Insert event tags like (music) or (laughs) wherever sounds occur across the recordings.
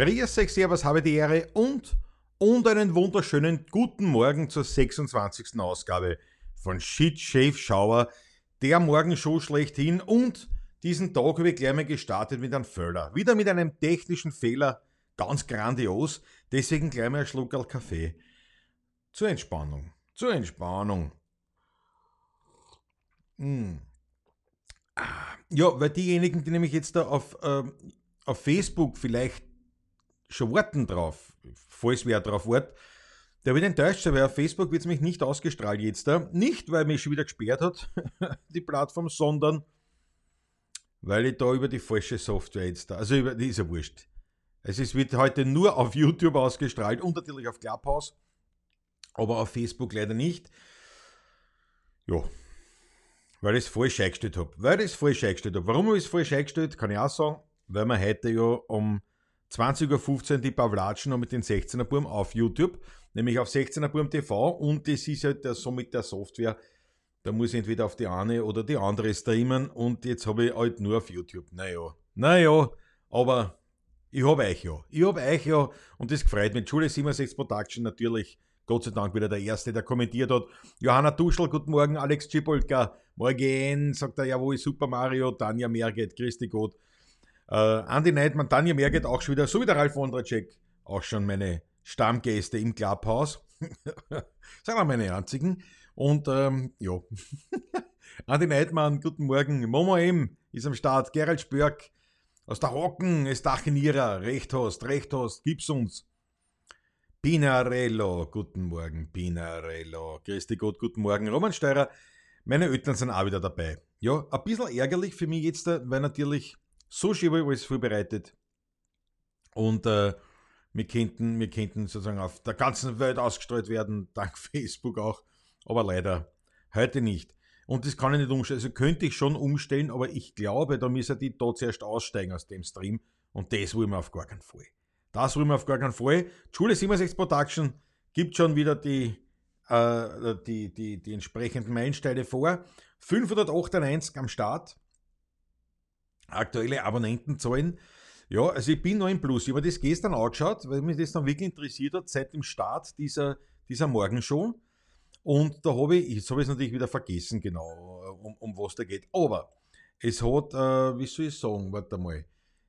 Grüß euch, Servus, habe die Ehre und, und einen wunderschönen guten Morgen zur 26. Ausgabe von Shit Shave Shower, der Morgenshow schlechthin und diesen Tag habe ich gleich mal gestartet mit einem Fehler. Wieder mit einem technischen Fehler, ganz grandios, deswegen gleich mal ein Schluckerl Kaffee. Zur Entspannung, zur Entspannung. Hm. Ja, weil diejenigen, die nämlich jetzt da auf, ähm, auf Facebook vielleicht schon warten drauf, falls wer drauf wartet. Der wird enttäuscht sein, weil auf Facebook wird es mich nicht ausgestrahlt jetzt da. Nicht, weil mich schon wieder gesperrt hat, (laughs) die Plattform, sondern weil ich da über die falsche Software jetzt da, also über, die ist ja wurscht. Es ist, wird heute nur auf YouTube ausgestrahlt und natürlich auf Clubhouse, aber auf Facebook leider nicht. Ja, weil ich es falsch eingestellt habe. Weil ich es falsch eingestellt habe. Warum habe ich es falsch eingestellt, kann ich auch sagen, weil wir heute ja um 20.15 Uhr die Pavlatschen noch mit den 16er Burm auf YouTube, nämlich auf 16er Burm TV und das ist halt der, so mit der Software, da muss ich entweder auf die eine oder die andere streamen und jetzt habe ich halt nur auf YouTube. Naja, naja, aber ich habe euch ja. Ich habe euch ja und das gefreut mich. Schule 67 Production natürlich. Gott sei Dank wieder der Erste, der kommentiert hat. Johanna Duschel, guten Morgen. Alex Cipolka, morgen. Sagt er, jawohl, Super Mario. Tanja Merget, Christi Gott. Uh, Andy Neidmann, Tanja Merget auch schon wieder, so wie der Ralf Wondracek, auch schon meine Stammgäste im Clubhouse. (laughs) Sind wir meine einzigen. Und ähm, ja, (laughs) Andi Neidmann, guten Morgen. Momo M ist am Start. Gerald Spörk aus der Hocken ist Dachinierer. Recht hast, recht hast, gib's uns. Pinarello, guten Morgen, Pinarello. Christi Gott, guten Morgen. Roman Steurer, meine Eltern sind auch wieder dabei. Ja, ein bisschen ärgerlich für mich jetzt, weil natürlich Sushi ich alles vorbereitet. Und äh, wir, könnten, wir könnten sozusagen auf der ganzen Welt ausgestrahlt werden, (laughs) dank Facebook auch. Aber leider heute nicht. Und das kann ich nicht umstellen. Also könnte ich schon umstellen, aber ich glaube, da müssen die da zuerst aussteigen aus dem Stream. Und das wollen wir auf gar keinen Fall. Das wollen wir auf gar keinen Fall. Schule 67 Production gibt schon wieder die, äh, die, die, die entsprechenden Meilensteine vor. 598 am Start aktuelle Abonnentenzahlen. Ja, also ich bin noch im Plus. Ich habe das gestern angeschaut, weil mich das dann wirklich interessiert hat, seit dem Start dieser, dieser Morgenshow. Und da habe ich, jetzt habe ich es natürlich wieder vergessen, genau, um, um was da geht. Aber es hat, äh, wie soll ich sagen, warte mal,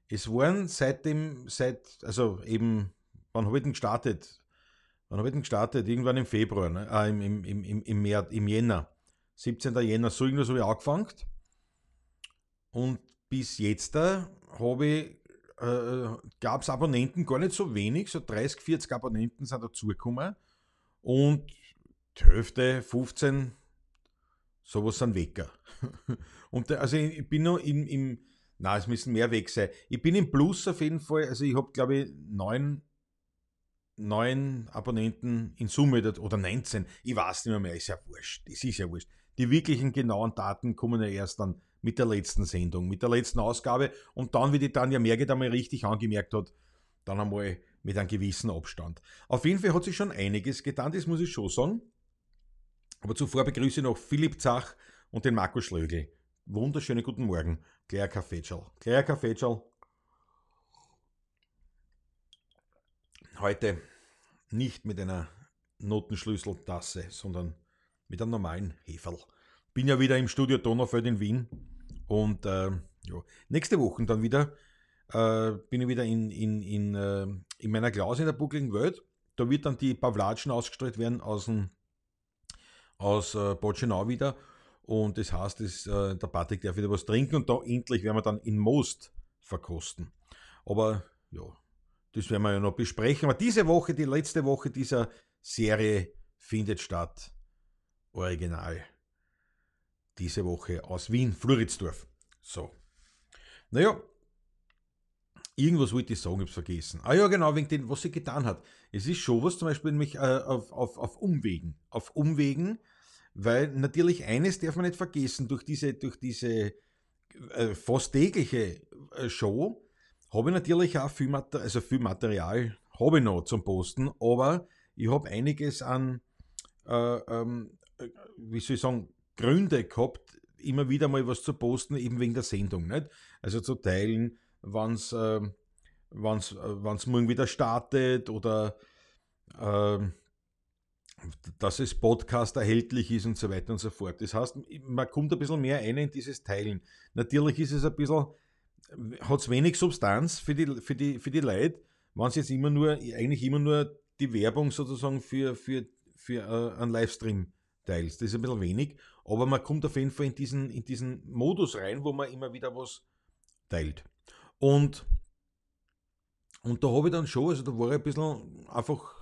es waren seit dem, seit, also eben, wann habe ich denn gestartet? Wann habe ich denn gestartet? Irgendwann im Februar, ne? äh, im, im, im, im, März, im Jänner. 17. Jänner, so irgendwas habe ich angefangen. Und bis jetzt ich, äh, gab es Abonnenten gar nicht so wenig, so 30, 40 Abonnenten sind dazugekommen und die Hälfte, 15, sowas sind Wecker. (laughs) und also ich bin noch im, im na, es müssen mehr weg sein. Ich bin im Plus auf jeden Fall, also ich habe glaube ich neun, neun Abonnenten in Summe oder 19, ich weiß nicht mehr, mehr, ist ja wurscht, es ist ja wurscht. Die wirklichen genauen Daten kommen ja erst dann mit der letzten Sendung, mit der letzten Ausgabe und dann, wie die Tanja Merget einmal richtig angemerkt hat, dann einmal mit einem gewissen Abstand. Auf jeden Fall hat sich schon einiges getan, das muss ich schon sagen. Aber zuvor begrüße ich noch Philipp Zach und den Markus Schlögl. Wunderschönen guten Morgen. Claire Kaffeetschal. Claire Kaffeetschal. Heute nicht mit einer Notenschlüsseltasse, sondern mit einem normalen Heferl. Bin ja wieder im Studio Donaufeld in Wien und äh, ja, nächste Woche dann wieder äh, bin ich wieder in, in, in, äh, in meiner Klausel in der buckligen Welt. Da wird dann die Pavlatschen ausgestrahlt werden aus, dem, aus äh, Botschenau wieder. Und das heißt, das, äh, der Patrick darf wieder was trinken und da endlich werden wir dann in Most verkosten. Aber ja, das werden wir ja noch besprechen. Aber diese Woche, die letzte Woche dieser Serie findet statt. Original diese Woche aus Wien, Floridsdorf. So. Naja, irgendwas wollte ich sagen, ich hab's vergessen. Ah ja, genau, wegen dem, was sie getan hat. Es ist schon was, zum Beispiel nämlich äh, auf, auf, auf Umwegen. Auf Umwegen, weil natürlich eines darf man nicht vergessen, durch diese, durch diese äh, fast tägliche äh, Show habe ich natürlich auch viel, Mater also viel Material habe ich noch zum Posten, aber ich habe einiges an, äh, ähm, äh, wie soll ich sagen, Gründe gehabt, immer wieder mal was zu posten, eben wegen der Sendung. Nicht? Also zu teilen, wann es äh, wenn es morgen wieder startet oder äh, dass es Podcast erhältlich ist und so weiter und so fort. Das heißt, man kommt ein bisschen mehr ein in dieses Teilen. Natürlich ist es ein bisschen, hat es wenig Substanz für die, für die, für die Leute, wenn es jetzt immer nur, eigentlich immer nur die Werbung sozusagen für, für, für uh, einen Livestream teilst. Das ist ein bisschen wenig, aber man kommt auf jeden Fall in diesen, in diesen Modus rein, wo man immer wieder was teilt. Und, und da habe ich dann schon, also da war ich ein bisschen einfach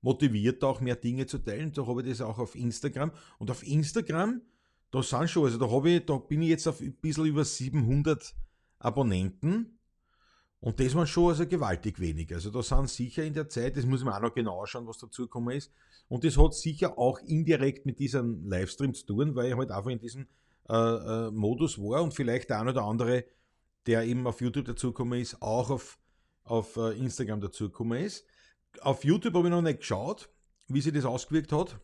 motiviert, auch mehr Dinge zu teilen. Da habe ich das auch auf Instagram. Und auf Instagram, da sind schon, also da ich, da bin ich jetzt auf ein bisschen über 700 Abonnenten. Und das waren schon also gewaltig wenig. Also da sind sicher in der Zeit, das muss man auch noch genau schauen, was dazugekommen ist. Und das hat sicher auch indirekt mit diesem Livestream zu tun, weil ich halt einfach in diesem äh, äh, Modus war und vielleicht der ein oder andere, der eben auf YouTube dazugekommen ist, auch auf, auf äh, Instagram dazugekommen ist. Auf YouTube habe ich noch nicht geschaut, wie sich das ausgewirkt hat.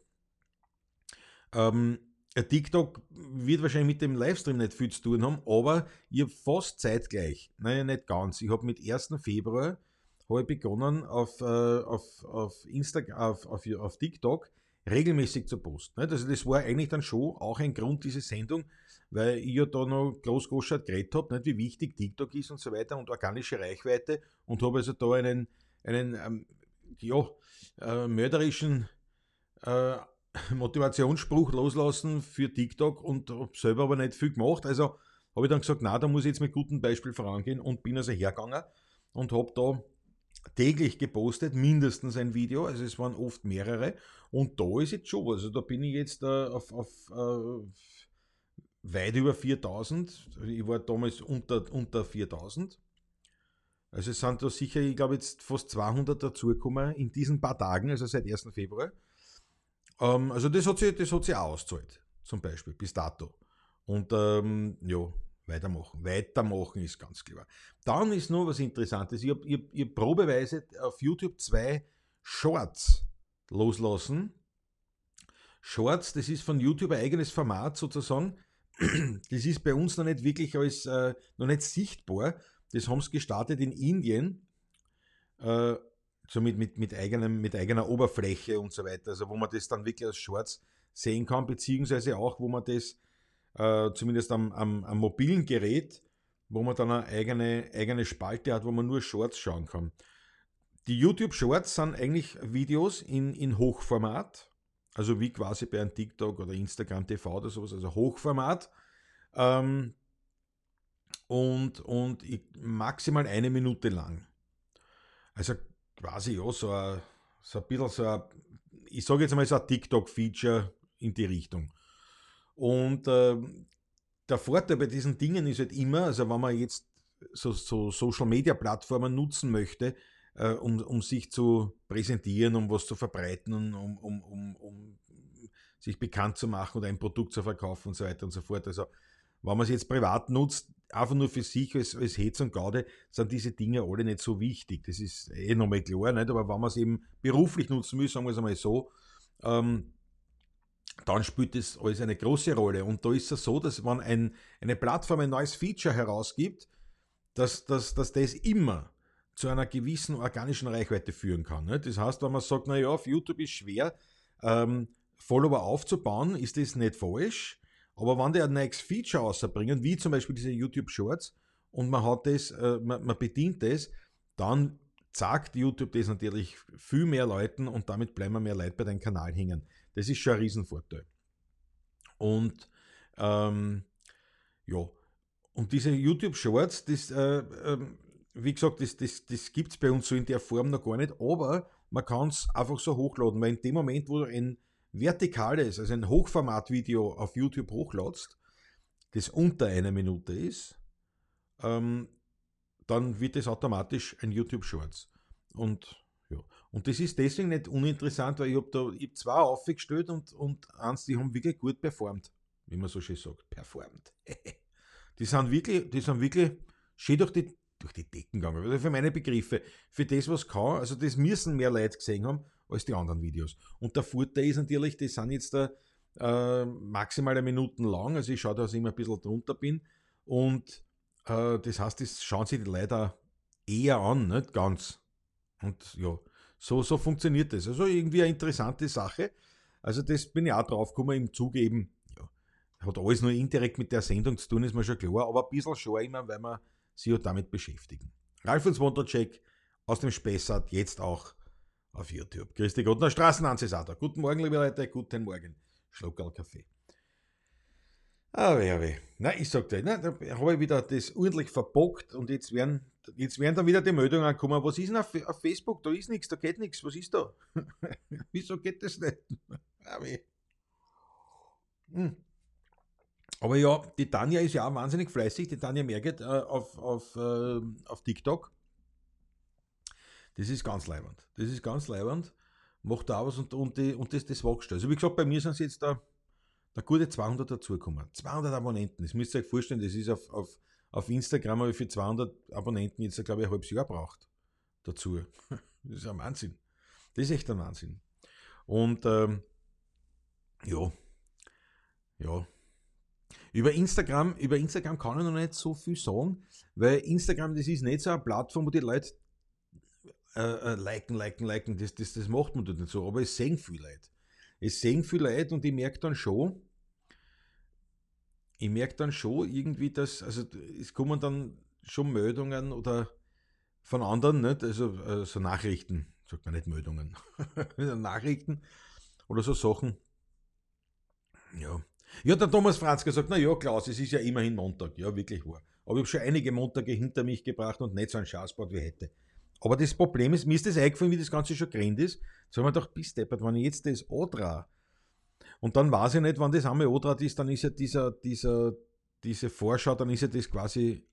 Ähm, TikTok wird wahrscheinlich mit dem Livestream nicht viel zu tun haben, aber habe fast zeitgleich, naja, nicht ganz. Ich habe mit 1. Februar ich begonnen auf, äh, auf, auf, Instagram, auf, auf, auf TikTok regelmäßig zu posten. Also das war eigentlich dann schon auch ein Grund, diese Sendung, weil ich ja da noch groß groß geredet habe, wie wichtig TikTok ist und so weiter und organische Reichweite und habe also da einen, einen ähm, ja, äh, mörderischen äh, (laughs) Motivationsspruch loslassen für TikTok und habe selber aber nicht viel gemacht. Also habe ich dann gesagt, na, da muss ich jetzt mit gutem Beispiel vorangehen und bin also hergegangen und habe da täglich gepostet, mindestens ein Video, also es waren oft mehrere und da ist jetzt schon, also da bin ich jetzt äh, auf, auf äh, weit über 4000, ich war damals unter, unter 4000 also es sind da sicher, ich glaube jetzt fast 200 dazugekommen in diesen paar Tagen, also seit 1. Februar. Ähm, also das hat sich, das hat sich auch ausgezahlt, zum Beispiel, bis dato. Und ähm, ja, weitermachen. Weitermachen ist ganz klar. Dann ist noch was Interessantes. Ich habe hab, hab probeweise auf YouTube zwei Shorts loslassen. Shorts, das ist von YouTube ein eigenes Format sozusagen. (clears throat) Das ist bei uns noch nicht wirklich als, äh, noch nicht sichtbar, das haben sie gestartet in Indien, äh, so mit, mit, mit, eigenem, mit eigener Oberfläche und so weiter, also wo man das dann wirklich als Shorts sehen kann, beziehungsweise auch, wo man das äh, zumindest am, am, am, mobilen Gerät, wo man dann eine eigene, eigene Spalte hat, wo man nur Shorts schauen kann. Die YouTube Shorts sind eigentlich Videos in, in Hochformat, also wie quasi bei einem TikTok oder Instagram TV oder sowas, also Hochformat. Ähm, und, und maximal eine Minute lang. Also quasi ja, so ein, so bisschen so ein, ich sage jetzt mal so ein TikTok-Feature in die Richtung. Und äh, der Vorteil bei diesen Dingen ist halt immer, also wenn man jetzt so, so Social-Media-Plattformen nutzen möchte, äh, um, um sich zu präsentieren, um was zu verbreiten, um, um, um, um sich bekannt zu machen oder ein Produkt zu verkaufen und so weiter und so fort. Also wenn man es jetzt privat nutzt, einfach nur für sich als, als Hetz und Gaude, sind diese Dinge alle nicht so wichtig. Das ist eh nochmal klar, nicht? aber wenn man es eben beruflich nutzen will, sagen wir es einmal so, ähm, dann spielt das alles eine große Rolle. Und da ist es so, dass wenn ein, eine Plattform ein neues Feature herausgibt, dass, dass, dass das immer zu einer gewissen organischen Reichweite führen kann. Nicht? Das heißt, wenn man sagt, naja, auf YouTube ist schwer, ähm, Follower aufzubauen, ist das nicht falsch. Aber wenn die ein neues Feature rausbringen, wie zum Beispiel diese YouTube Shorts, und man hat das, äh, man, man, bedient das, dann sagt YouTube das natürlich viel mehr Leuten und damit bleiben mehr Leute bei deinem Kanal hängen. Das ist schon ein Riesenvorteil. Und ähm, ja, und diese YouTube Shorts, das, äh, äh, wie gesagt, das, das, das gibt es bei uns so in der Form noch gar nicht, aber man kann es einfach so hochladen, weil in dem Moment, wo du ein vertikales, also ein Hochformatvideo auf YouTube hochladst, das unter einer Minute ist, ähm, dann wird es automatisch ein YouTube Shorts. Und ja. Und das ist deswegen nicht uninteressant, weil ich habe da ich hab zwei aufgestellt und, und eins, die haben wirklich gut performt, wie man so schön sagt, performt. (laughs) die sind wirklich, die sind wirklich schön durch die, durch die Decken gegangen. Also für meine Begriffe, für das, was kann, also das müssen mehr Leute gesehen haben, als die anderen Videos. Und der Vorteil ist natürlich, die sind jetzt da äh, maximale Minuten lang, also ich schaue, dass ich immer ein bisschen drunter bin und äh, das heißt, das schauen sich die Leute eher an, nicht ganz. Und ja, so, so funktioniert das. Also irgendwie eine interessante Sache. Also das bin ich auch drauf gekommen im Zugeben. Ja, hat alles nur indirekt mit der Sendung zu tun, ist mir schon klar, aber ein bisschen schon immer, weil wir sich ja damit beschäftigen. Ralf und Wondercheck aus dem Spessart, jetzt auch auf YouTube. Christi Gott, der Straßenanzesator. Guten Morgen, liebe Leute, guten Morgen. Schluckerl Kaffee. Ah, weh, weh. Na, ich sag dir, na, da habe ich wieder das ordentlich verbockt und jetzt werden, jetzt werden dann wieder die Meldungen kommen. Was ist denn auf, auf Facebook? Da ist nichts, da geht nichts. Was ist da? (laughs) Wieso geht das nicht? (laughs) ah, weh. Hm. Aber ja, die Tanja ist ja auch wahnsinnig fleißig, die Tanja Merget äh, auf, auf, äh, auf TikTok. Das ist ganz leibend. Das ist ganz leibend. Macht da was und, und, die, und das, das wächst. Also wie gesagt, bei mir sind es jetzt da, da gute 200 dazugekommen. 200 Abonnenten. Das müsst ihr euch vorstellen, das ist auf, auf, auf Instagram, aber für 200 Abonnenten jetzt, glaube ich, ein halbes Jahr braucht. Dazu. (laughs) Das ist ein Wahnsinn. Das ist echt ein Wahnsinn. Und ähm, ja, ja. Über Instagram, über Instagram kann ich noch nicht so viel sagen, weil Instagram, das ist nicht so eine Plattform, wo die Leute äh, äh, liken, liken, liken, das, das, das macht man dort nicht so. Aber es sehen viele Leute. Es sehen viele Leute und ich merke dann schon, ich merke dann schon irgendwie, dass, also es kommen dann schon Meldungen oder von anderen, nicht? Also, also Nachrichten, sagt man nicht Meldungen, (laughs) Nachrichten oder so Sachen. Ja. Ja, der Thomas Franz gesagt, na ja, Klaus, es ist ja immerhin Montag. Ja, wirklich wahr. Aber ich habe schon einige Montage hinter mich gebracht und nicht so ein Schaßbad wie heute. Aber das Problem ist, mir ist das eingefallen, wie das Ganze schon gerannt ist. So haben wir gedacht, bis deppert, wenn ich jetzt das Odra und dann weiß ich nicht, wann das einmal Odra ist, dann ist ja dieser, dieser, diese Vorschau, dann ist ja das quasi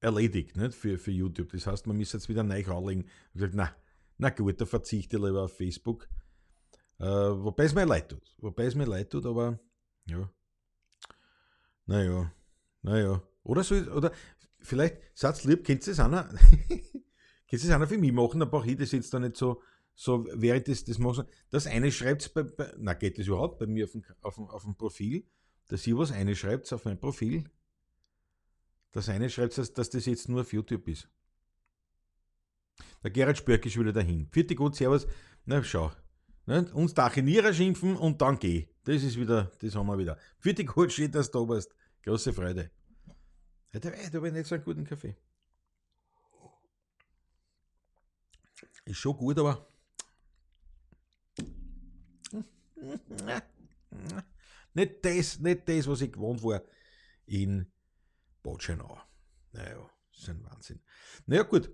erledigt nicht? Für, für YouTube. Das heißt, man muss jetzt wieder neu anlegen. Ich gesagt, na, na gut, da verzichte ich lieber auf Facebook. Äh, wobei es mir leid tut. Wobei es mir leid tut, aber ja. Naja, naja. Oder so, oder vielleicht, Satz lieb, kennt ihr das einer? (laughs) Du das einer für mich machen? Dann brauche ich das jetzt da nicht so, so während das, das machen. Das eine schreibt bei, bei, na geht das überhaupt bei mir auf dem, auf dem, auf dem Profil, dass ihr was eine schreibt auf mein Profil. Das eine schreibt, dass, dass das jetzt nur auf YouTube ist. Der Gerhard Spörk ist wieder dahin. Vierte gut, Servus. Na, schau. Ne? Uns Dachinierer schimpfen und dann geh. Das ist wieder, das haben wir wieder. Vierte gut, schön, dass du da bist. Große Freude. Da habe ich nicht so einen guten Kaffee. Ist schon gut, aber. Nicht das, nicht das, was ich gewohnt war in Botschenau. Naja, ist ein Wahnsinn. Naja, gut.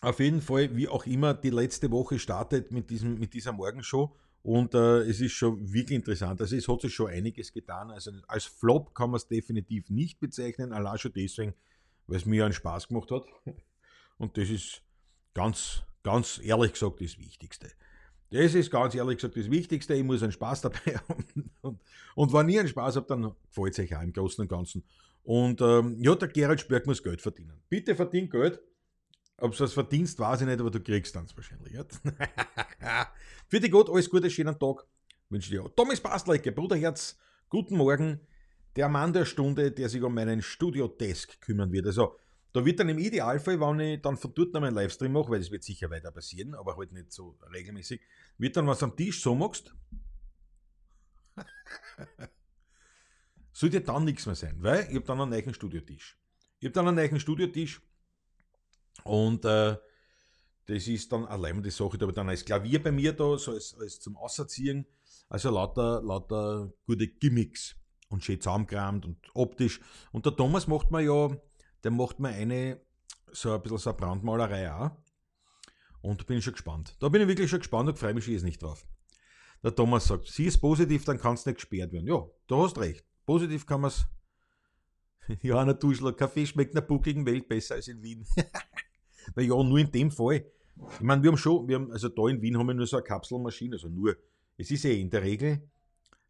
Auf jeden Fall, wie auch immer, die letzte Woche startet mit, diesem, mit dieser Morgenshow und äh, es ist schon wirklich interessant. Also es hat sich schon einiges getan. Also als Flop kann man es definitiv nicht bezeichnen, allein schon deswegen, weil es mir einen Spaß gemacht hat. Und das ist ganz, ganz ehrlich gesagt das Wichtigste. Das ist ganz ehrlich gesagt das Wichtigste. Ich muss einen Spaß dabei (laughs) haben. Und, und wenn ich einen Spaß habe, dann gefällt es euch auch im Großen und Ganzen. Und ähm, ja, der Gerald Spörk muss Geld verdienen. Bitte verdien Geld. Ob du es verdienst, weiß ich nicht, aber du kriegst dann wahrscheinlich. (laughs) Für die Gott, alles Gute, schönen Tag. Wünsche dir. Thomas Bastlecke, Bruderherz, guten Morgen. Der Mann der Stunde, der sich um meinen Studio-Desk kümmern wird. Also, da wird dann im Idealfall, wenn ich dann von dort noch einen Livestream mache, weil das wird sicher weiter passieren, aber halt nicht so regelmäßig, wird dann was am Tisch so machst, (laughs) sollte dann nichts mehr sein, weil ich habe dann einen neuen Studiotisch. Ich habe dann einen neuen Studiotisch und äh, das ist dann allein die Sache, da habe dann als Klavier bei mir da, so als, als zum Außerziehen, also lauter, lauter gute Gimmicks und schön zusammengerammt und optisch. Und der Thomas macht mir ja der macht mir eine, so ein bisschen so eine Brandmalerei auch. Und bin schon gespannt. Da bin ich wirklich schon gespannt und freue mich jetzt nicht drauf. Der Thomas sagt, sie ist positiv, dann kann es nicht gesperrt werden. Ja, du hast recht. Positiv kann man es. (laughs) Johanna Duschler, Kaffee schmeckt in der buckligen Welt besser als in Wien. (laughs) naja, nur in dem Fall. Ich meine, wir haben schon, wir haben, also da in Wien haben wir nur so eine Kapselmaschine, also nur. Es ist eh in der Regel,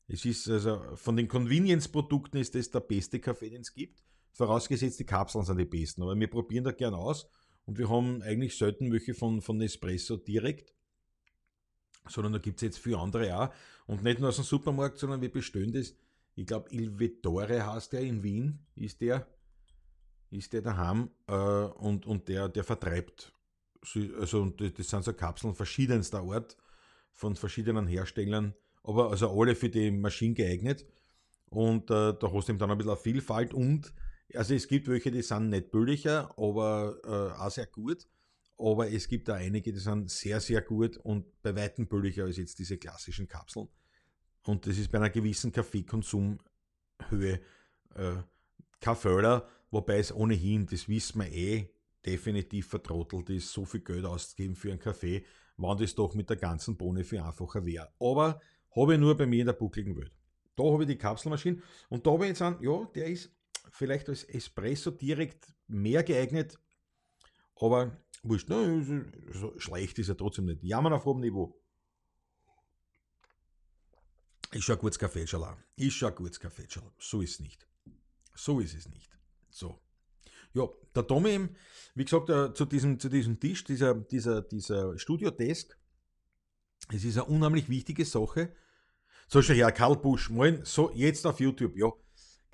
es ist also von den Convenience-Produkten ist das der beste Kaffee, den es gibt. Vorausgesetzt, die Kapseln sind die besten. Aber wir probieren da gern aus und wir haben eigentlich selten welche von, von Nespresso direkt, sondern da gibt es jetzt viele andere auch. Und nicht nur aus dem Supermarkt, sondern wir bestellen das. Ich glaube, Il Vettore heißt der in Wien, ist der ist der daheim äh, und, und der, der vertreibt. Also und das sind so Kapseln verschiedenster Art von verschiedenen Herstellern, aber also alle für die Maschine geeignet. Und äh, da hast du dann ein bisschen Vielfalt und also es gibt welche, die sind nicht billiger, aber äh, auch sehr gut. Aber es gibt da einige, die sind sehr, sehr gut und bei weitem billiger als jetzt diese klassischen Kapseln. Und das ist bei einer gewissen Kaffeekonsumhöhe äh, kein Förder, wobei es ohnehin, das wissen wir eh, definitiv vertrottelt ist, so viel Geld auszugeben für einen Kaffee, wann das doch mit der ganzen Bohne viel einfacher wäre. Aber habe ich nur bei mir in der buckligen Welt. Da habe ich die Kapselmaschine und da habe ich jetzt einen, ja, der ist vielleicht als Espresso direkt mehr geeignet, aber wurscht, ne, so schlecht ist er trotzdem nicht. Jammern auf hohem Niveau. Ist schon ein gutes Kaffeeschal. Ist schon ein gutes Kaffeeschal. So ist es nicht. So ist es nicht. So. Ja, der Tommy, wie gesagt, äh, zu, diesem, zu diesem Tisch, dieser, dieser, dieser Studio-Desk, es ist eine unheimlich wichtige Sache. So schon her, Karl Busch, moin, so jetzt auf YouTube, ja.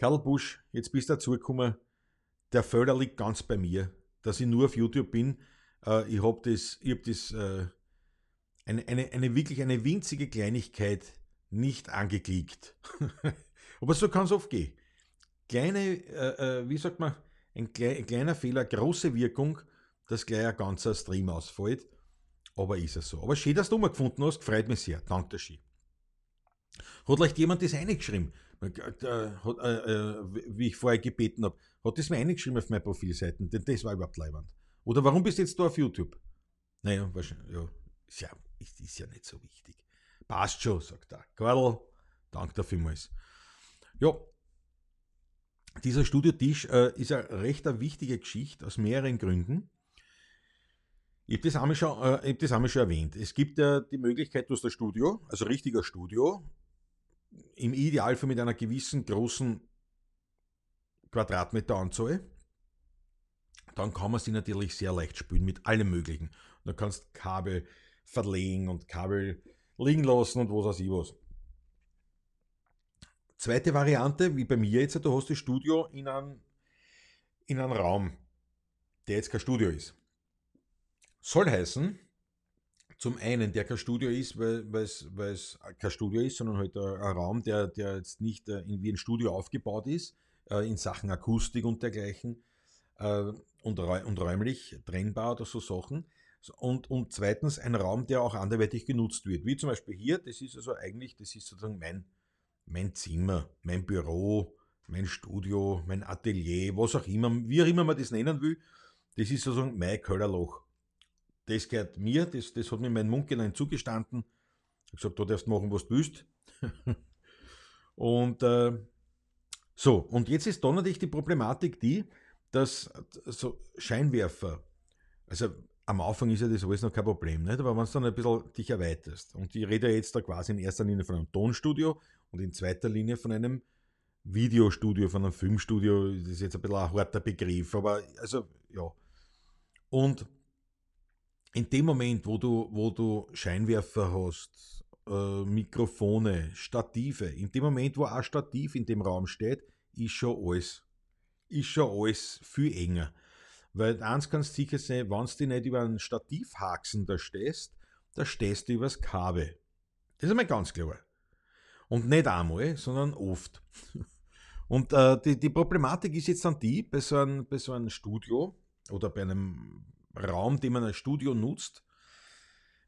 Karl Busch, jetzt bist du dazugekommen. Der Förder liegt ganz bei mir, dass ich nur auf YouTube bin. Äh, ich habe das, ich hab das äh, eine, eine, eine wirklich eine winzige Kleinigkeit nicht angeklickt. (laughs) Aber so kann es oft gehen. Kleine, äh, äh, wie sagt man, ein, klei ein, kleiner Fehler, große Wirkung, dass gleich ein ganzer Stream ausfällt. Aber ist es so. Aber schön, dass du mal gefunden hast, freut mich sehr. Danke dir, Hat vielleicht jemand das eingeschrieben? Äh, äh, äh, wie ich vorher gebeten habe, hat das mir eingeschrieben auf meine Profilseiten, denn das war überhaupt leibend. Oder warum bist du jetzt da auf YouTube? Naja, wahrscheinlich, ja, ist ja, ist, ist ja nicht so wichtig. Passt schon, sagt er. Karl, danke dir vielmals. Ja, dieser Studiotisch äh, ist eine recht eine wichtige Geschichte aus mehreren Gründen. Ich habe das, einmal schon, äh, hab das einmal schon erwähnt. Es gibt ja die Möglichkeit, du hast ein Studio, also richtiger Studio, im Idealfall mit einer gewissen großen Quadratmeteranzahl, dann kann man sie natürlich sehr leicht spülen mit allem Möglichen. Du kannst Kabel verlegen und Kabel liegen lassen und was weiß ich was. Zweite Variante, wie bei mir jetzt, du hast das Studio in einem, in einem Raum, der jetzt kein Studio ist. Soll heißen, zum einen, der kein Studio ist, weil, es kein Studio ist, sondern halt ein, Raum, der, der jetzt nicht äh, wie ein Studio aufgebaut ist, äh, in Sachen Akustik und dergleichen äh, und, räumlich trennbar oder so Sachen. Und, und zweitens ein Raum, der auch anderweitig genutzt wird. Wie zum Beispiel hier, das ist also eigentlich, das ist sozusagen mein, mein Zimmer, mein Büro, mein Studio, mein Atelier, was auch immer, wie auch immer man das nennen will. Das ist sozusagen mein Kellerloch das gehört mir, das, das hat mir mein Mundgenein zugestanden. Ich habe gesagt, du darfst machen, was du willst. (laughs) und äh, so, und jetzt ist da natürlich die Problematik die, dass so Scheinwerfer, also am Anfang ist ja das alles noch kein Problem, nicht? aber wenn du dann ein bisschen dich erweiterst, und ich rede jetzt da quasi in erster Linie von einem Tonstudio und in zweiter Linie von einem Videostudio, von einem Filmstudio, das ist jetzt ein bisschen ein harter Begriff, aber also ja. Und in dem Moment, wo du, wo du Scheinwerfer hast, äh, Mikrofone, Stative, in dem Moment, wo ein Stativ in dem Raum steht, ist schon alles, ist schon alles viel enger. Weil eins kannst sicher sein, wenn du nicht über einen Stativhaxen da stehst, da stehst du übers Kabel. Das ist einmal ganz klar. Und nicht einmal, sondern oft. (laughs) Und äh, die, die Problematik ist jetzt dann die, bei so, einem, bei so einem Studio oder bei einem Raum, den man als Studio nutzt.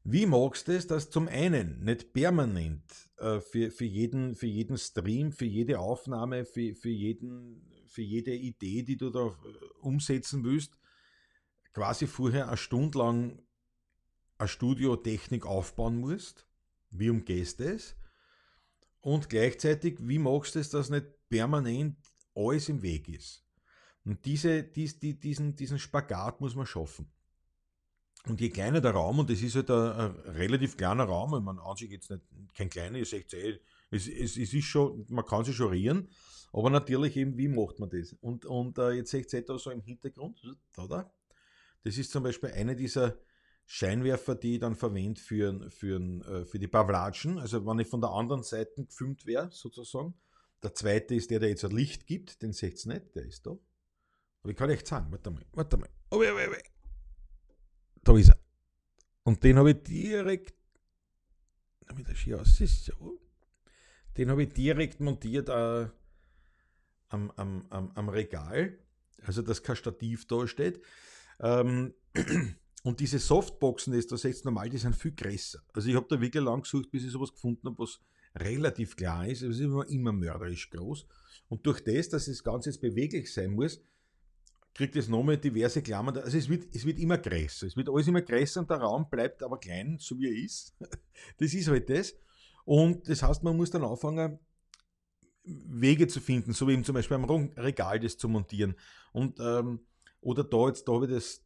Wie magst du es, dass zum einen nicht permanent äh, für, für, jeden, für jeden Stream, für jede Aufnahme, für, für, jeden, für jede Idee, die du da äh, umsetzen willst, quasi vorher eine Stunde lang eine Studiotechnik aufbauen musst? Wie umgehst du es? Und gleichzeitig, wie magst du es, dass nicht permanent alles im Weg ist? Und diese, dies, die, diesen, diesen Spagat muss man schaffen. Und je kleiner der Raum, und das ist halt ein, ein relativ kleiner Raum, und man an sich jetzt nicht kein kleiner, ihr seht eh, es, es, es ist schon, man kann sich schon rieren, aber natürlich eben, wie macht man das? Und, und uh, jetzt seht ihr da so im Hintergrund, oder? Das ist zum Beispiel eine dieser Scheinwerfer, die ich dann verwende für, für, äh, für die Pavlatschen, also wenn ich von der anderen Seite gefilmt wäre, sozusagen. Der zweite ist der, der jetzt ein Licht gibt, den seht ihr nicht, der ist da. Aber ich kann echt sagen, warte mal, warte mal. Oh, wei, wei, wei. Da ist er. Und den habe ich direkt, damit er schier aus ist, so. Den habe ich direkt montiert äh, am, am, am, am Regal, also dass kein Stativ da steht. Ähm, (clears throat) und diese Softboxen, die da setzt normal, die sind viel größer. Also ich habe da wirklich lang gesucht, bis ich sowas gefunden habe, was relativ klein ist. Es ist immer, immer mörderisch groß. Und durch das, dass das Ganze jetzt beweglich sein muss, kriegt es nochmal diverse Klammern. Also es wird, es wird immer größer. Es wird alles immer größer und der Raum bleibt aber klein, so wie er ist. (laughs) Das ist halt das. Und das heißt, man muss dann anfangen, Wege zu finden, so wie eben zum Beispiel am Regal das zu montieren. Und, ähm, oder da jetzt, da habe ich das,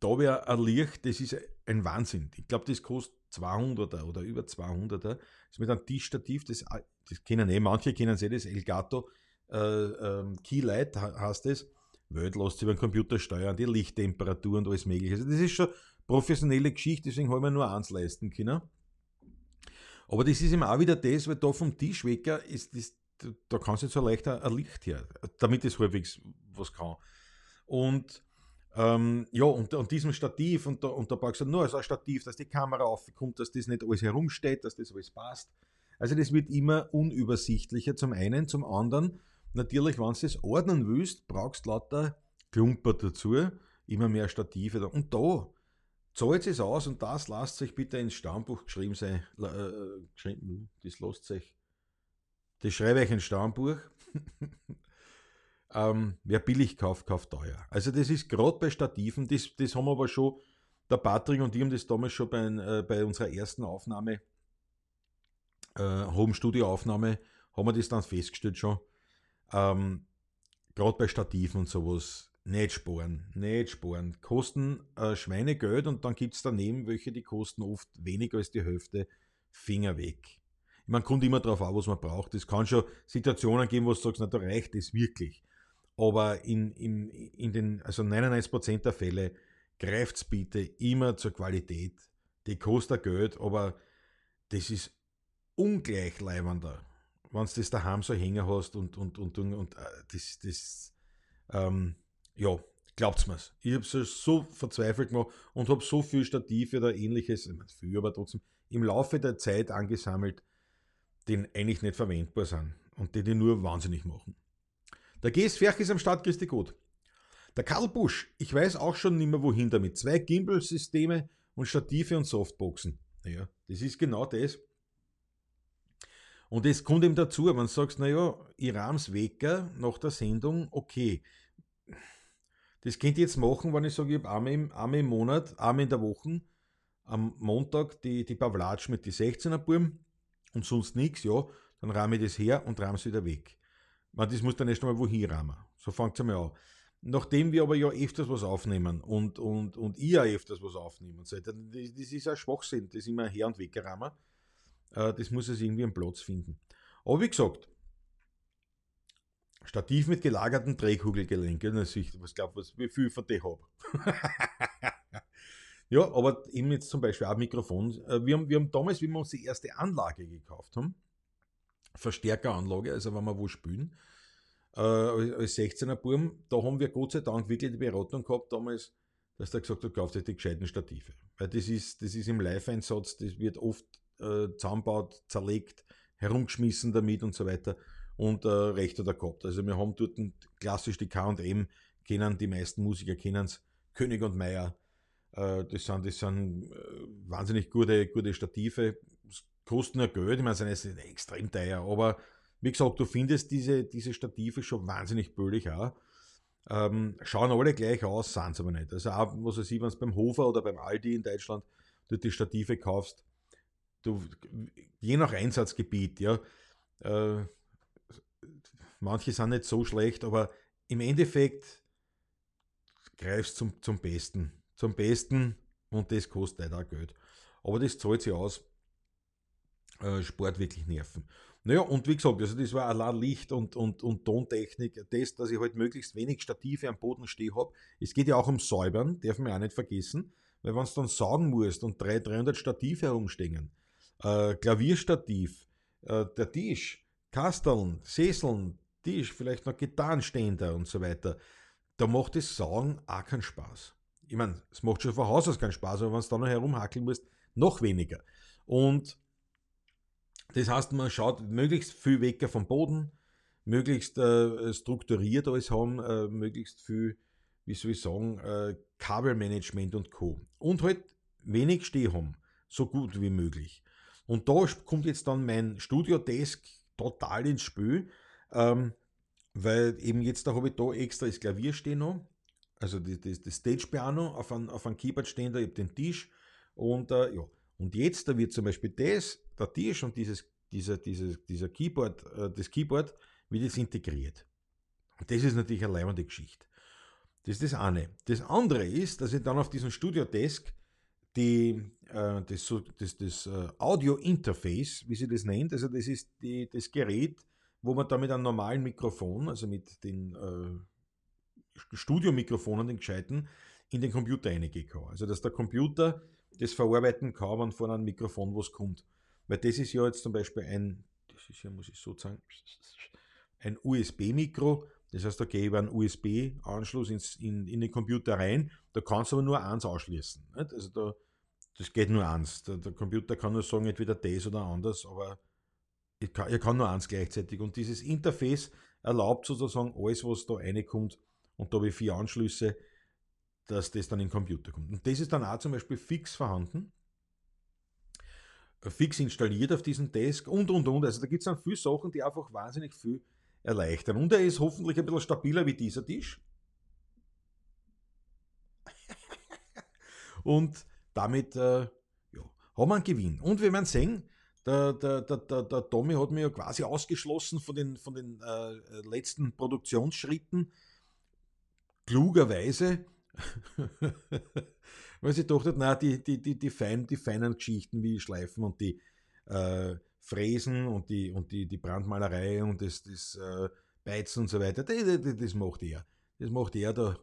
da wäre ein Licht, das ist ein Wahnsinn. Ich glaube, das kostet 200er oder über 200er. Das ist mit einem Tischstativ, das, das kennen eh, manche kennen eh das Elgato äh, ähm, Keylight heißt das. Welt lässt sich über den Computer steuern, die Lichttemperatur und alles mögliche. Also das ist schon professionelle Geschichte, deswegen haben wir nur eins leisten können. Aber das ist eben auch wieder das, weil da vom Tischwecker ist das, da kannst du jetzt so leicht ein Licht her, damit es halbwegs was kann. Und ähm, ja, und, und diesem Stativ, und da, und da brauchst du nur so ein Stativ, dass die Kamera aufkommt, dass das nicht alles herumsteht, dass das alles passt. Also das wird immer unübersichtlicher zum einen, zum anderen Natürlich, wenn du es ordnen willst, brauchst du lauter Klumper dazu, immer mehr Stative. Und da zahlt es aus und das lasst sich bitte ins Stammbuch geschrieben sein. Äh, das lasst sich. Das schreibe ich ins Stammbuch. (laughs) ähm, wer billig kauft, kauft teuer. Also das ist gerade bei Stativen, das, das haben wir aber schon, der Patrick und ich haben das damals schon bei, äh, bei unserer ersten Aufnahme, äh, Home-Studio-Aufnahme, haben wir das dann festgestellt schon ähm, Gerade bei Stativen und sowas, nicht sparen, nicht sparen. Kosten äh, Schweinegeld und dann gibt es daneben welche, die kosten oft weniger als die Hälfte. Finger weg. Man kommt immer darauf an, was man braucht. Es kann schon Situationen geben, wo du sagst, na, da reicht es wirklich. Aber in, in, in den also 99% der Fälle greift es bitte immer zur Qualität. Die kostet Geld, aber das ist ungleich leibender wenn du das daheim so hängen hast und, und, und, und, und äh, das, das ähm, ja, glaubt's mir's. Ich habe es so verzweifelt gemacht und habe so viel Stative oder ähnliches, ich meine, viel, aber trotzdem im Laufe der Zeit angesammelt, die eigentlich nicht verwendbar sind und die die nur wahnsinnig machen. Der GS ist am Start, dich gut. Der Karl Busch, ich weiß auch schon nicht mehr wohin damit. Zwei Gimbal-Systeme und Stative und Softboxen. Naja, das ist genau das. Und es kommt eben dazu, wenn du sagst, naja, ich rahm's Wecker nach der Sendung, okay. Das könnt ihr jetzt machen, wenn ich sage, ich habe einmal im, einmal im Monat, einmal in der Woche, am Montag die, die Pavlatsch mit die 16er Burm und sonst nichts, ja, dann rahme ich das her und rahme es wieder weg. Man, das muss dann erst einmal wohin rahmen. So fängt es einmal an. Nachdem wir aber ja öfters was aufnehmen und, und, und ihr öfters was aufnehmen das, das ist ein Schwachsinn, das immer her und weg rahmen. Äh, das muss es irgendwie einen Platz finden. Aber wie gesagt, Stativ mit gelagerten Drehkugelgelenken, das ich was wie viel von dem habe. (laughs) ja, aber eben jetzt zum Beispiel auch Mikrofon. Äh, wir haben, wir haben damals, wie wir uns die erste Anlage gekauft haben, Verstärkeranlage, also wenn wir wo spielen, äh, als 16er Burm, da haben wir Gott sei Dank wirklich die Beratung gehabt damals, dass der gesagt hat, kauft euch die gescheiten Stative. Weil das ist, das ist im Live-Einsatz, das wird oft äh, zusammenbaut, zerlegt, herumgeschmissen damit und so weiter und äh, recht oder gehabt. Also wir haben dort klassisch die K&M, kennen die meisten Musiker kennen es, König und Meier, äh, das sind, das sind äh, wahnsinnig gute, gute Stative, kosten ja Geld, ich meine, sind extrem teuer, aber wie gesagt, du findest diese, diese Stative schon wahnsinnig billig auch. Ähm, schauen alle gleich aus, sind sie aber nicht. Also auch, was weiß ich, wenn du beim Hofer oder beim Aldi in Deutschland dort die Stative kaufst, du, je nach Einsatzgebiet, ja, äh, manche sind nicht so schlecht, aber im Endeffekt greifst zum, zum Besten. Zum Besten und das kostet leider auch Geld. Aber das zahlt sich aus. Äh, Sport wirklich nerven. Naja, und wie gesagt, also das war allein Licht und, und, und Tontechnik, das, dass ich halt möglichst wenig Stative am Boden stehen habe. Es geht ja auch um Säubern, darf man auch nicht vergessen, weil wenn du dann saugen musst und 300, 300 Stative herumstehen, äh, Klavierstativ, äh, der Tisch, Kasteln, Sesseln, Tisch, vielleicht noch Gitarrenständer und so weiter. da macht das Saugen auch keinen Spaß. Ich meine, es macht schon von Haus aus keinen Spaß, aber wenn du da noch herumhackeln musst, noch weniger. Und das heißt, man schaut möglichst viel weg vom Boden, möglichst äh, strukturiert alles haben, äh, möglichst viel, wie soll ich sagen, äh, Kabelmanagement und Co. Und halt wenig Steh haben, so gut wie möglich. Und da kommt jetzt dann mein Studio-Desk total ins Spiel, ähm, weil eben jetzt da habe ich da extra das Klavier stehen noch, also das, das, Stage-Piano auf einem auf ein Keyboard stehen, da ich habe den Tisch und äh, ja. Und jetzt, da wird zum Beispiel das, der Tisch und dieses, dieser, dieser, dieser Keyboard, äh, das Keyboard wird jetzt integriert. Und das ist natürlich eine leibende Geschichte. Das ist das eine. Das andere ist, dass ich dann auf diesem Studio-Desk die, äh, das, das, das äh, Audio-Interface, wie sie das nennt, also das ist die, das Gerät, wo man da mit einem normalen Mikrofon, also mit den äh, Studiomikrofonen, den gescheiten, in den Computer reingehen kann. Also dass der Computer das verarbeiten kann, wenn vor einem Mikrofon was kommt. Weil das ist ja jetzt zum Beispiel ein, das ist ja, muss ich so sagen, ein USB-Mikro. Das heißt, da gehe ich einen USB-Anschluss in, in den Computer rein. Da kannst du aber nur eins ausschließen. Nicht? Also da, das geht nur eins. Der, der, Computer kann nur sagen, entweder das oder anders, aber kann, er kann nur eins gleichzeitig. Und dieses Interface erlaubt sozusagen alles, was da reinkommt. Und da habe ich vier Anschlüsse, dass das dann in den Computer kommt. Und das ist dann auch zum Beispiel fix vorhanden fix installiert auf diesem Desk und und und. Also da gibt es dann viele Sachen, die einfach wahnsinnig viel erleichtern. Und er ist hoffentlich ein bisschen stabiler wie dieser Tisch. (laughs) und damit äh, ja, haben wir einen Gewinn. Und wir werden sehen, der, der, der, der, Tommy hat mir ja quasi ausgeschlossen von den, von den äh, letzten Produktionsschritten. Klugerweise. (laughs) Weil sie dachte, na, die, die, die, die, fein, die feinen Geschichten wie Schleifen und die äh, Fräsen und die, und die, die Brandmalerei und das, das äh, Beizen und so weiter, das, das, das macht er. Das macht er, da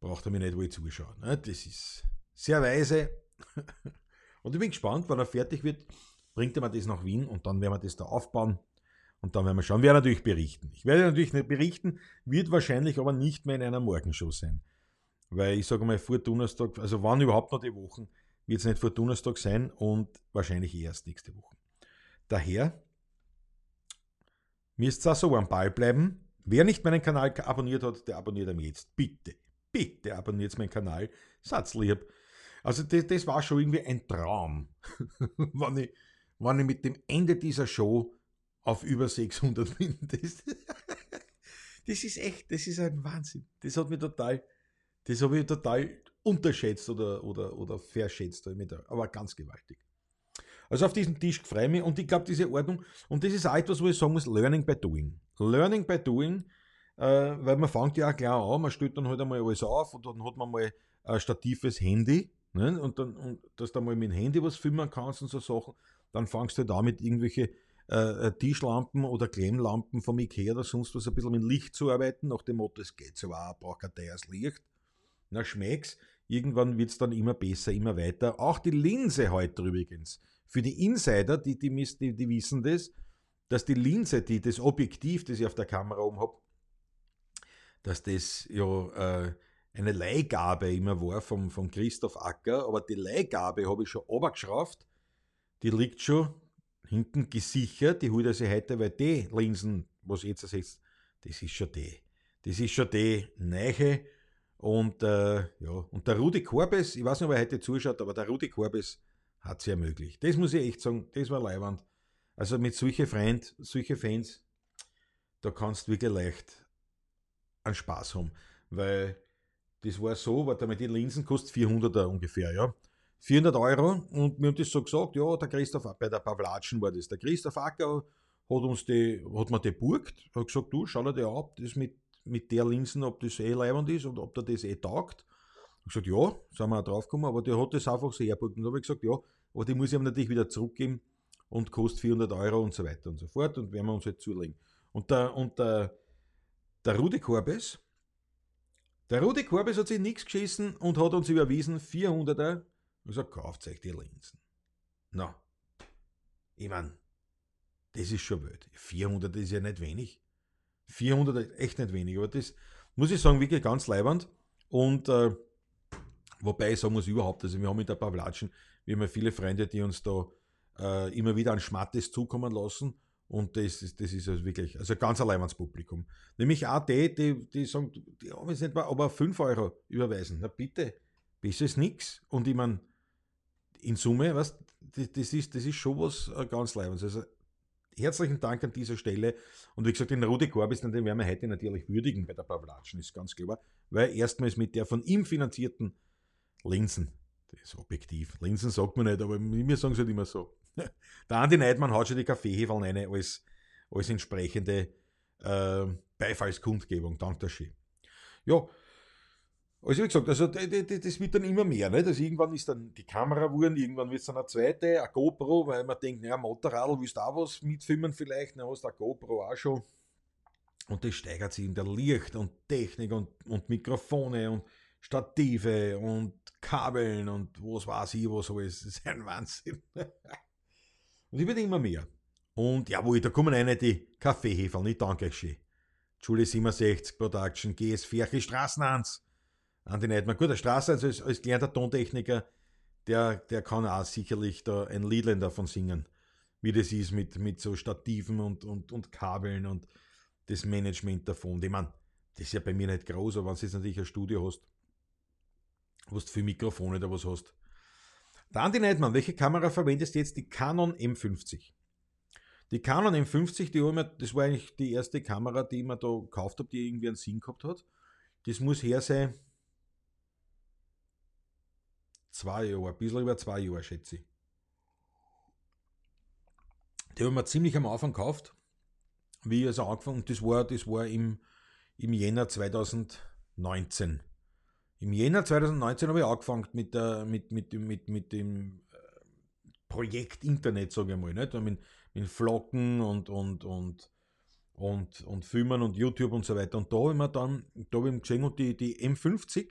braucht er mir nicht wohl zuschauen. Ne? Das ist sehr weise. (laughs) und ich bin gespannt, wenn er fertig wird, bringt er mir das nach Wien und dann werden wir das da aufbauen. Und dann werden wir schauen. Wir werden natürlich berichten. Ich werde natürlich nicht berichten, wird wahrscheinlich aber nicht mehr in einer Morgenshow sein. Weil ich sage mal, vor Donnerstag, also wann überhaupt noch die Wochen, wird es nicht vor Donnerstag sein und wahrscheinlich erst nächste Woche. Daher müsst ihr auch so am Ball bleiben. Wer nicht meinen Kanal abonniert hat, der abonniert ihn jetzt. Bitte, bitte abonniert meinen Kanal. Satzlieb. Also das, das war schon irgendwie ein Traum, (laughs) wenn, ich, wenn ich mit dem Ende dieser Show auf über 600 bin. (laughs) Das, das ist echt, das ist ein Wahnsinn. Das hat mich total, das habe ich total unterschätzt oder, oder, oder verschätzt. Aber ganz gewaltig. Also auf diesen Tisch freue ich mich und ich glaube, diese Ordnung, und das ist auch etwas, wo ich sagen muss, Learning by Doing. Learning by Doing, äh, weil man fängt ja auch klar an, man stellt dann halt einmal alles auf und dann hat man mal ein statives Handy ne? und dann, und dass du mal mit dem Handy was filmen kannst und so Sachen, dann fangst du halt mit irgendwelche äh, Tischlampen oder Klemmlampen vom Ikea oder sonst was ein bisschen mit Licht zu arbeiten, nach dem Motto, es geht so auch, braucht kein teures Licht. Na, schmeck's. Irgendwann wird es dann immer besser, immer weiter. Auch die Linse heute übrigens für die Insider, die, die, die, die wissen das, dass die Linse, die, das Objektiv, das ich auf der Kamera oben habe, dass das ja äh, eine Leihgabe immer war vom, vom Christoph Acker, aber die Leihgabe habe ich schon runtergeschraubt, die liegt schon hinten gesichert, die holt sich heute, weil die Linsen, was jetzt ersetzt, das ist schon die. Das ist schon die Neiche und äh, ja, und der Rudi Korbes, ich weiß nicht, ob er heute zuschaut, aber der Rudi Korbes, hat sie ermöglicht. Das muss ich echt sagen, das war leiwand. Also mit solchen Freund, solche Fans, da kannst du wirklich leicht einen Spaß haben. Weil das war so, warte mal, die Linsen kostet 400 ungefähr, ja. 400 Euro und mir haben das so gesagt, ja, der Christoph, bei der Pavlatschen war das, der Christoph Acker hat uns die, hat mir die burgt, hat gesagt, du, schau dir ab, das mit, mit der Linsen, ob das eh leibend ist und ob der das eh taugt. Ich gesagt, ja, sind wir auch draufgekommen, aber der hat das einfach so hergeburgt. Und da habe ich gesagt, ja, aber die muss ich ihm natürlich wieder zurückgeben und kostet 400 Euro und so weiter und so fort und werden wir uns halt zulegen. Und der, und der, der Rudi Korbes, der Rudi Korbes hat sich nichts geschissen und hat uns überwiesen 400er und gesagt, kauft euch die Linsen. Na, ich meine, das ist schon wild. 400 ist ja nicht wenig. 400 ist echt nicht wenig, aber das, muss ich sagen, wirklich ganz leibend. Und äh, wobei ich sagen muss, überhaupt, also wir haben mit der Pavlatschen, wir haben ja viele Freunde, die uns da äh, immer wieder an Schmattes zukommen lassen. Und das, ist, das ist also wirklich, also ganz allein ans Publikum. Nämlich auch die, die, die sagen, die haben jetzt nicht mal, aber 5 Euro überweisen. Na bitte, besser ist nichts. Und ich meine, in Summe, was, das, das, ist, das ist schon was äh, ganz Leibens. Also herzlichen Dank an dieser Stelle. Und wie gesagt, den Rudi Korbis, den werden wir heute natürlich würdigen bei der Pavlatschen, ist ganz klar. Weil erstmals mit der von ihm finanzierten Linsen, das ist objektiv, Linsen sagt man nicht, aber wir sagen es halt immer so. (laughs) Der Andi Neidmann hat schon die Kaffeehefeln rein als, als entsprechende äh, Beifallskundgebung. Dank der Ski. Ja, also wie gesagt, also das wird dann immer mehr. Nicht? Also irgendwann ist dann die Kamera wurden, irgendwann wird es dann eine zweite, eine GoPro, weil man denkt, ja, Motorrad, willst du auch was mitfilmen vielleicht, dann hast du eine GoPro auch schon. Und das steigert sich in der Licht und Technik und, und Mikrofone und Stative und Kabeln und was weiß ich, was alles. Das ist ein Wahnsinn. (laughs) Und ich werde immer mehr. Und jawohl, da kommen eine die Kaffeeheferl, ich danke euch schön. Schule 67 Production, GS Ferchi Straßenhans. Andi Neidmann. Gut, der Straßenhans als, als gelernter Tontechniker, der, der kann auch sicherlich da ein Liedlein davon singen. Wie das ist mit, mit so Stativen und, und, und Kabeln und das Management davon. Ich meine, das ist ja bei mir nicht groß, aber wenn du jetzt natürlich ein Studio hast, wo du viel Mikrofone da was hast, der Andi Neidmann, welche Kamera verwendest du jetzt? Die Canon M50. Die Canon M50, die wir, das war eigentlich die erste Kamera, die ich mir da gekauft habe, die irgendwie einen Sinn gehabt hat. Das muss her sein zwei Jahre, ein bisschen über zwei Jahre, schätze ich. Die haben wir ziemlich am Anfang gekauft, wie ich also angefangen das war, das war im, im Jänner 2019. Im Jänner 2019 habe ich angefangen mit, der, mit, mit, mit, mit dem äh, Projekt Internet, sage ich mal. Nicht? Mit, mit Vloggen und, und, und, und, und Filmen und YouTube und so weiter. Und da habe ich mir dann da ich gesehen, und die, die M50,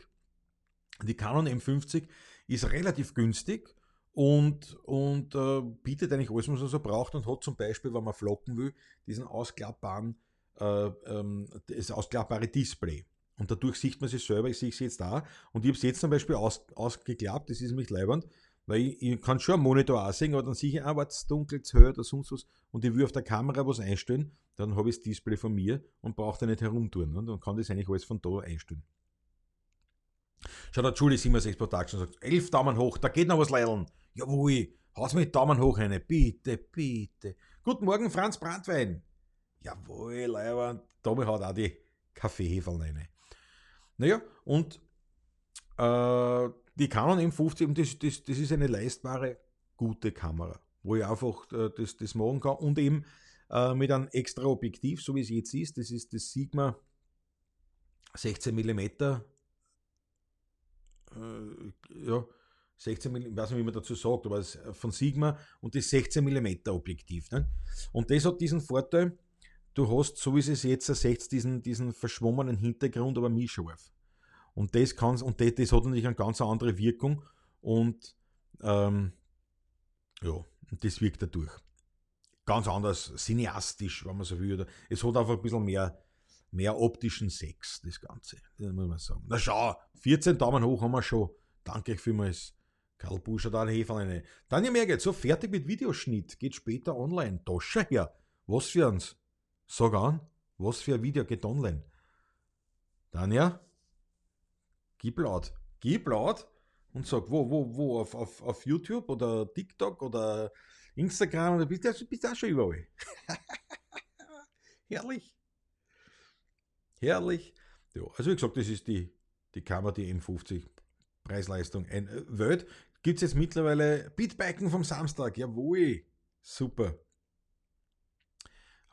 die Canon M50 ist relativ günstig und, und äh, bietet eigentlich alles, was man so braucht und hat zum Beispiel, wenn man vloggen will, diesen ausklappbaren, äh, ähm, das ausklappbare Display. Und dadurch sieht man sich selber, ich sehe es jetzt da. Und ich habe es jetzt zum Beispiel aus, ausgeklappt, das ist nämlich leibend, weil ich, ich, kann schon am Monitor auch sehen, aber dann sehe ich, ah, es dunkel, es hört oder sonst was. Und ich will auf der Kamera was einstellen, dann habe ich das Display von mir und brauche da nicht herumtun. Und dann kann das eigentlich alles von da einstellen. Schaut der Julie 76 Production sagt, elf Daumen hoch, da geht noch was leideln. Jawohl, haus mit Daumen hoch rein, bitte, bitte. Guten Morgen, Franz Brandwein. Jawohl, Leiber, Tommy hat auch die Kaffeehefeln rein. Naja, und äh, die Canon M50, das, das, das ist eine leistbare, gute Kamera, wo ich einfach äh, das, das machen kann und eben äh, mit einem extra Objektiv, so wie es jetzt ist, das ist das Sigma 16 mm, äh, ja, 16 mm, ich weiß nicht, wie man dazu sagt, aber es von Sigma und das 16 mm Objektiv. Ne? Und das hat diesen Vorteil, du hast, so wie es jetzt ersetzt, diesen, diesen verschwommenen Hintergrund, aber scharf. Und das kann, und das, das, hat natürlich eine ganz andere Wirkung und ähm, ja, das wirkt dadurch. Ganz anders, cineastisch, wenn man so will. Es hat einfach ein bisschen mehr, mehr optischen Sex, das Ganze. Das muss man sagen. Na schau, 14 Daumen hoch haben wir schon. Danke euch vielmals. Karl Buscher, da ein Hefer rein. Tanja Merget, so fertig mit Videoschnitt, geht später online. Tasche her. Was für uns? Sag an, was für ein Video geht online? Tanja, gib laut. Gib laut und sag, wo, wo, wo, auf, auf, auf YouTube oder TikTok oder Instagram oder bist du bist auch schon überall. (laughs) Herrlich. Herrlich. Ja, also wie gesagt, das ist die, die Kamera, die M50 Preisleistung. Ein äh, Welt gibt es jetzt mittlerweile Bitbiken vom Samstag. Jawohl. Super.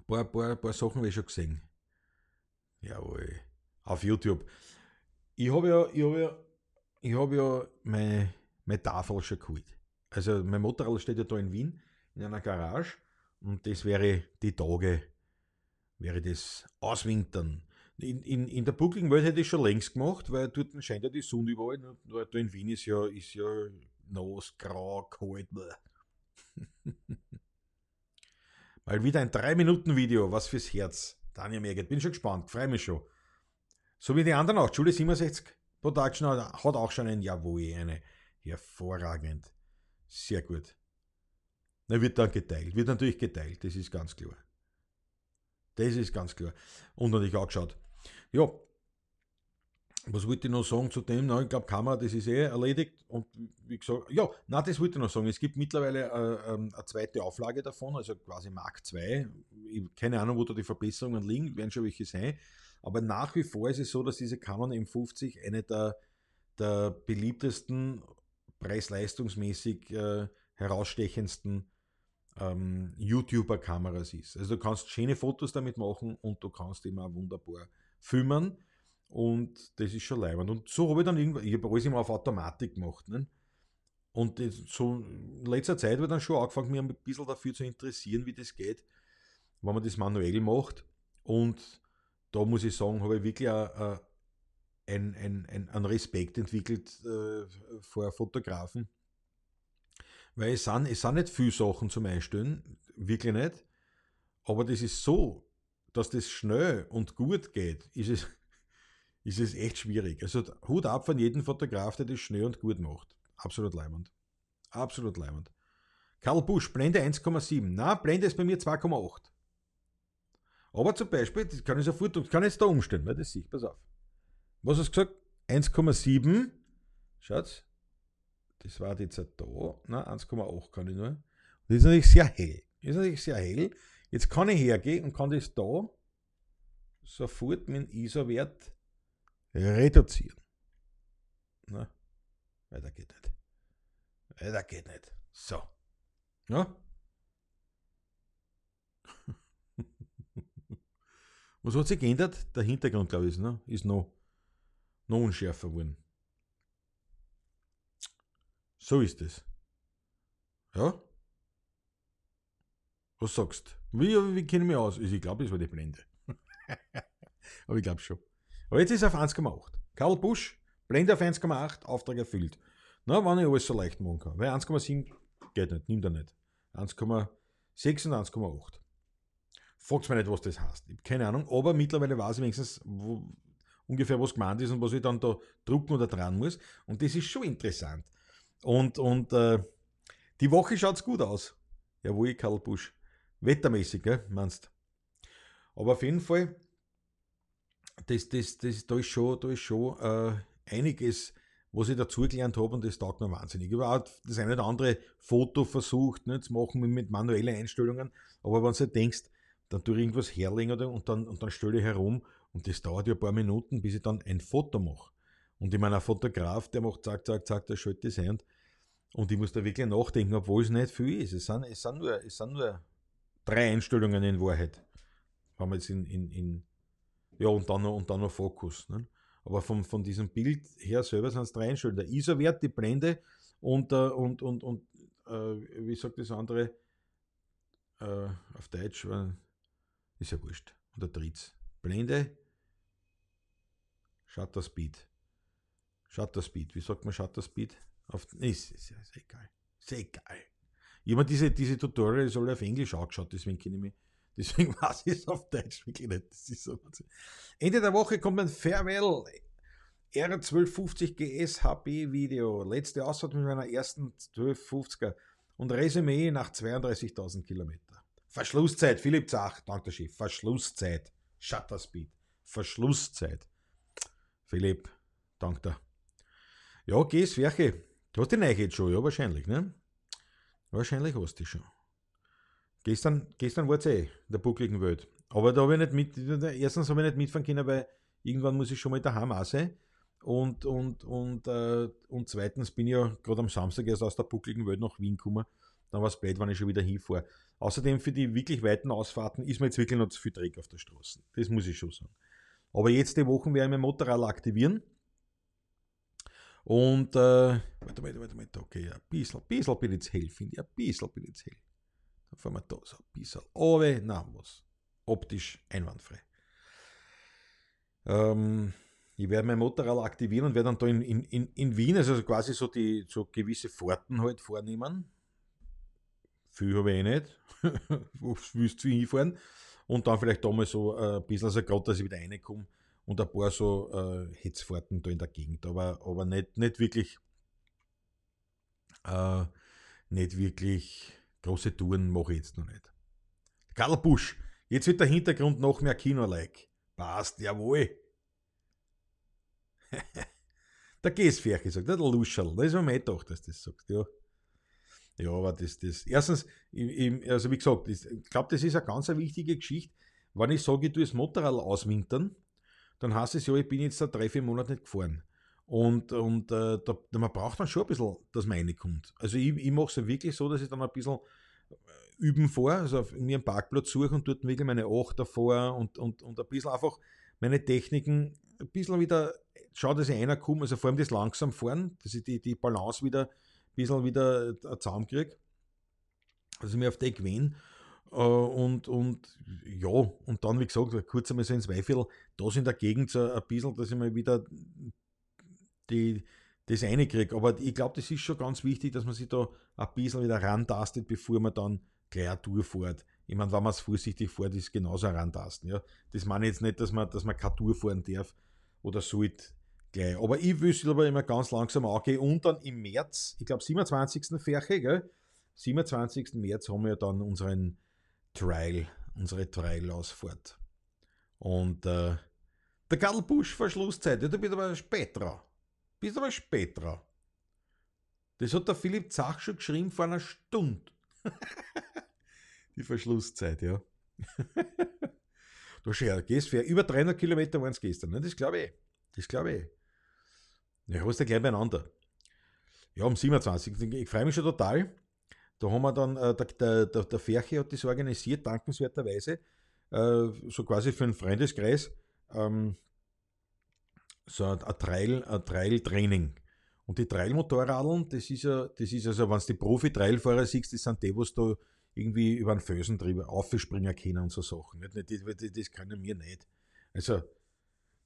Paar, paar, paar Sachen habe ich schon gesehen. Jawohl. Auf YouTube. Ich habe ja, ich hab ja, ich hab ja meine, meine Tafel schon geholt. Also mein Motorrad steht ja da in Wien in einer Garage und das wäre die Tage, wäre das Auswintern. In, in, in der buckligen Welt hätte ich schon längst gemacht, weil dort scheint ja die Sonne überall. Nur da in Wien ist ja, ist ja nass, grau, kalt. (laughs) Mal wieder ein 3-Minuten-Video, was fürs Herz. Daniel Merget, bin schon gespannt, freue mich schon. So wie die anderen auch. Julie 67 Production hat auch schon ein Jawohl, eine hervorragend. Sehr gut. Na, wird dann geteilt. Wird natürlich geteilt, das ist ganz klar. Das ist ganz klar. Und natürlich auch geschaut. Ja, was wollte ich noch sagen zu dem? Na, ich glaube, Kamera, das ist eh erledigt. Und wie gesagt, ja, na, das wollte ich noch sagen. Es gibt mittlerweile äh, ähm, eine zweite Auflage davon, also quasi Mark II. Ich, keine Ahnung, wo da die Verbesserungen liegen, werden schon welche sein. Aber nach wie vor ist es so, dass diese Canon M50 eine der, der beliebtesten, preis-leistungsmäßig äh, herausstechendsten ähm, YouTuber-Kameras ist. Also du kannst schöne Fotos damit machen und du kannst immer wunderbar filmen. Und das ist schon leibend. Und so habe ich dann irgendwann, ich habe alles immer auf Automatik gemacht. Ne? Und so in letzter Zeit habe ich dann schon angefangen, mich ein bisschen dafür zu interessieren, wie das geht, wenn man das manuell macht. Und da muss ich sagen, habe ich wirklich ein, ein, ein, einen Respekt entwickelt äh, vor Fotografen. Weil es sind, es sind nicht viele Sachen zum Einstellen, wirklich nicht. Aber das ist so, dass das schnell und gut geht, ist es, ist es echt schwierig. Also Hut ab von jedem Fotograf, der das schnell und gut macht. Absolut leimend. Absolut leimend. Karl Busch, Blende 1,7. Na, Blende ist bei mir 2,8. Aber zum Beispiel, das kann ich sofort, das kann ich jetzt da umstellen, weil das sehe ich, pass auf. Was hast du gesagt? 1,7. Schaut, das war jetzt da. Na, 1,8 kann ich nur. das ist natürlich sehr hell. Das ist natürlich sehr hell. Jetzt kann ich hergehen und kann das da sofort mit dem ISO-Wert reduzieren. Na, weiter geht nicht. Weiter geht nicht. So. Ja? (laughs) Was hat sich geändert? Der Hintergrund, glaube ich, ne? ist noch, noch unschärfer geworden. So ist es. Ja? Was sagst du? Wie, wie kenne ich mich aus? Ich glaube, es war die Blende. (laughs) Aber ich glaube schon. Aber jetzt ist er auf 1,8. Karl Busch, Blende auf 1,8, Auftrag erfüllt. Na, wann ich alles so leicht machen kann. Weil 1,7 geht nicht, nimmt er nicht. 1,6 und 1,8. Fragt mir nicht, was das heißt. Ich habe keine Ahnung, aber mittlerweile weiß ich wenigstens wo, ungefähr, was gemeint ist und was ich dann da drucken oder dran muss. Und das ist schon interessant. Und, und äh, die Woche schaut es gut aus. Jawohl, Karl Busch. Wettermäßig, gell, meinst Aber auf jeden Fall, das, das, das, da ist schon, da ist schon äh, einiges, was ich dazugelernt habe und das taugt mir wahnsinnig. Ich habe auch das eine oder andere Foto versucht ne, zu machen mit, manuellen Einstellungen, aber wenn du denkst, dann tue ich irgendwas herlegen oder, und, dann, und dann stelle ich herum und das dauert ja ein paar Minuten, bis ich dann ein Foto mache. Und ich meine, ein Fotograf, der macht zack, zack, zack, der schaltet das ein. Und ich muss da wirklich nachdenken, obwohl es nicht viel ist. Es sind, es sind, nur, es sind nur drei Einstellungen in Wahrheit. Haben wir jetzt in, in, in ja, und dann noch, und dann noch Fokus. Ne? Aber vom, von diesem Bild her selber sind es drei Einstellungen. Der ISO-Wert, die Blende und, äh, und, und, und äh, wie sagt das andere äh, auf Deutsch? Ist ja wurscht. Oder Dritz. Blende, Shutter Speed. Shutter Speed. Wie sagt man Shutter Speed? Auf, ist, ist, ist egal. Ist egal. Habe diese, diese Tutorials alle auf Englisch angeschaut, deswegen kenne ich mich. Deswegen (laughs) weiß ich es auf Deutsch wirklich nicht. Das ist so Ende der Woche kommt ein Farewell R1250 GS HP Video. Letzte Ausfahrt mit meiner ersten 1250er und Resümee nach 32.000 Kilometern. Verschlusszeit, Philipp Zach, danke Chef. Verschlusszeit. Shutter Speed. Verschlusszeit. Philipp, danke dir. Ja, geh's, welche? Du hast die neue jetzt schon, ja, wahrscheinlich, ne? Wahrscheinlich hast du die schon. Gestern, gestern war es eh, der buckligen Welt. Aber da habe ich nicht mit, erstens habe ich nicht mitfahren können, weil irgendwann muss ich schon mal daheim auch sein. Und, und, und, äh, und zweitens bin ich ja gerade am Samstag erst aus der buckligen Welt nach Wien gekommen. Dann war es blöd, wenn ich schon wieder hinfahre. Außerdem für die wirklich weiten Ausfahrten ist mir jetzt wirklich noch zu viel Dreck auf der Straße. Das muss ich schon sagen. Aber jetzt die Wochen werde ich mein Motorrad aktivieren. Und, äh, warte mal, warte mal, okay, ein bisschen, ein bisschen bin ich jetzt hell, finde ich, ein bisschen bin ich jetzt hell. Dann fahren wir da so ein bisschen runter, na was, optisch einwandfrei. Ähm, ich werde mein Motorrad aktivieren und werde dann da in, in, in Wien, also quasi so die so gewisse Fahrten halt vornehmen. Viel habe ich eh nicht. Wo willst du hinfahren? Und dann vielleicht da mal so ein bisschen, also gerade, dass ich wieder reinkomme und ein paar so äh, Hetzfahrten da in der Gegend, aber, aber nicht, nicht wirklich äh, nicht wirklich große Touren mache ich jetzt noch nicht. Karl Busch, jetzt wird der Hintergrund noch mehr Kino-like. Passt, jawohl. (laughs) der Gäsferche sagt, der Luscherl, das ist mir nicht gedacht, dass das sagt, ja. Ja, aber das, das, erstens, also wie gesagt, ich glaube, das ist eine ganz eine wichtige Geschichte. Wenn ich sage, ich tue das Motorrad auswintern, dann heißt es ja, ich bin jetzt da drei, vier Monate nicht gefahren. Und, und äh, da, man braucht dann schon ein bisschen, dass man reinkommt. Also ich, ich mache es ja wirklich so, dass ich dann ein bisschen äh, üben vor, also mir einen Parkplatz suche und dort wirklich meine Acht davor und, und, und ein bisschen einfach meine Techniken ein bisschen wieder, schaue, dass ich einer komme, also vor allem das langsam fahren, dass ich die, die Balance wieder ein bisschen wieder äh, zusammenkriege, ich mir auf die gewinne. Äh, und, und ja, und dann, wie gesagt, kurz einmal so ins Zweifel, da in der Gegend so ein bisschen, dass ich mal wieder die, das reinkriege. Aber ich glaube, das ist schon ganz wichtig, dass man sich da ein bisschen wieder rantastet, bevor man dann gleich eine Tour fährt. Ich meine, wenn man es vorsichtig fährt, ist es genauso rantasten. Ja. Das meine ich jetzt nicht, dass man, dass man keine Tour fahren darf oder sollte gleich. Aber ich will es aber immer ganz langsam angehen und dann im März, ich glaube 27. Färche, gell? 27. März haben wir dann unseren Trial, unsere Trial-Ausfahrt. Und äh, der Karl Busch Verschlusszeit, ja, du bist aber spät dran. Bist aber spät dran. Das hat der Philipp Zach schon geschrieben vor einer Stunde. (laughs) Die Verschlusszeit, ja. (laughs) du schau, gehst für über 300 Kilometer waren es gestern, ne? Das glaube ich. Das glaube ich. Ja, hast du gleich beieinander. Ja, am 27. Ich freue mich schon total. Da haben wir dann, äh, der, der, der Ferche hat das organisiert, dankenswerterweise, äh, so quasi für einen Freundeskreis, ähm, so ein, Trail, ein Trail-Training. Und die Trailmotorradeln, das ist ja, das ist also, wenn du die Profi-Trailfahrer siehst, das sind die, was da irgendwie über einen drüber aufspringen können und so Sachen. Das, das, können wir nicht. Also,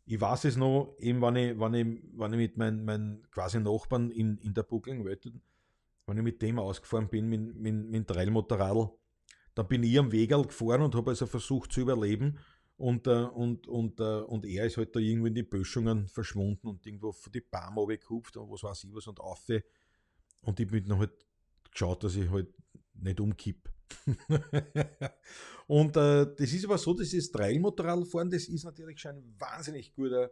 ich weiß es noch, eben, wenn ich, wenn ich, wenn ich mit meinen mein quasi Nachbarn in, in der Buckling Welt wenn ich mit dem ausgefahren bin, mit, mit, mit dem Trailmotorradl, dann bin ich am Wegerl gefahren und habe also versucht zu überleben. Und, äh, und, und, äh, und er ist halt da irgendwo in die Böschungen verschwunden und irgendwo von die Baum abgekupft und was weiß ich was und auf. Und ich bin dann halt geschaut, dass ich halt nicht umkipp. (laughs) und äh, das ist aber so, dieses Trailmotorradfahren, das ist natürlich schon ein wahnsinnig guter,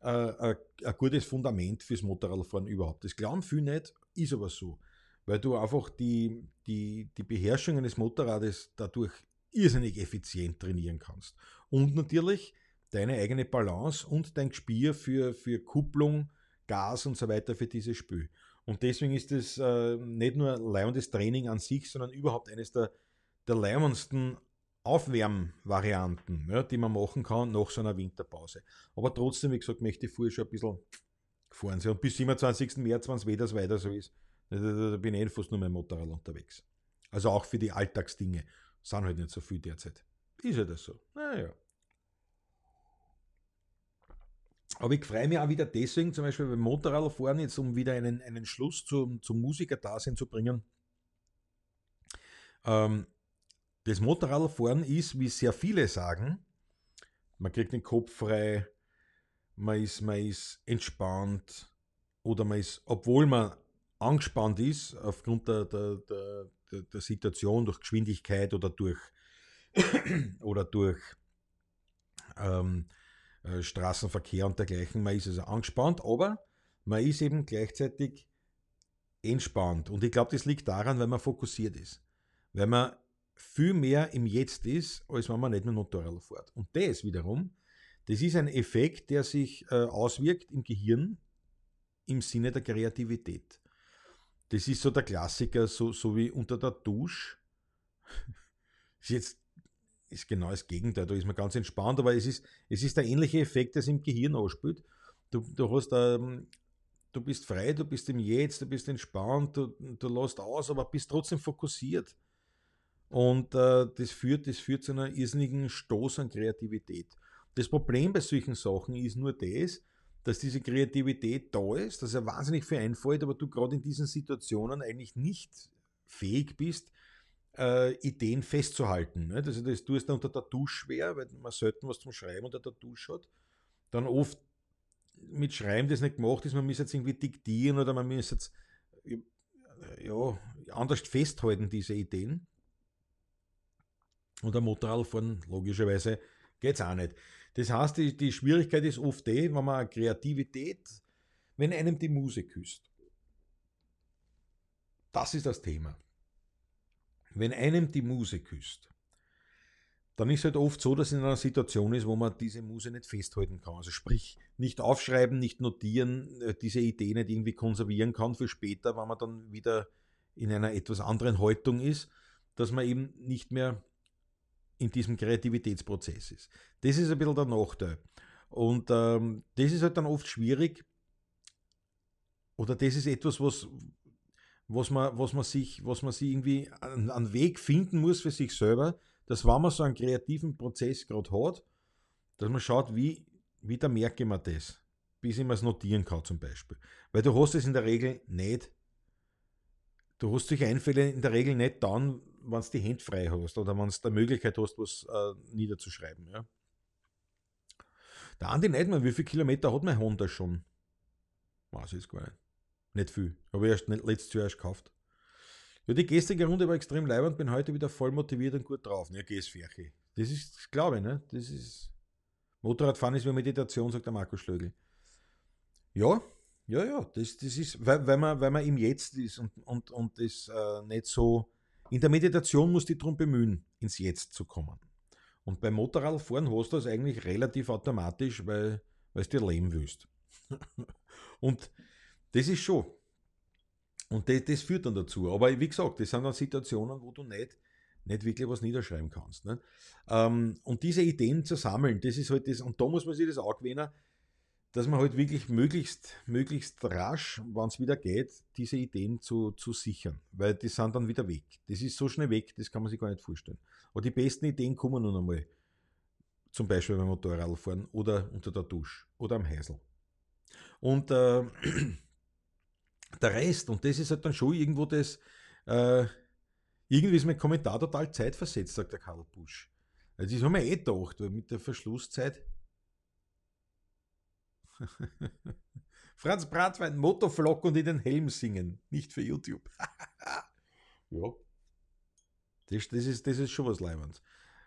äh, ein gutes Fundament fürs Motorradfahren überhaupt. Das glauben viele nicht, ist aber so weil du einfach die, die, die Beherrschung eines Motorrades dadurch irrsinnig effizient trainieren kannst. Und natürlich deine eigene Balance und dein Gespür für, für Kupplung, Gas und so weiter für dieses Spiel. Und deswegen ist es äh, nicht nur leiherndes Training an sich, sondern überhaupt eines der, der leihernsten Aufwärmvarianten, ja, die man machen kann nach so einer Winterpause. Aber trotzdem, wie gesagt, möchte ich vorher schon ein bisschen gefahren sein. Und bis 27. März, wenn es wieder weiter so ist, da, bin ich fast nur mit dem Motorrad unterwegs. Also auch für die Alltagsdinge. Sind halt nicht so viel derzeit. Ist ja das so. Naja. Aber ich freue mich auch wieder deswegen, zum Beispiel beim Motorradfahren, jetzt um wieder einen, einen Schluss zum, zum Musikerdasein zu bringen. Ähm, das Motorradfahren ist, wie sehr viele sagen, man kriegt den Kopf frei, man ist, man ist entspannt oder man ist, obwohl man angespannt ist aufgrund der, der, der, der Situation durch Geschwindigkeit oder durch (clears throat) oder durch ähm, äh, Straßenverkehr und dergleichen. Man ist also angespannt, aber man ist eben gleichzeitig entspannt. Und ich glaube, das liegt daran, weil man fokussiert ist. Weil man viel mehr im Jetzt ist, als wenn man nicht dem Motorrad fährt. Und das wiederum, das ist ein Effekt, der sich äh, auswirkt im Gehirn im Sinne der Kreativität. Das ist so der Klassiker, so, so wie unter der Dusche. (laughs) ist jetzt ist genau das Gegenteil, da ist man ganz entspannt, aber es ist, es ist der ähnliche Effekt, der sich im Gehirn ausspielt. Du, du, hast, ähm, du bist frei, du bist im Jetzt, du bist entspannt, du, du lässt aus, aber bist trotzdem fokussiert. Und äh, das, führt, das führt zu einer irrsinnigen Stoß an Kreativität. Das Problem bei solchen Sachen ist nur das, dass diese Kreativität da ist, dass er wahnsinnig viel einfällt, aber du gerade in diesen Situationen eigentlich nicht fähig bist, äh, Ideen festzuhalten. Ne? Also das tust du unter der Dusche schwer, weil man selten was zum Schreiben unter der Dusche hat. dann oft mit Schreiben das nicht gemacht ist, man muss jetzt irgendwie diktieren oder man muss jetzt ja, anders festhalten, diese Ideen. Und am Motorradfahren, logischerweise, geht es auch nicht. Das heißt, die, die Schwierigkeit ist oft die, wenn man Kreativität, wenn einem die Muse küsst. Das ist das Thema. Wenn einem die Muse küsst, dann ist es halt oft so, dass in einer Situation ist, wo man diese Muse nicht festhalten kann. Also sprich, nicht aufschreiben, nicht notieren, äh, diese Idee nicht irgendwie konservieren kann für später, wenn man dann wieder in einer etwas anderen Haltung ist, dass man eben nicht mehr in diesem Kreativitätsprozess ist. Das ist ein bisschen der Nachteil. Und ähm, das ist halt dann oft schwierig, oder das ist etwas, was, was, man, was, man, sich, was man sich irgendwie einen Weg finden muss für sich selber, dass wenn man so einen kreativen Prozess gerade hat, dass man schaut, wie, wie da merke ich mir das, bis ich mir es notieren kann zum Beispiel. Weil du hast es in der Regel nicht, du hast solche Einfälle in der Regel nicht dann, wenn du die Hände frei hast oder wenn du die Möglichkeit hast, was äh, niederzuschreiben. Ja. Der Andi Neidmann, wie viele Kilometer hat mein Honda schon? Weiß ich gar nicht. Nicht viel. Habe ich erst letztes Jahr erst gekauft. Ja, die gestrige Runde war extrem leibend, bin heute wieder voll motiviert und gut drauf. Ja, geh's Ferche. Das ist, glaube ich, ne? Das ist. Motorradfahren ist wie Meditation, sagt der Markus Schlögl. Ja, ja, ja, das, das ist, weil, weil, man, weil man im Jetzt ist und, und, und das äh, nicht so. In der Meditation musst du dich darum bemühen, ins Jetzt zu kommen. Und beim Motorradfahren hast du das eigentlich relativ automatisch, weil, weil du dir leben willst. (laughs) und das ist schon. Und das, das, führt dann dazu. Aber wie gesagt, das sind dann Situationen, wo du nicht, nicht wirklich was niederschreiben kannst. Ne? Ähm, und diese Ideen zu sammeln, das ist halt das, und da muss man sich das auch gewöhnen, dass man halt wirklich möglichst, möglichst rasch, wenn es wieder geht, diese Ideen zu, zu sichern. Weil die sind dann wieder weg. Das ist so schnell weg, das kann man sich gar nicht vorstellen. Aber die besten Ideen kommen nun einmal. Zum Beispiel beim Motorradfahren oder unter der Dusche oder am Häusl. Und äh, (clears throat) der Rest, und das ist halt dann schon irgendwo das, äh, irgendwie ist mein Kommentar total zeitversetzt, sagt der Karl Busch. Also das haben wir eh gedacht, weil mit der Verschlusszeit. (laughs) Franz Bratwein, Motorflock und in den Helm singen, nicht für YouTube. (laughs) ja. Das, das, ist, das ist schon was Leibendes.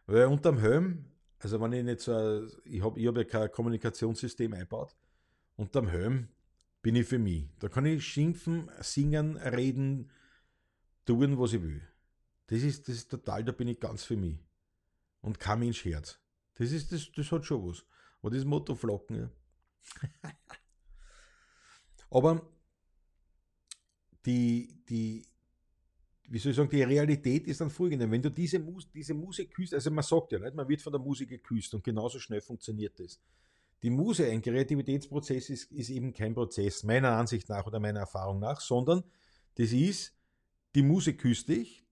Weil unterm Helm, also wenn ich nicht so, ich habe ich hab ja kein Kommunikationssystem eingebaut, unterm Helm bin ich für mich. Da kann ich schimpfen, singen, reden, tun, was ich will. Das ist, das ist total, da bin ich ganz für mich. Und kein Mensch Herz. Das ist, das, das hat schon was. Aber das Motorflocken, ja. (laughs) Aber die, die, wie soll ich sagen, die Realität ist dann folgende. Wenn du diese, Mus diese Musik küsst, also man sagt ja nicht, man wird von der Musik geküsst und genauso schnell funktioniert das. Die Muse, ein Kreativitätsprozess, ist, ist eben kein Prozess, meiner Ansicht nach oder meiner Erfahrung nach, sondern das ist, die Muse küsst dich,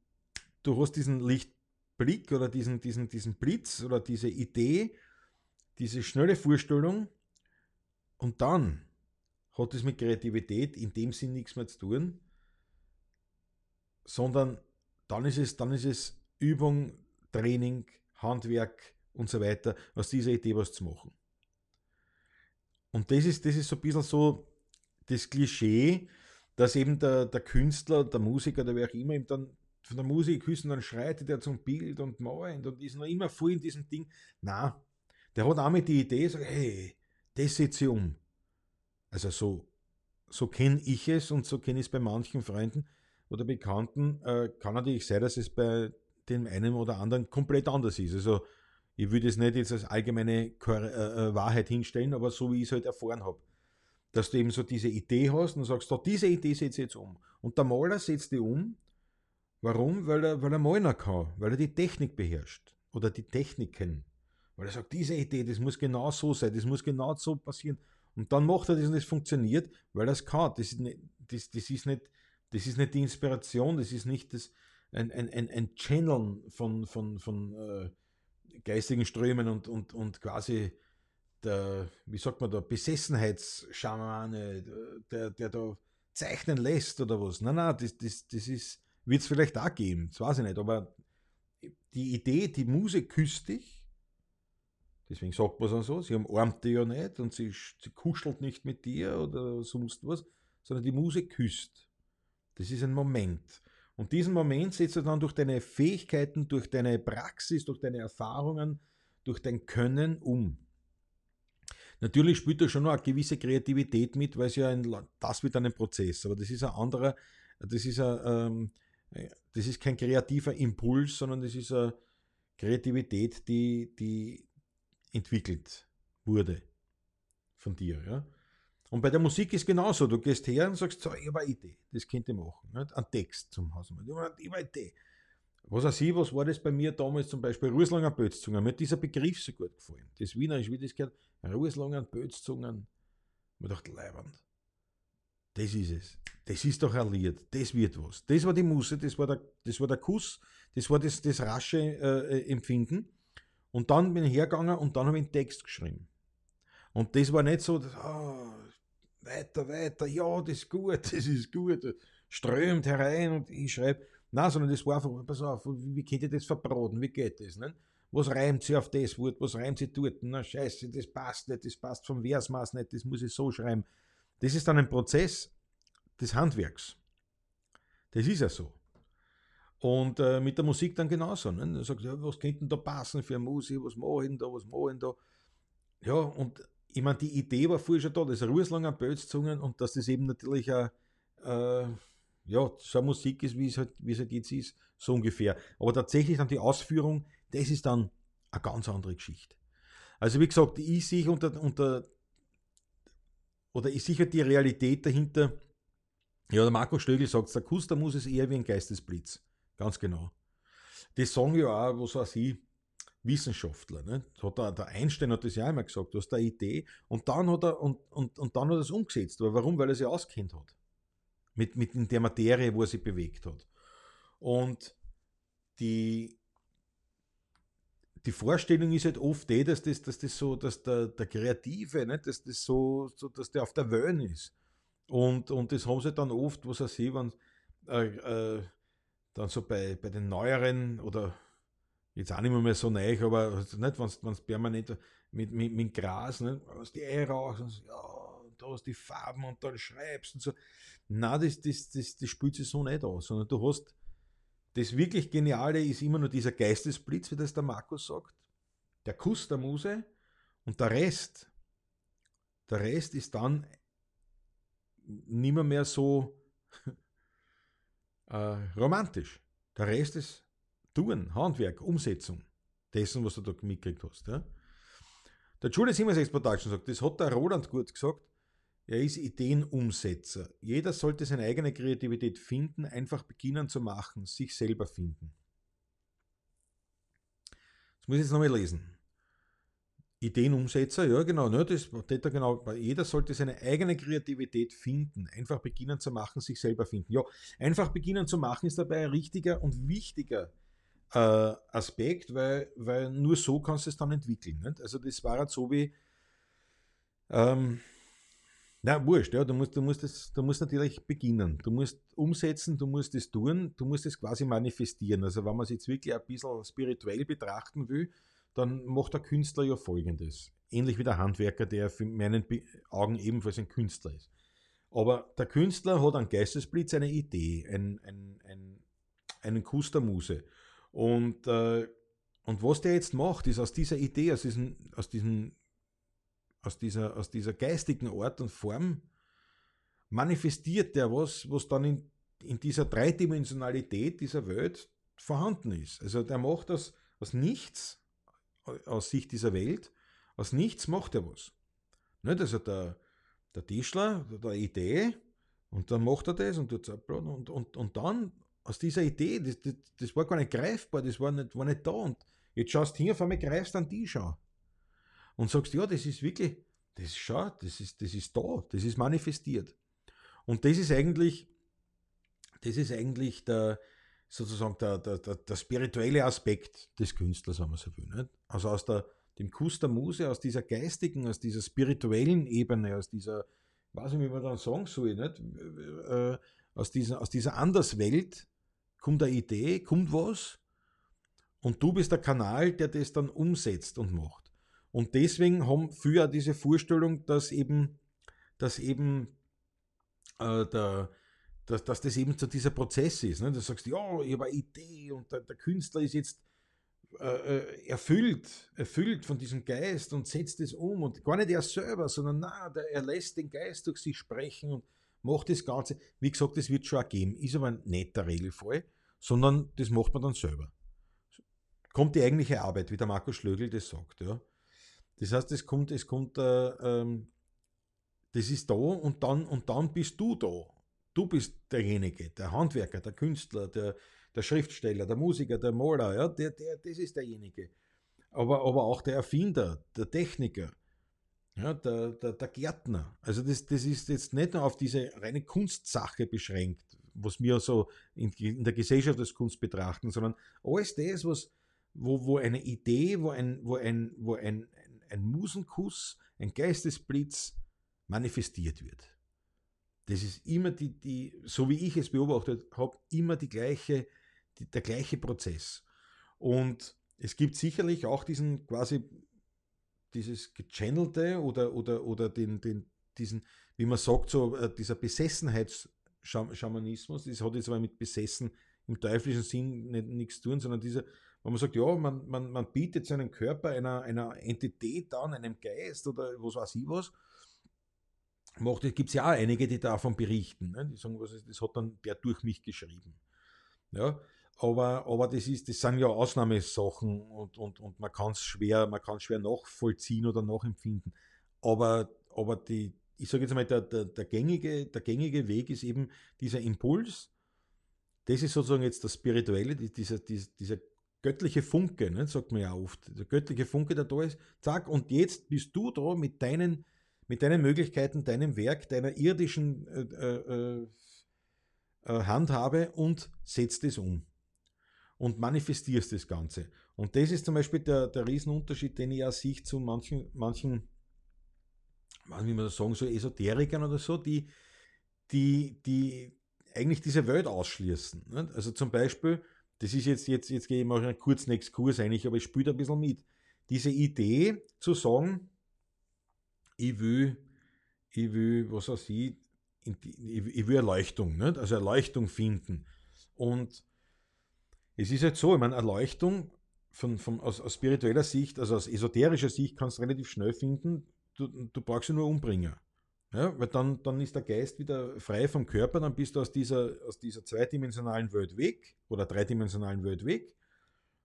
du hast diesen Lichtblick oder diesen, diesen, diesen Blitz oder diese Idee, diese schnelle Vorstellung und dann hat es mit Kreativität in dem Sinn nichts mehr zu tun, sondern dann ist es, dann ist es Übung, Training, Handwerk und so weiter, aus dieser Idee was zu machen. Und das ist, das ist so ein bisschen so das Klischee, dass eben der, der Künstler, der Musiker, der wer auch immer, ihm dann von der Musik küssen, dann schreitet er zum Bild und malt und ist noch immer voll in diesem Ding. Na, der hat auch mit die Idee, sagt, hey, das setze ich um. Also so, so kenne ich es und so kenne ich es bei manchen Freunden oder Bekannten. Äh, kann natürlich sein, dass es bei dem einen oder anderen komplett anders ist. Also ich würde es nicht jetzt als allgemeine äh, äh, Wahrheit hinstellen, aber so wie ich es halt erfahren habe. Dass du eben so diese Idee hast und sagst, da, diese Idee setze ich jetzt um. Und der Maler setzt die um. Warum? Weil er, weil er malen kann, weil er die Technik beherrscht oder die Techniken. Weil er sagt, diese Idee, das muss genau so sein, das muss genau so passieren. Und dann macht er das und das funktioniert, weil er es kann. Das ist nicht, das, das ist nicht, das ist nicht die Inspiration, das ist nicht das, ein, ein, ein, ein Channeln von, von, von äh, geistigen Strömen und, und, und quasi der, wie sagt man da, Besessenheitsschamane, der, der da zeichnen lässt oder was. Nein, nein, das, das, das ist, wird es vielleicht auch geben, das weiß ich nicht, aber die Idee, die Muse küsst dich, Deswegen sagt man es so, sie umarmt dich ja nicht und sie, sie kuschelt nicht mit dir oder sonst was, sondern die Muse küsst. Das ist ein Moment. Und diesen Moment setzt du dann durch deine Fähigkeiten, durch deine Praxis, durch deine Erfahrungen, durch dein Können um. Natürlich spielt da schon noch eine gewisse Kreativität mit, weil es ja ein, das wird dann ein Prozess, aber das ist ein anderer, das ist ein, ähm, das ist kein kreativer Impuls, sondern das ist eine Kreativität, die, die entwickelt wurde von dir. Ja? Und bei der Musik ist genauso. Du gehst her und sagst, so, ich habe eine Idee, das könnte ich machen. Nicht? Ein Text zum Hausmann. Ich habe eine Idee. Was auch ich, was war das bei mir damals zum Beispiel? Ruslanger Bötzzungen. Mir hat dieser Begriff so gut gefallen. Das Wiener ist, wie das gehört, Ruslanger Bötzzungen. Man dachte, leibend. Das ist es. Das ist doch ein Lied. Das wird was. Das war die Musse, das war der, das war der Kuss, das war das, das rasche äh, äh Empfinden. Und dann bin ich hergegangen und dann habe ich einen Text geschrieben. Und das war nicht so, dass, oh, weiter, weiter, ja, das ist gut, (laughs) das ist gut, strömt herein und ich schreibe. Nein, sondern das war einfach, pass auf, wie könnt ihr das verbraten, wie geht das? Ne? Was reimt sie auf das Wort, was reimt sie dort? Na scheiße, das passt nicht, das passt vom Versmaß nicht, das muss ich so schreiben. Das ist dann ein Prozess des Handwerks. Das ist ja so. Und äh, mit der Musik dann genauso. Ne? Du sagst, ja, was könnte da passen für Musik, was mache ich denn da, was mache ich denn da? Ja, und ich meine, die Idee war vorher schon da, das Ruherslang an Bölzzungen und dass das eben natürlich auch, äh, ja, so Musik ist, wie es, halt, wie es halt jetzt ist, so ungefähr. Aber tatsächlich dann die Ausführung, das ist dann eine ganz andere Geschichte. Also wie gesagt, ich sehe unter, unter oder ich sehe halt die Realität dahinter, ja, der Marco Stögel sagt, der Kuster muss es eher wie ein Geistesblitz. Ganz genau. Das sagen ja auch, was weiß ich, Wissenschaftler. Ne? Hat der, der Einstein hat das ja einmal gesagt, du hast eine Idee und dann hat er, und, und, und dann hat er es umgesetzt. Aber warum? Weil er sich auskennt hat. Mit, mit der Materie, wo er sich bewegt hat. Und die, die Vorstellung ist halt oft die, dass das, dass das so, dass der, der Kreative, ne, dass das so, so, dass der auf der Wellen ist. Und, und das haben sie dann oft, was er sieht, wenn äh, äh, dann so bei, bei den neueren oder jetzt auch nicht mehr, mehr so neu, aber nicht, wenn es permanent mit, mit, mit Gras, nicht, was die Eier rauchst und so, ja, da hast die Farben und dann schreibst und so. Nein, das, das, das, das spielt sich so nicht aus, sondern du hast das wirklich Geniale ist immer nur dieser Geistesblitz, wie das der Markus sagt, der Kuss der Muse und der Rest, der Rest ist dann nimmer mehr so äh, romantisch. Der Rest ist Tun, Handwerk, Umsetzung dessen, was du da mitgekriegt hast. Ja? Der Julius 76 Production sagt, das hat der Roland gut gesagt, er ist Ideenumsetzer. Jeder sollte seine eigene Kreativität finden, einfach beginnen zu machen, sich selber finden. Das muss ich jetzt nochmal lesen. Ideenumsetzer, ja genau, ne, das steht genau. Jeder sollte seine eigene Kreativität finden, einfach beginnen zu machen, sich selber finden. Ja, einfach beginnen zu machen ist dabei ein richtiger und wichtiger äh, Aspekt, weil, weil nur so kannst du es dann entwickeln. Nicht? Also das war halt so wie, ähm, na, wurscht, ja, du musst, du, musst das, du musst natürlich beginnen. Du musst umsetzen, du musst es tun, du musst es quasi manifestieren. Also wenn man es jetzt wirklich ein bisschen spirituell betrachten will, dann macht der Künstler ja folgendes. Ähnlich wie der Handwerker, der für meinen Augen ebenfalls ein Künstler ist. Aber der Künstler hat einen Geistesblitz, eine Idee, ein, ein, ein, einen Kuss der Muse. Und, äh, und was der jetzt macht, ist aus dieser Idee, aus, diesem, aus, diesem, aus, dieser, aus dieser geistigen Art und Form, manifestiert der was, was dann in, in dieser Dreidimensionalität dieser Welt vorhanden ist. Also der macht das aus nichts, aus Sicht dieser Welt, aus nichts macht er was. Nicht? Also der, der Tischler, der Idee, und dann macht er das und, und, und, und dann aus dieser Idee, das, das, das, war gar nicht greifbar, das war nicht, war nicht da. Und jetzt schaust du hin, auf einmal greifst an die schau. Und sagst, ja, das ist wirklich, das ist schau, das ist, das ist da, das ist manifestiert. Und das ist eigentlich, das ist eigentlich der, sozusagen der, der, der, der spirituelle Aspekt des Künstlers, wenn man so will. Nicht? Also aus der, dem Kuss der Muse, aus dieser geistigen, aus dieser spirituellen Ebene, aus dieser, weiß nicht, wie man dann sagen soll, nicht? Äh, aus, dieser, aus dieser Anderswelt, kommt eine Idee, kommt was und du bist der Kanal, der das dann umsetzt und macht. Und deswegen haben viele diese Vorstellung, dass eben, dass eben äh, der, dass, dass das eben so dieser Prozess ist. Ne? Du sagst, ja, ich habe eine Idee und der, der Künstler ist jetzt äh, äh, erfüllt, erfüllt von diesem Geist und setzt es um und gar nicht er selber, sondern na, der, er lässt den Geist durch sich sprechen und macht das Ganze. Wie gesagt, das wird schon auch geben, ist aber nicht der Regelfall, sondern das macht man dann selber. Kommt die eigentliche Arbeit, wie der Markus Schlögl das sagt. Ja. Das heißt, es kommt, es kommt, äh, ähm, das ist da und dann, und dann bist du da. Du bist derjenige, der Handwerker, der Künstler, der, der Schriftsteller, der Musiker, der Maler, ja, der, der, das ist derjenige. Aber, aber auch der Erfinder, der Techniker, ja, der, der, der Gärtner. Also das, das ist jetzt nicht nur auf diese reine Kunstsache beschränkt, was wir so in, in der Gesellschaft als Kunst betrachten, sondern alles das, was, wo, wo eine Idee, wo ein, wo ein, wo ein, ein, ein Musenkuss, ein Geistesblitz manifestiert wird. Das ist immer die, die so wie ich es beobachtet habe, immer die gleiche, die, der gleiche Prozess. Und es gibt sicherlich auch diesen quasi dieses gechannelte oder, oder, oder den, den, diesen, wie man sagt, so äh, dieser Besessenheitsschamanismus, das hat jetzt aber mit besessen im teuflischen Sinn nicht, nichts zu tun, sondern dieser, wo man sagt, ja, man, man, man bietet seinen Körper einer, einer Entität an, einem Geist oder was weiß ich was, macht, gibt es ja auch einige, die davon berichten. Ne? Die sagen, was ist, das hat dann der durch mich geschrieben. Ja, aber, aber das, ist, das sind ja Ausnahmesachen und, und, und man kann es schwer, man kann schwer nachvollziehen oder nachempfinden. Aber, aber die, ich sage jetzt mal, der, der, der, gängige, der gängige Weg ist eben dieser Impuls. Das ist sozusagen jetzt das Spirituelle, dieser, dieser, dieser göttliche Funke, ne, sagt man ja oft. Der göttliche Funke, der da ist, zack, und jetzt bist du da mit deinen, mit deinen Möglichkeiten, deinem Werk, deiner irdischen äh, äh, äh, Handhabe und setzt es um und manifestierst das Ganze. Und das ist zum Beispiel der, der Riesenunterschied, den ich auch sehe zu manchen, manchen, wie man das sagen soll, Esoterikern oder so, die, die, die eigentlich diese Welt ausschließen. Also zum Beispiel, das ist jetzt, jetzt, jetzt gehe ich mal einen kurzen Exkurs eigentlich, aber ich spiele ein bisschen mit. Diese Idee zu sagen, ich will, ich will, was weiß ich, ich will Erleuchtung, nicht? also Erleuchtung finden. Und es ist halt so, ich meine, Erleuchtung von, von, aus, aus spiritueller Sicht, also aus esoterischer Sicht, kannst du relativ schnell finden, du, du brauchst sie nur umbringen. Ja, weil dann, dann ist der Geist wieder frei vom Körper, dann bist du aus dieser, aus dieser zweidimensionalen Welt weg oder dreidimensionalen Welt weg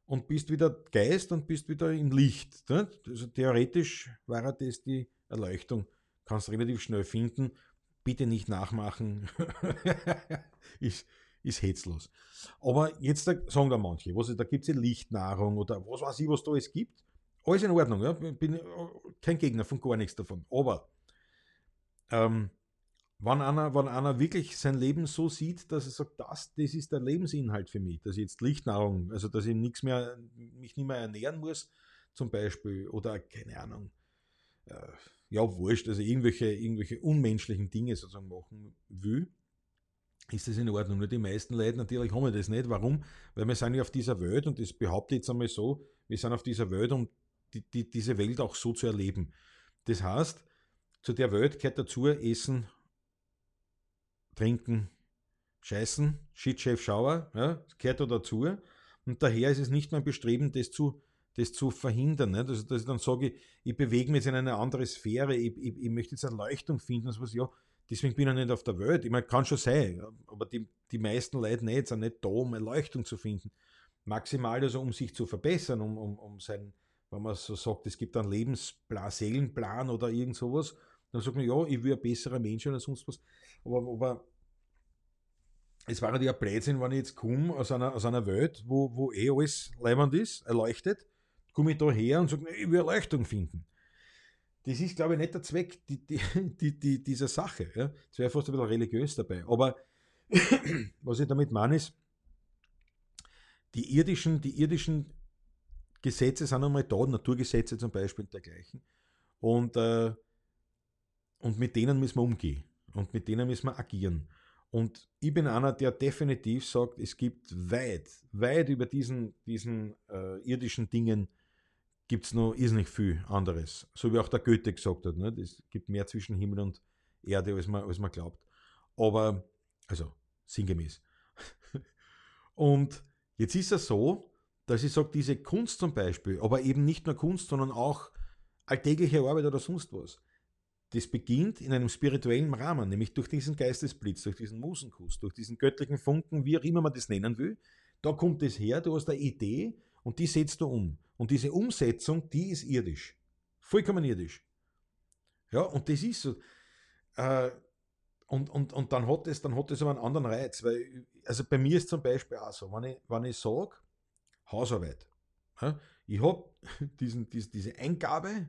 und bist wieder Geist und bist wieder im Licht. Also theoretisch wäre das die Erleuchtung. Kannst du relativ schnell finden. Bitte nicht nachmachen. (laughs) ist, ist hetzlos. Aber jetzt sagen da manche, was, da gibt es ja Lichtnahrung oder was weiß ich, was da es gibt. Alles in Ordnung, ja? bin kein Gegner von gar nichts davon. Aber ähm, wenn, einer, wenn einer wirklich sein Leben so sieht, dass er sagt, das, das ist der Lebensinhalt für mich, dass ich jetzt Lichtnahrung, also dass ich nichts mehr, mich nicht mehr ernähren muss, zum Beispiel, oder keine Ahnung, ja, wurscht, also irgendwelche, irgendwelche unmenschlichen Dinge sozusagen machen will, ist das in Ordnung. Nur die meisten Leute natürlich haben das nicht. Warum? Weil wir sind ja auf dieser Welt, und das behaupte ich jetzt einmal so, wir sind auf dieser Welt, um die, die, diese Welt auch so zu erleben. Das heißt, zu der Welt gehört dazu Essen, Trinken, Scheißen, Shit, Chef, Schauer, ja, das gehört da dazu. Und daher ist es nicht mein Bestreben, das zu, das zu verhindern. Nicht? Also, dass ich dann sage, ich bewege mich jetzt in eine andere Sphäre, ich, ich, ich möchte jetzt Erleuchtung finden. Was, ja, Deswegen bin ich nicht auf der Welt. Ich meine, kann schon sein, aber die, die meisten Leute nicht, sind nicht da, um Erleuchtung zu finden. Maximal also, um sich zu verbessern, um, um, um sein, wenn man so sagt, es gibt einen Lebensplan, Seelenplan oder irgend sowas, dann sagt man, ja, ich will ein besserer Mensch oder sonst was. Aber, aber es war ja Blödsinn, wenn ich jetzt komme aus einer, aus einer Welt, wo, wo eh alles leibend ist, erleuchtet, komme ich da her und sage, ich will Erleuchtung finden das ist, glaube ich, nicht der Zweck die, die, (laughs) die, die dieser Sache. Ja. Das wäre fast ein bisschen religiös dabei. Aber (clears throat) was ich damit meine, ist, die irdischen, die irdischen Gesetze sind einmal da, Naturgesetze zum Beispiel und dergleichen. Und, äh, und mit denen müssen wir umgehen. Und mit denen müssen wir agieren. Und ich bin einer, der definitiv sagt, es gibt weit, weit über diesen, diesen äh, irdischen Dingen gibt es noch irrsinnig viel anderes. So wie auch der Goethe gesagt hat. Ne? Es gibt mehr zwischen Himmel und Erde, als man, als man glaubt. Aber, also sinngemäß. (laughs) und jetzt ist es so, dass ich sage, diese Kunst zum Beispiel, aber eben nicht nur Kunst, sondern auch alltägliche Arbeit oder sonst was, das beginnt in einem spirituellen Rahmen, nämlich durch diesen Geistesblitz, durch diesen Musenkuss, durch diesen göttlichen Funken, wie auch immer man das nennen will. Da kommt es her, du hast eine Idee und die setzt du um. Und diese Umsetzung, die ist irdisch. Vollkommen irdisch. Ja, und das ist so. Äh, und, und, und dann hat es aber einen anderen Reiz, weil, also bei mir ist zum Beispiel auch so, wenn ich, wenn ich sage, Hausarbeit, ja, ich habe (laughs) diesen, diese, Eingabe,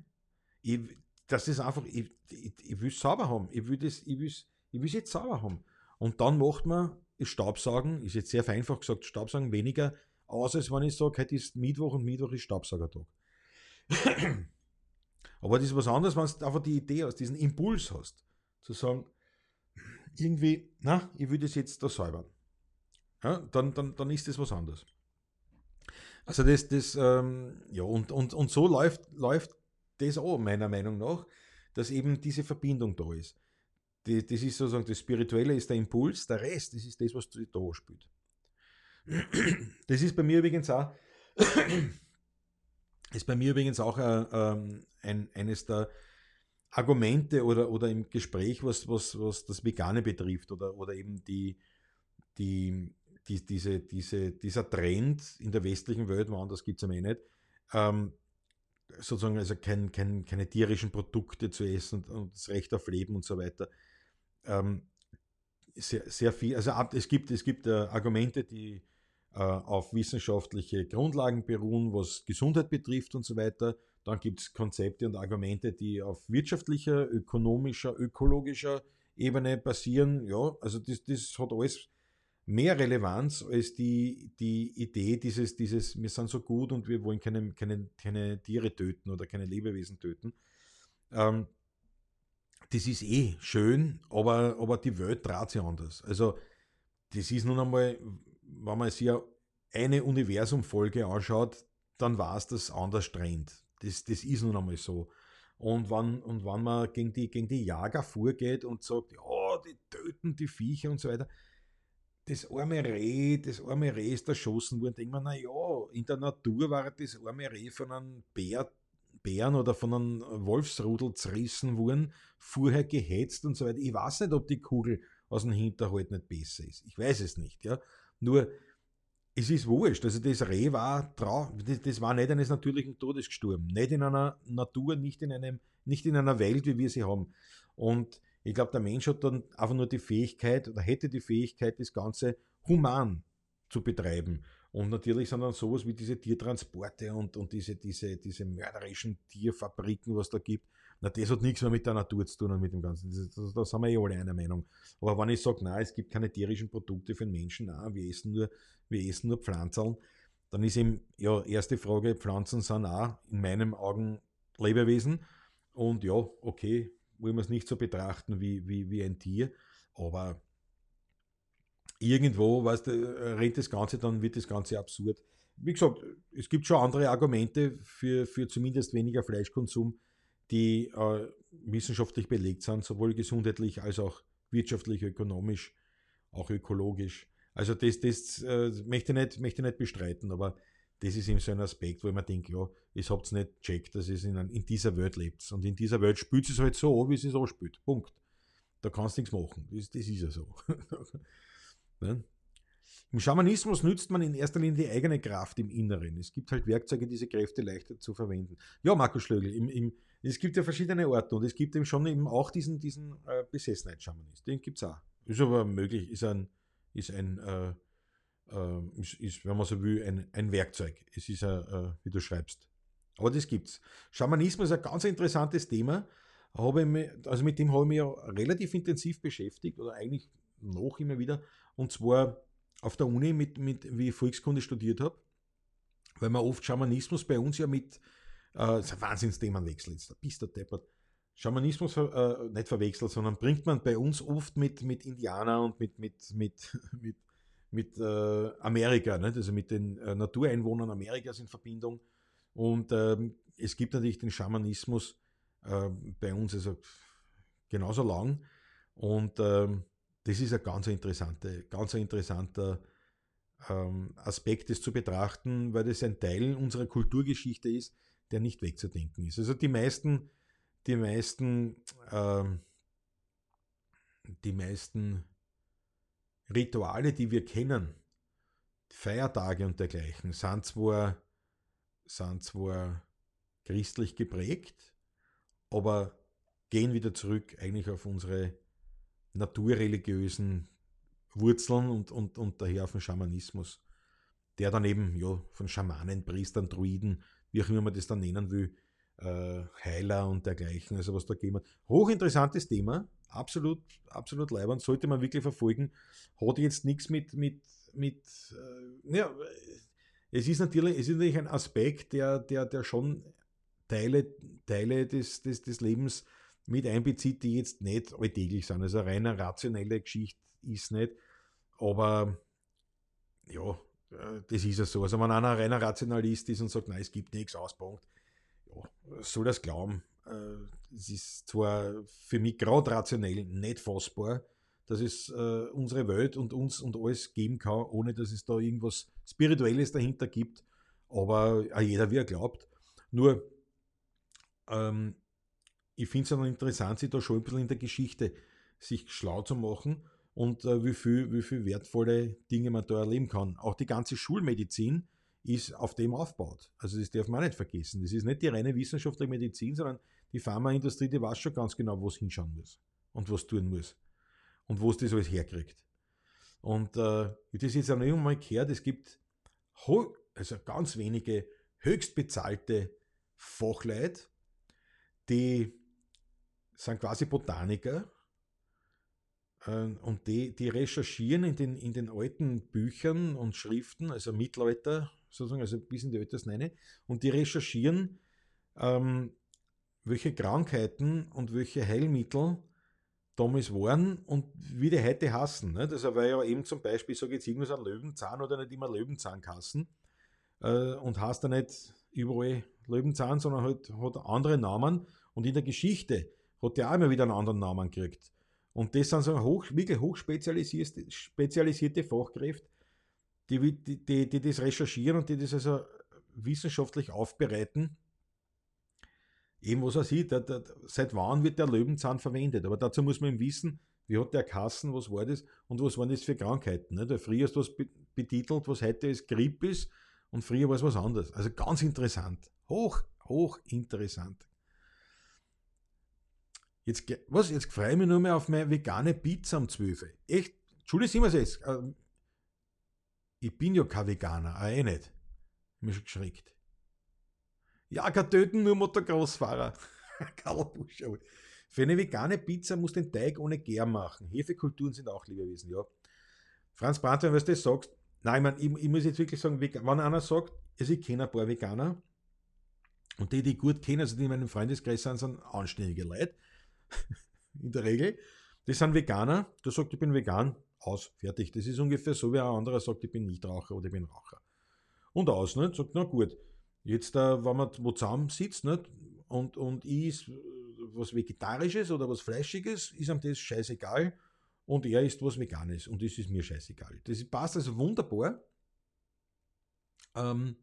ich, das ist einfach, ich, ich, ich will es sauber haben, ich will es ich ich jetzt sauber haben. Und dann macht man das Staubsaugen, ist jetzt sehr vereinfacht gesagt, Staubsaugen weniger aus, als wenn ich sage, heute ist Mittwoch und Mittwoch ist Staubsaugertag. (clears throat) Aber das ist was anderes, wenn du einfach die Idee hast, diesen Impuls hast, zu sagen, irgendwie, na, ich will das jetzt da säubern. Ja, dann, dann, dann ist das was anderes. Also das, das, ähm, ja, und, und, und so läuft, läuft das auch, meiner Meinung nach, dass eben diese Verbindung da ist. Die, das ist sozusagen, das Spirituelle ist der Impuls, der Rest, das ist das, was da spielt. Das ist bei mir übrigens auch, (clears throat) ist bei mir übrigens auch äh, ähm, ein, eines der Argumente oder, oder im Gespräch, was, was, was das Vegane betrifft oder, oder eben die, die, die, diese, diese, dieser Trend in der westlichen Welt, woanders gibt es ja eh nicht, ähm, sozusagen also kein, kein, keine tierischen Produkte zu essen und, und, das Recht auf Leben und so weiter. Ähm, sehr, sehr viel, also es gibt, es gibt äh, Argumente, die auf wissenschaftliche Grundlagen beruhen, was Gesundheit betrifft und so weiter. Dann gibt es Konzepte und Argumente, die auf wirtschaftlicher, ökonomischer, ökologischer Ebene basieren. Ja, also das, das hat alles mehr Relevanz als die, die Idee dieses, dieses, wir sind so gut und wir wollen keine, keine, keine Tiere töten oder keine Lebewesen töten. Ähm, das ist eh schön, aber, aber die Welt dreht sich anders. Also, das ist nun einmal, wenn man sich eine Universumfolge anschaut, dann war es das anders trennt. Das, das ist nun einmal so. Und wenn, und wenn man gegen die, gegen die Jager vorgeht und sagt, ja, die töten die Viecher und so weiter, das arme Reh, das arme Reh ist erschossen worden, denkt man, naja, in der Natur war das arme Reh von einem Bär, Bären oder von einem Wolfsrudel zerrissen worden, vorher gehetzt und so weiter. Ich weiß nicht, ob die Kugel aus dem Hinterhalt nicht besser ist. Ich weiß es nicht, ja. Nur, es ist wurscht. Also das Reh war drauf, das, das war nicht eines natürlichen Todes gestorben. Nicht in einer Natur, nicht in einem, nicht in einer Welt, wie wir sie haben. Und ich glaube, der Mensch hat dann einfach nur die Fähigkeit oder hätte die Fähigkeit, das Ganze human zu betreiben. Und natürlich sind dann sowas wie diese Tiertransporte und, und diese, diese, diese mörderischen Tierfabriken, was da gibt. Na, das hat nichts mehr mit der Natur zu tun und mit dem Ganzen. Da sind wir eh alle einer Meinung. Aber wenn ich sage, nein, es gibt keine tierischen Produkte für den Menschen, nein, wir essen nur, wir essen nur Pflanzen, dann ist eben, ja, erste Frage, Pflanzen sind auch in meinen Augen Lebewesen. Und ja, okay, wollen wir es nicht so betrachten wie, wie, wie ein Tier, aber irgendwo, weißt du, rennt das Ganze, dann wird das Ganze absurd. Wie gesagt, es gibt schon andere Argumente für, für zumindest weniger Fleischkonsum, die äh, wissenschaftlich belegt sind, sowohl gesundheitlich als auch wirtschaftlich, ökonomisch, auch ökologisch. Also das, das äh, möchte, ich nicht, möchte ich nicht bestreiten, aber das ist eben so ein Aspekt, wo ich mir denke, ja, ihr habt es nicht checkt, dass es in, in dieser Welt lebt. Und in dieser Welt spielt es halt so wie es es anspielt. Punkt. Da kannst du nichts machen. Das, das ist ja so. (laughs) ne? Im Schamanismus nützt man in erster Linie die eigene Kraft im Inneren. Es gibt halt Werkzeuge, diese Kräfte leichter zu verwenden. Ja, Markus Schlögl, im, im, es gibt ja verschiedene Orte und es gibt eben schon eben auch diesen, diesen äh, Besessenheitsschamanismus. Den gibt es auch. Ist aber möglich, ist ein, ist ein äh, äh, ist, ist, wenn man so will, ein, ein Werkzeug. Es ist, äh, wie du schreibst. Aber das gibt's. Schamanismus ist ein ganz interessantes Thema. Habe mich, also mit dem habe ich mich ja relativ intensiv beschäftigt oder eigentlich noch immer wieder. Und zwar auf der Uni, mit, mit, wie ich Volkskunde studiert habe, weil man oft Schamanismus bei uns ja mit, äh, das ist ein Wahnsinnsthemenwechsel jetzt, da bist du deppert. Schamanismus äh, nicht verwechselt, sondern bringt man bei uns oft mit, mit Indianer und mit, mit, mit, (laughs) mit mit äh, Amerika, nicht? also mit den äh, Natureinwohnern Amerikas in Verbindung. Und ähm, es gibt natürlich den Schamanismus äh, bei uns also genauso lang. Und ähm, das ist ein ganz, interessante, ganz interessanter ähm, Aspekt, das zu betrachten, weil das ein Teil unserer Kulturgeschichte ist, der nicht wegzudenken ist. Also die meisten, die meisten, ähm, die meisten Rituale, die wir kennen, Feiertage und dergleichen, sind zwar, sind zwar christlich geprägt, aber gehen wieder zurück eigentlich auf unsere naturreligiösen Wurzeln und, und, und daher auf den Schamanismus, der dann eben ja, von Schamanen, Priestern, Druiden, wie auch immer man das dann nennen will, äh, Heiler und dergleichen, also was da gegeben hat. Hochinteressantes Thema, absolut, absolut leibend, sollte man wirklich verfolgen. Hat jetzt nichts mit, mit, mit äh, ja, es ist natürlich, es ist natürlich ein Aspekt, der, der, der schon Teile, Teile des, des, des Lebens mit einbezieht, die jetzt nicht alltäglich sind. Also eine reine rationelle Geschichte ist nicht. Aber ja, das ist ja so. Also wenn einer ein reiner Rationalist ist und sagt, nein, es gibt nichts, Auspunkt, ja, soll das glauben. Äh, es ist zwar für mich gerade rationell nicht fassbar, dass es äh, unsere Welt und uns und alles geben kann, ohne dass es da irgendwas Spirituelles dahinter gibt. Aber jeder, wie er glaubt. Nur, ähm, ich finde es dann interessant, sich da schon ein bisschen in der Geschichte sich schlau zu machen und äh, wie, viel, wie viel wertvolle Dinge man da erleben kann. Auch die ganze Schulmedizin ist auf dem aufgebaut. Also das darf man auch nicht vergessen. Das ist nicht die reine wissenschaftliche Medizin, sondern die Pharmaindustrie, die weiß schon ganz genau, wo es hinschauen muss und was tun muss und wo es das alles herkriegt. Und äh, wie das jetzt auch noch einmal gehört, es gibt also ganz wenige höchst bezahlte Fachleute, die sind quasi Botaniker ähm, und die, die recherchieren in den, in den alten Büchern und Schriften, also Mittelalter, sozusagen, also bis in die Ältesten eine, und die recherchieren, ähm, welche Krankheiten und welche Heilmittel damals waren und wie die heute hassen. Nicht? Also weil ja eben zum Beispiel, sage jetzt irgendwas an Löwenzahn oder nicht immer Löwenzahnkassen äh, und hast da nicht überall Löwenzahn, sondern halt, hat andere Namen und in der Geschichte hat der auch immer wieder einen anderen Namen gekriegt. Und das sind so hoch, wirklich hochspezialisierte spezialisierte Fachkräfte, die, die, die, die das recherchieren und die das also wissenschaftlich aufbereiten. Eben was er sieht, der, der, seit wann wird der Löwenzahn verwendet. Aber dazu muss man wissen, wie hat der Kassen, was war das und was waren das für Krankheiten. Nicht? Weil früher ist was betitelt, was heute ist Grippe ist und früher war es was anderes. Also ganz interessant. Hoch, hoch interessant. Jetzt, was, jetzt freue ich mich nur mehr auf meine vegane Pizza um 12 Echt, Entschuldigung, Sie jetzt. Ähm, ich bin ja kein Veganer, auch eh nicht. Ich bin schon geschreckt. Ja, kein Töten, nur Motocrossfahrer. (laughs) Karl Buschauer. Für eine vegane Pizza muss den Teig ohne Gär machen. Hefekulturen sind auch lieber gewesen, ja. Franz Brandt, wenn du das sagst, nein, ich, mein, ich, ich muss jetzt wirklich sagen, wenn einer sagt, also ich kenne ein paar Veganer, und die, die gut kennen, also die in meinem Freundeskreis sind, sind anständige Leute, in der Regel. Das sind Veganer, der sagt, ich bin vegan, aus, fertig. Das ist ungefähr so, wie ein anderer sagt, ich bin Nichtraucher oder ich bin Raucher. Und aus, nicht? Sagt, na gut, jetzt, äh, wenn man wo zusammen sitzt, nicht? Und, und ich äh, was Vegetarisches oder was Fleischiges, ist ihm das scheißegal. Und er ist was Veganes und das ist mir scheißegal. Das passt also wunderbar. Ähm,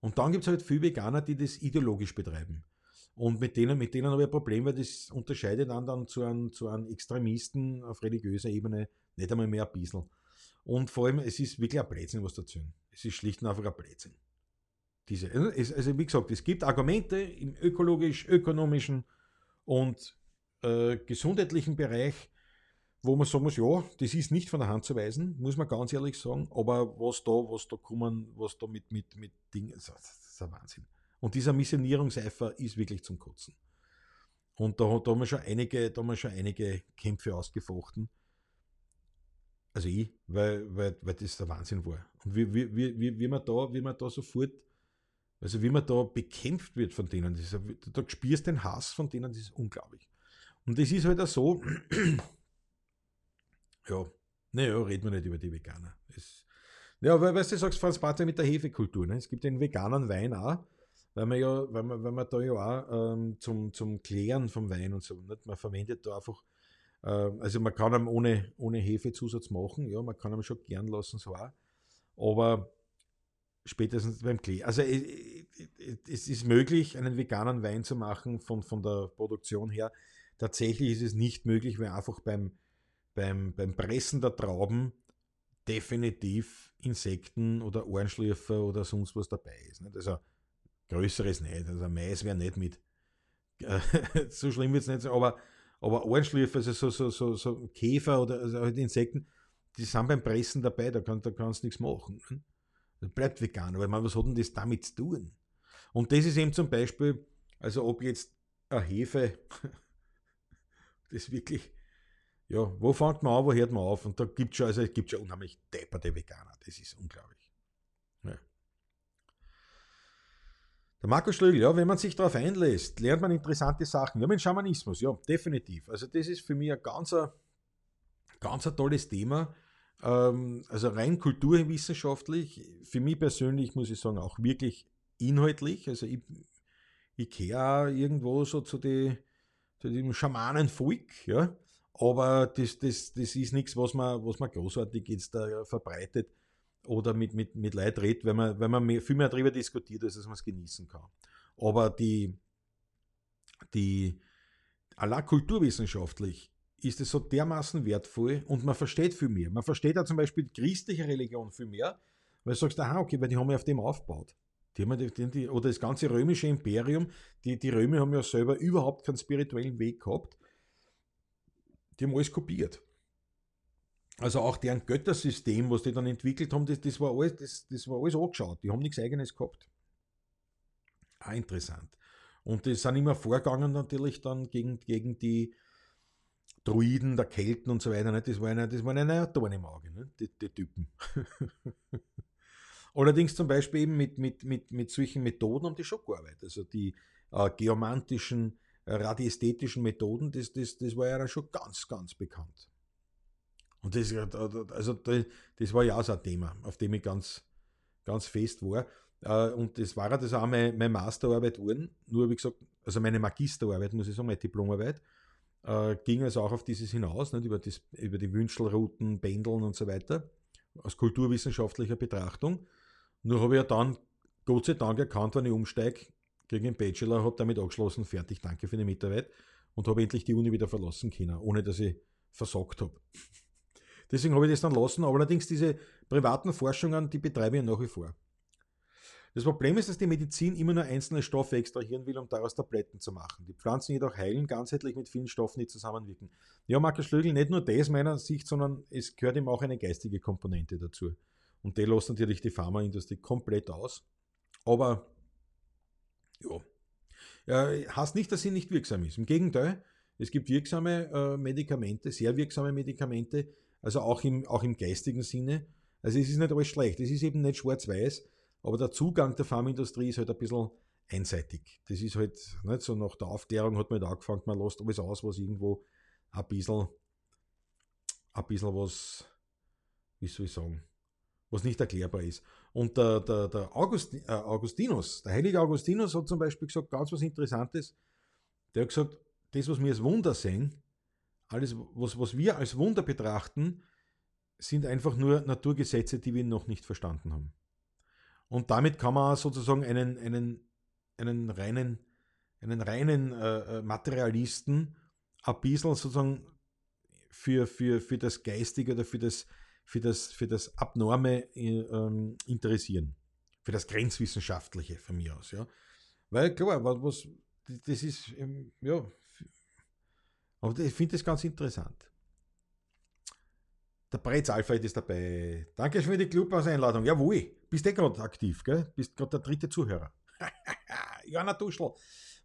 und dann gibt es halt viele Veganer, die das ideologisch betreiben. Und mit denen, mit denen habe ich ein Problem, weil das unterscheidet dann, dann zu, einem, zu einem Extremisten auf religiöser Ebene nicht einmal mehr ein bisschen. Und vor allem, es ist wirklich ein Blödsinn, was dazu. Es ist schlicht und einfach ein Blödsinn. Diese, also wie gesagt, es gibt Argumente im ökologisch, ökonomischen und äh, gesundheitlichen Bereich, wo man sagen muss, ja, das ist nicht von der Hand zu weisen, muss man ganz ehrlich sagen, aber was da, was da kommen, was da mit, mit, mit Dingen, das ist ein Wahnsinn. Und dieser Missionierungseifer ist wirklich zum Kotzen. Und da, da, haben wir schon einige, da haben wir schon einige Kämpfe ausgefochten. Also ich, weil, weil, weil das der Wahnsinn war. Und wie, wie, wie, wie, man da, wie man da sofort, also wie man da bekämpft wird von denen, das ist, da spürst den Hass von denen, das ist unglaublich. Und das ist halt auch so, (clears throat) ja, naja, reden wir nicht über die Veganer. Das, ja, weil, weißt du, sagst Franz Bartel mit der Hefekultur, ne? es gibt den veganen Wein auch, weil man ja, weil man, weil man da ja auch ähm, zum, zum Klären vom Wein und so, nicht? man verwendet da einfach, äh, also man kann ihn ohne, ohne Hefezusatz machen, ja, man kann ihn schon gern lassen, so auch, aber spätestens beim Klee. Also es ist möglich, einen veganen Wein zu machen von, von der Produktion her. Tatsächlich ist es nicht möglich, weil einfach beim, beim, beim Pressen der Trauben definitiv Insekten oder Ohrenschlürfer oder sonst was dabei ist. Nicht? Also größeres nicht. Also Mais wäre nicht mit. (laughs) so schlimm wird es nicht sein, aber, aber Ohrenschlürfer, also so, so, so, so Käfer oder also halt Insekten, die sind beim Pressen dabei, da, kann, da kannst du nichts machen. Ne? Das bleibt vegan, aber man, was hat denn das damit zu tun? Und das ist eben zum Beispiel, also ob jetzt eine Hefe, (laughs) das wirklich, ja, wo fängt man an, wo hört man auf? Und da gibt es schon, also es gibt schon unheimlich depperte Veganer, das ist unglaublich. Ja. Der Markus Schlögl, ja, wenn man sich darauf einlässt, lernt man interessante Sachen. Ja, mit Schamanismus, ja, definitiv. Also das ist für mich ein ganz, ganz ein tolles Thema. Ähm, also rein kulturwissenschaftlich, für mich persönlich muss ich sagen, auch wirklich inhaltlich. Also ich, ich kehre irgendwo so zu, die, zu dem Schamanenvolk, ja. Aber das, das, das ist nichts, was man, was man großartig jetzt da verbreitet oder mit, mit, mit Leid redet, wenn man, wenn man mehr, viel mehr darüber diskutiert, als dass man es genießen kann. Aber die, die aller kulturwissenschaftlich ist es so dermaßen wertvoll und man versteht viel mehr. Man versteht ja zum Beispiel christliche Religion viel mehr, weil du sagst, aha, okay, weil die haben ja auf dem aufgebaut. Die haben die, die, oder das ganze römische Imperium, die, die Römer haben ja selber überhaupt keinen spirituellen Weg gehabt. Die haben alles kopiert. Also auch deren Göttersystem, was die dann entwickelt haben, das, das, war, alles, das, das war alles angeschaut. Die haben nichts eigenes gehabt. Ah, interessant. Und die sind immer vorgegangen natürlich dann gegen, gegen die, Druiden, der Kelten und so weiter, nicht? das waren waren ja Dorn im Auge, nicht? Die, die Typen. (laughs) Allerdings zum Beispiel eben mit, mit, mit, mit solchen Methoden haben die schon gearbeitet. Also die äh, geomantischen, äh, radiästhetischen Methoden, das, das, das war ja schon ganz, ganz bekannt. Und das, also das war ja auch so ein Thema, auf dem ich ganz, ganz fest war. Äh, und das war ja das auch meine, meine Masterarbeit geworden. Nur wie gesagt, also meine Magisterarbeit, muss ich sagen, meine Diplomarbeit äh, ging es auch auf dieses hinaus, nicht, über, das, über die Wünschelrouten, Pendeln und so weiter, aus kulturwissenschaftlicher Betrachtung. Nur habe ich ja dann Gott sei Dank erkannt, wenn ich umsteige, gegen den Bachelor, habe damit abgeschlossen, fertig, danke für die Mitarbeit und habe endlich die Uni wieder verlassen können, ohne dass ich versagt habe. Deswegen habe ich das dann lassen, aber allerdings diese privaten Forschungen, die betreibe ich nach wie vor. Das Problem ist, dass die Medizin immer nur einzelne Stoffe extrahieren will, um daraus Tabletten zu machen. Die Pflanzen jedoch heilen ganzheitlich mit vielen Stoffen, die zusammenwirken. Ja, Markus Schlögl, nicht nur das meiner Sicht, sondern es gehört ihm auch eine geistige Komponente dazu. Und die lässt natürlich die Pharmaindustrie komplett aus. Aber ja, ja heißt nicht, dass sie nicht wirksam ist. Im Gegenteil, es gibt wirksame äh, Medikamente, sehr wirksame Medikamente, also auch im, auch im geistigen Sinne. Also es ist nicht alles schlecht. Es ist eben nicht schwarz-weiß, aber der Zugang der Pharmaindustrie ist halt ein bisschen einseitig. Das ist halt nicht so nach der Aufklärung hat man halt angefangen, man lässt alles aus, was irgendwo ein bisschen, ein bisschen was, wie soll ich sagen, was nicht erklärbar ist. Und der, der, der August, äh, Augustinus, der heilige Augustinus hat zum Beispiel gesagt, ganz was Interessantes. Der hat gesagt, das, was wir als Wunder sehen, alles, was, was wir als Wunder betrachten, sind einfach nur Naturgesetze, die wir noch nicht verstanden haben. Und damit kann man sozusagen einen, einen, einen reinen, einen reinen äh, äh, Materialisten ein bisschen sozusagen für, für, für das Geistige oder für das, für das, für das Abnorme äh, ähm, interessieren. Für das Grenzwissenschaftliche von mir aus. Ja. Weil klar, was, das ist, ähm, ja, aber ich finde das ganz interessant. Der Bretz Alfred ist dabei. Danke für die Clubhaus-Einladung. Jawohl, bist du eh gerade aktiv, gell? Bist gerade der dritte Zuhörer. (laughs) Johanna Duschel.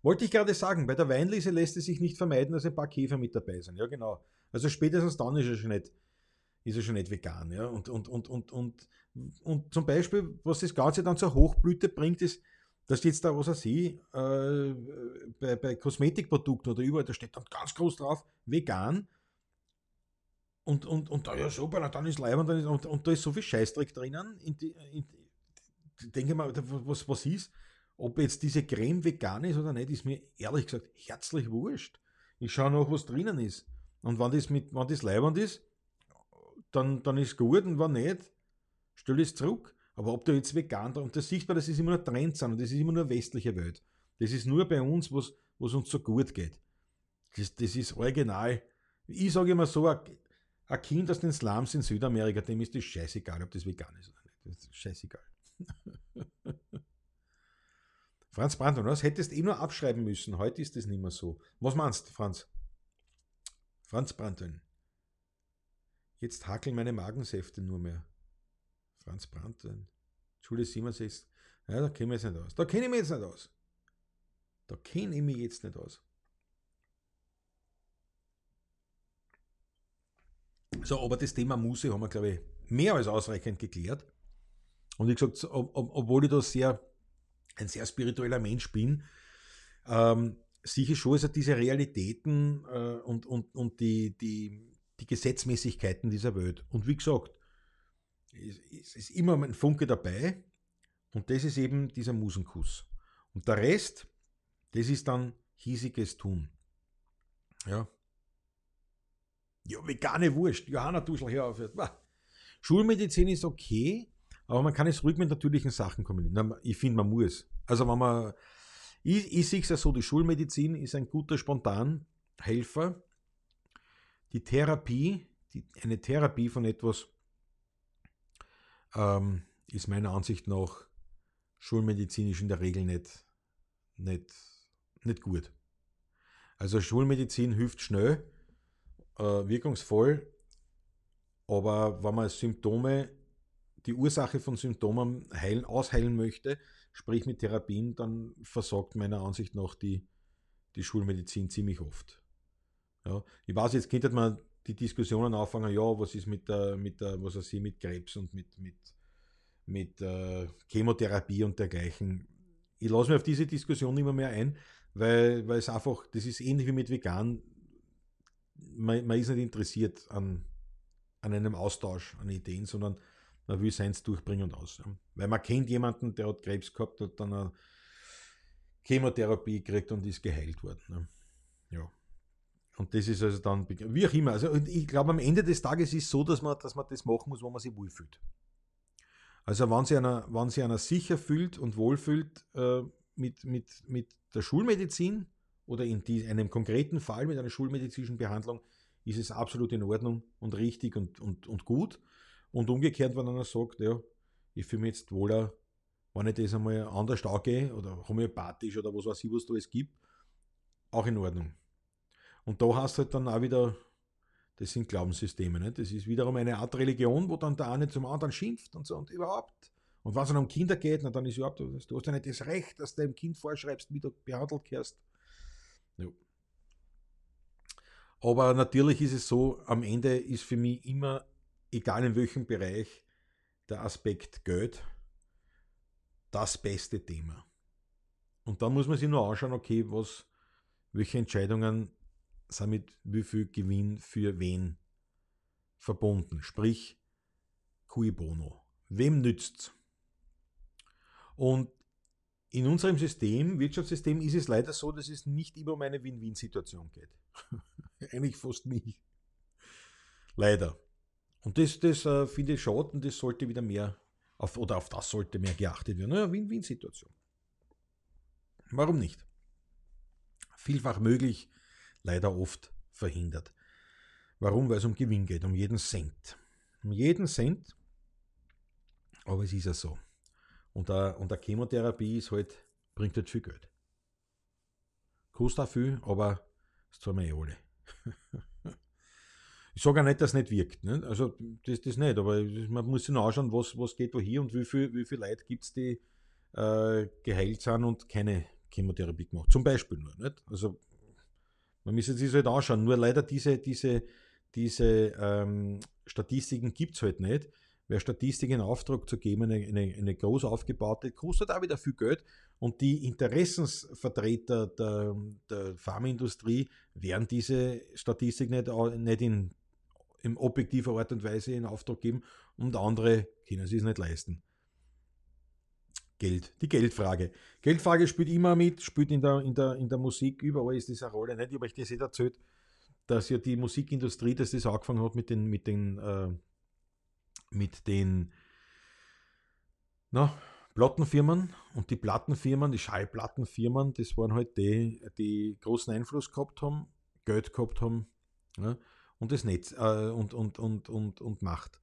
Wollte ich gerade sagen, bei der Weinlese lässt es sich nicht vermeiden, dass ein paar Käfer mit dabei sind. Ja, genau. Also spätestens dann ist er schon nicht, ist er schon nicht vegan. Ja? Und, und, und, und, und, und zum Beispiel, was das Ganze dann zur Hochblüte bringt, ist, dass jetzt da, was er sieht, äh, bei, bei Kosmetikprodukten oder überall, da steht dann ganz groß drauf, vegan und, und, und da ja super, dann ist Leib und, und, und da ist so viel Scheißdreck drinnen. In die, in, denke mal, was, was ist? Ob jetzt diese Creme vegan ist oder nicht, ist mir ehrlich gesagt herzlich wurscht. Ich schaue nach, was drinnen ist. Und wenn das, mit, wenn das leibend ist, dann, dann ist gut und wenn nicht, stell es zurück. Aber ob du jetzt vegan, und das sichtbar, das ist immer nur Trend sind und das ist immer nur westliche Welt. Das ist nur bei uns, was, was uns so gut geht. Das, das ist original. Ich sage immer so, ein Kind aus den Slums in Südamerika, dem ist das scheißegal, ob das vegan ist oder nicht. Das ist scheißegal. (laughs) Franz Brandon, das hättest eh nur abschreiben müssen. Heute ist das nicht mehr so. Was meinst du, Franz? Franz Brandon. Jetzt hakeln meine Magensäfte nur mehr. Franz Brandon. Schule 67. Ja, da kenne ich mich jetzt nicht aus. Da kenne ich mich jetzt nicht aus. Da kenne ich mich jetzt nicht aus. So, aber das Thema Muse haben wir, glaube ich, mehr als ausreichend geklärt. Und wie gesagt, ob, ob, obwohl ich da sehr ein sehr spiritueller Mensch bin, ähm, sicher schon also diese Realitäten äh, und, und, und die, die, die Gesetzmäßigkeiten dieser Welt. Und wie gesagt, es ist immer ein Funke dabei und das ist eben dieser Musenkuss. Und der Rest, das ist dann hiesiges Tun. Ja. Ja, vegane Wurst. Johanna Duschel, hör auf. Schulmedizin ist okay, aber man kann es ruhig mit natürlichen Sachen kombinieren. Ich finde, man muss. Also wenn man, ich, ich sehe es ja so, die Schulmedizin ist ein guter Spontanhelfer. Die Therapie, die, eine Therapie von etwas ähm, ist meiner Ansicht nach schulmedizinisch in der Regel nicht, nicht, nicht gut. Also Schulmedizin hilft schnell, äh, wirkungsvoll, aber wenn man Symptome die Ursache von Symptomen heilen, ausheilen möchte, sprich mit Therapien, dann versorgt meiner Ansicht nach die, die Schulmedizin ziemlich oft. Ja, ich weiß, jetzt könnte man die Diskussionen anfangen, ja, was ist mit der, mit der, was weiß ich, mit Krebs und mit, mit, mit äh, Chemotherapie und dergleichen. Ich lasse mich auf diese Diskussion mehr, mehr ein, weil, weil es einfach, das ist ähnlich wie mit Vegan. Man, man ist nicht interessiert an, an einem Austausch an Ideen, sondern man will seins durchbringen und aus. Weil man kennt jemanden, der hat Krebs gehabt, hat dann eine Chemotherapie gekriegt und ist geheilt worden. Ja. Und das ist also dann, wie auch immer. Also ich glaube, am Ende des Tages ist es so, dass man, dass man das machen muss, wo man sich wohlfühlt. Also wenn sich einer, wenn sich einer sicher fühlt und wohlfühlt äh, mit, mit, mit der Schulmedizin oder in die, einem konkreten Fall mit einer schulmedizinischen Behandlung, ist es absolut in Ordnung und richtig und, und, und gut. Und umgekehrt, wenn einer sagt, ja, ich fühle mich jetzt wohler, wenn ich das einmal anders angehe oder homöopathisch oder was weiß ich, was da es gibt, auch in Ordnung. Und da hast du halt dann auch wieder, das sind Glaubenssysteme, ne? das ist wiederum eine Art Religion, wo dann der eine zum anderen schimpft und so und überhaupt. Und es dann um Kinder geht, na, dann ist überhaupt, du hast ja nicht das Recht, dass du dem Kind vorschreibst, wie du behandelt wirst. Ja. Aber natürlich ist es so, am Ende ist für mich immer egal in welchem Bereich, der Aspekt Geld das beste Thema. Und dann muss man sich nur anschauen, okay, was, welche Entscheidungen sind mit wie viel Gewinn für wen verbunden. Sprich, cui bono. Wem nützt's? Und in unserem System, Wirtschaftssystem, ist es leider so, dass es nicht immer um eine Win-Win-Situation geht. (laughs) Eigentlich fast nie. Leider. Und das, das äh, finde ich schade und das sollte wieder mehr, auf, oder auf das sollte mehr geachtet werden. Naja, Win-Win-Situation. Warum nicht? Vielfach möglich, leider oft verhindert. Warum? Weil es um Gewinn geht, um jeden Cent. Um jeden Cent, aber es ist ja so. Und eine, und eine Chemotherapie ist halt, bringt halt viel Geld. Kostet auch viel, aber das zahlen wir eh alle. (laughs) Ich sage auch nicht, dass es nicht wirkt. Ne? Also das, das nicht, aber man muss sich anschauen, was, was geht woher und wie viel, wie viel Leute gibt es, die äh, geheilt sind und keine Chemotherapie gemacht. Zum Beispiel nur. Nicht? Also man muss sich das halt anschauen. Nur leider diese, diese, diese ähm, Statistiken gibt es halt nicht. Wer Statistik in Auftrag zu geben, eine, eine, eine groß aufgebaute, kostet auch wieder viel Geld. Und die Interessensvertreter der, der Pharmaindustrie werden diese Statistik nicht, nicht in in objektiver Art und Weise in Auftrag geben und andere können sie es nicht leisten. Geld, die Geldfrage. Geldfrage spielt immer mit, spielt in der, in der, in der Musik, überall ist eine Rolle. Nicht? Ich habe euch das eh erzählt, dass ja die Musikindustrie, dass das angefangen hat mit den, mit den, äh, mit den na, Plattenfirmen und die Plattenfirmen, die Schallplattenfirmen, das waren halt die, die großen Einfluss gehabt haben, Geld gehabt haben ja, und das Netz äh, und, und, und, und, und Macht.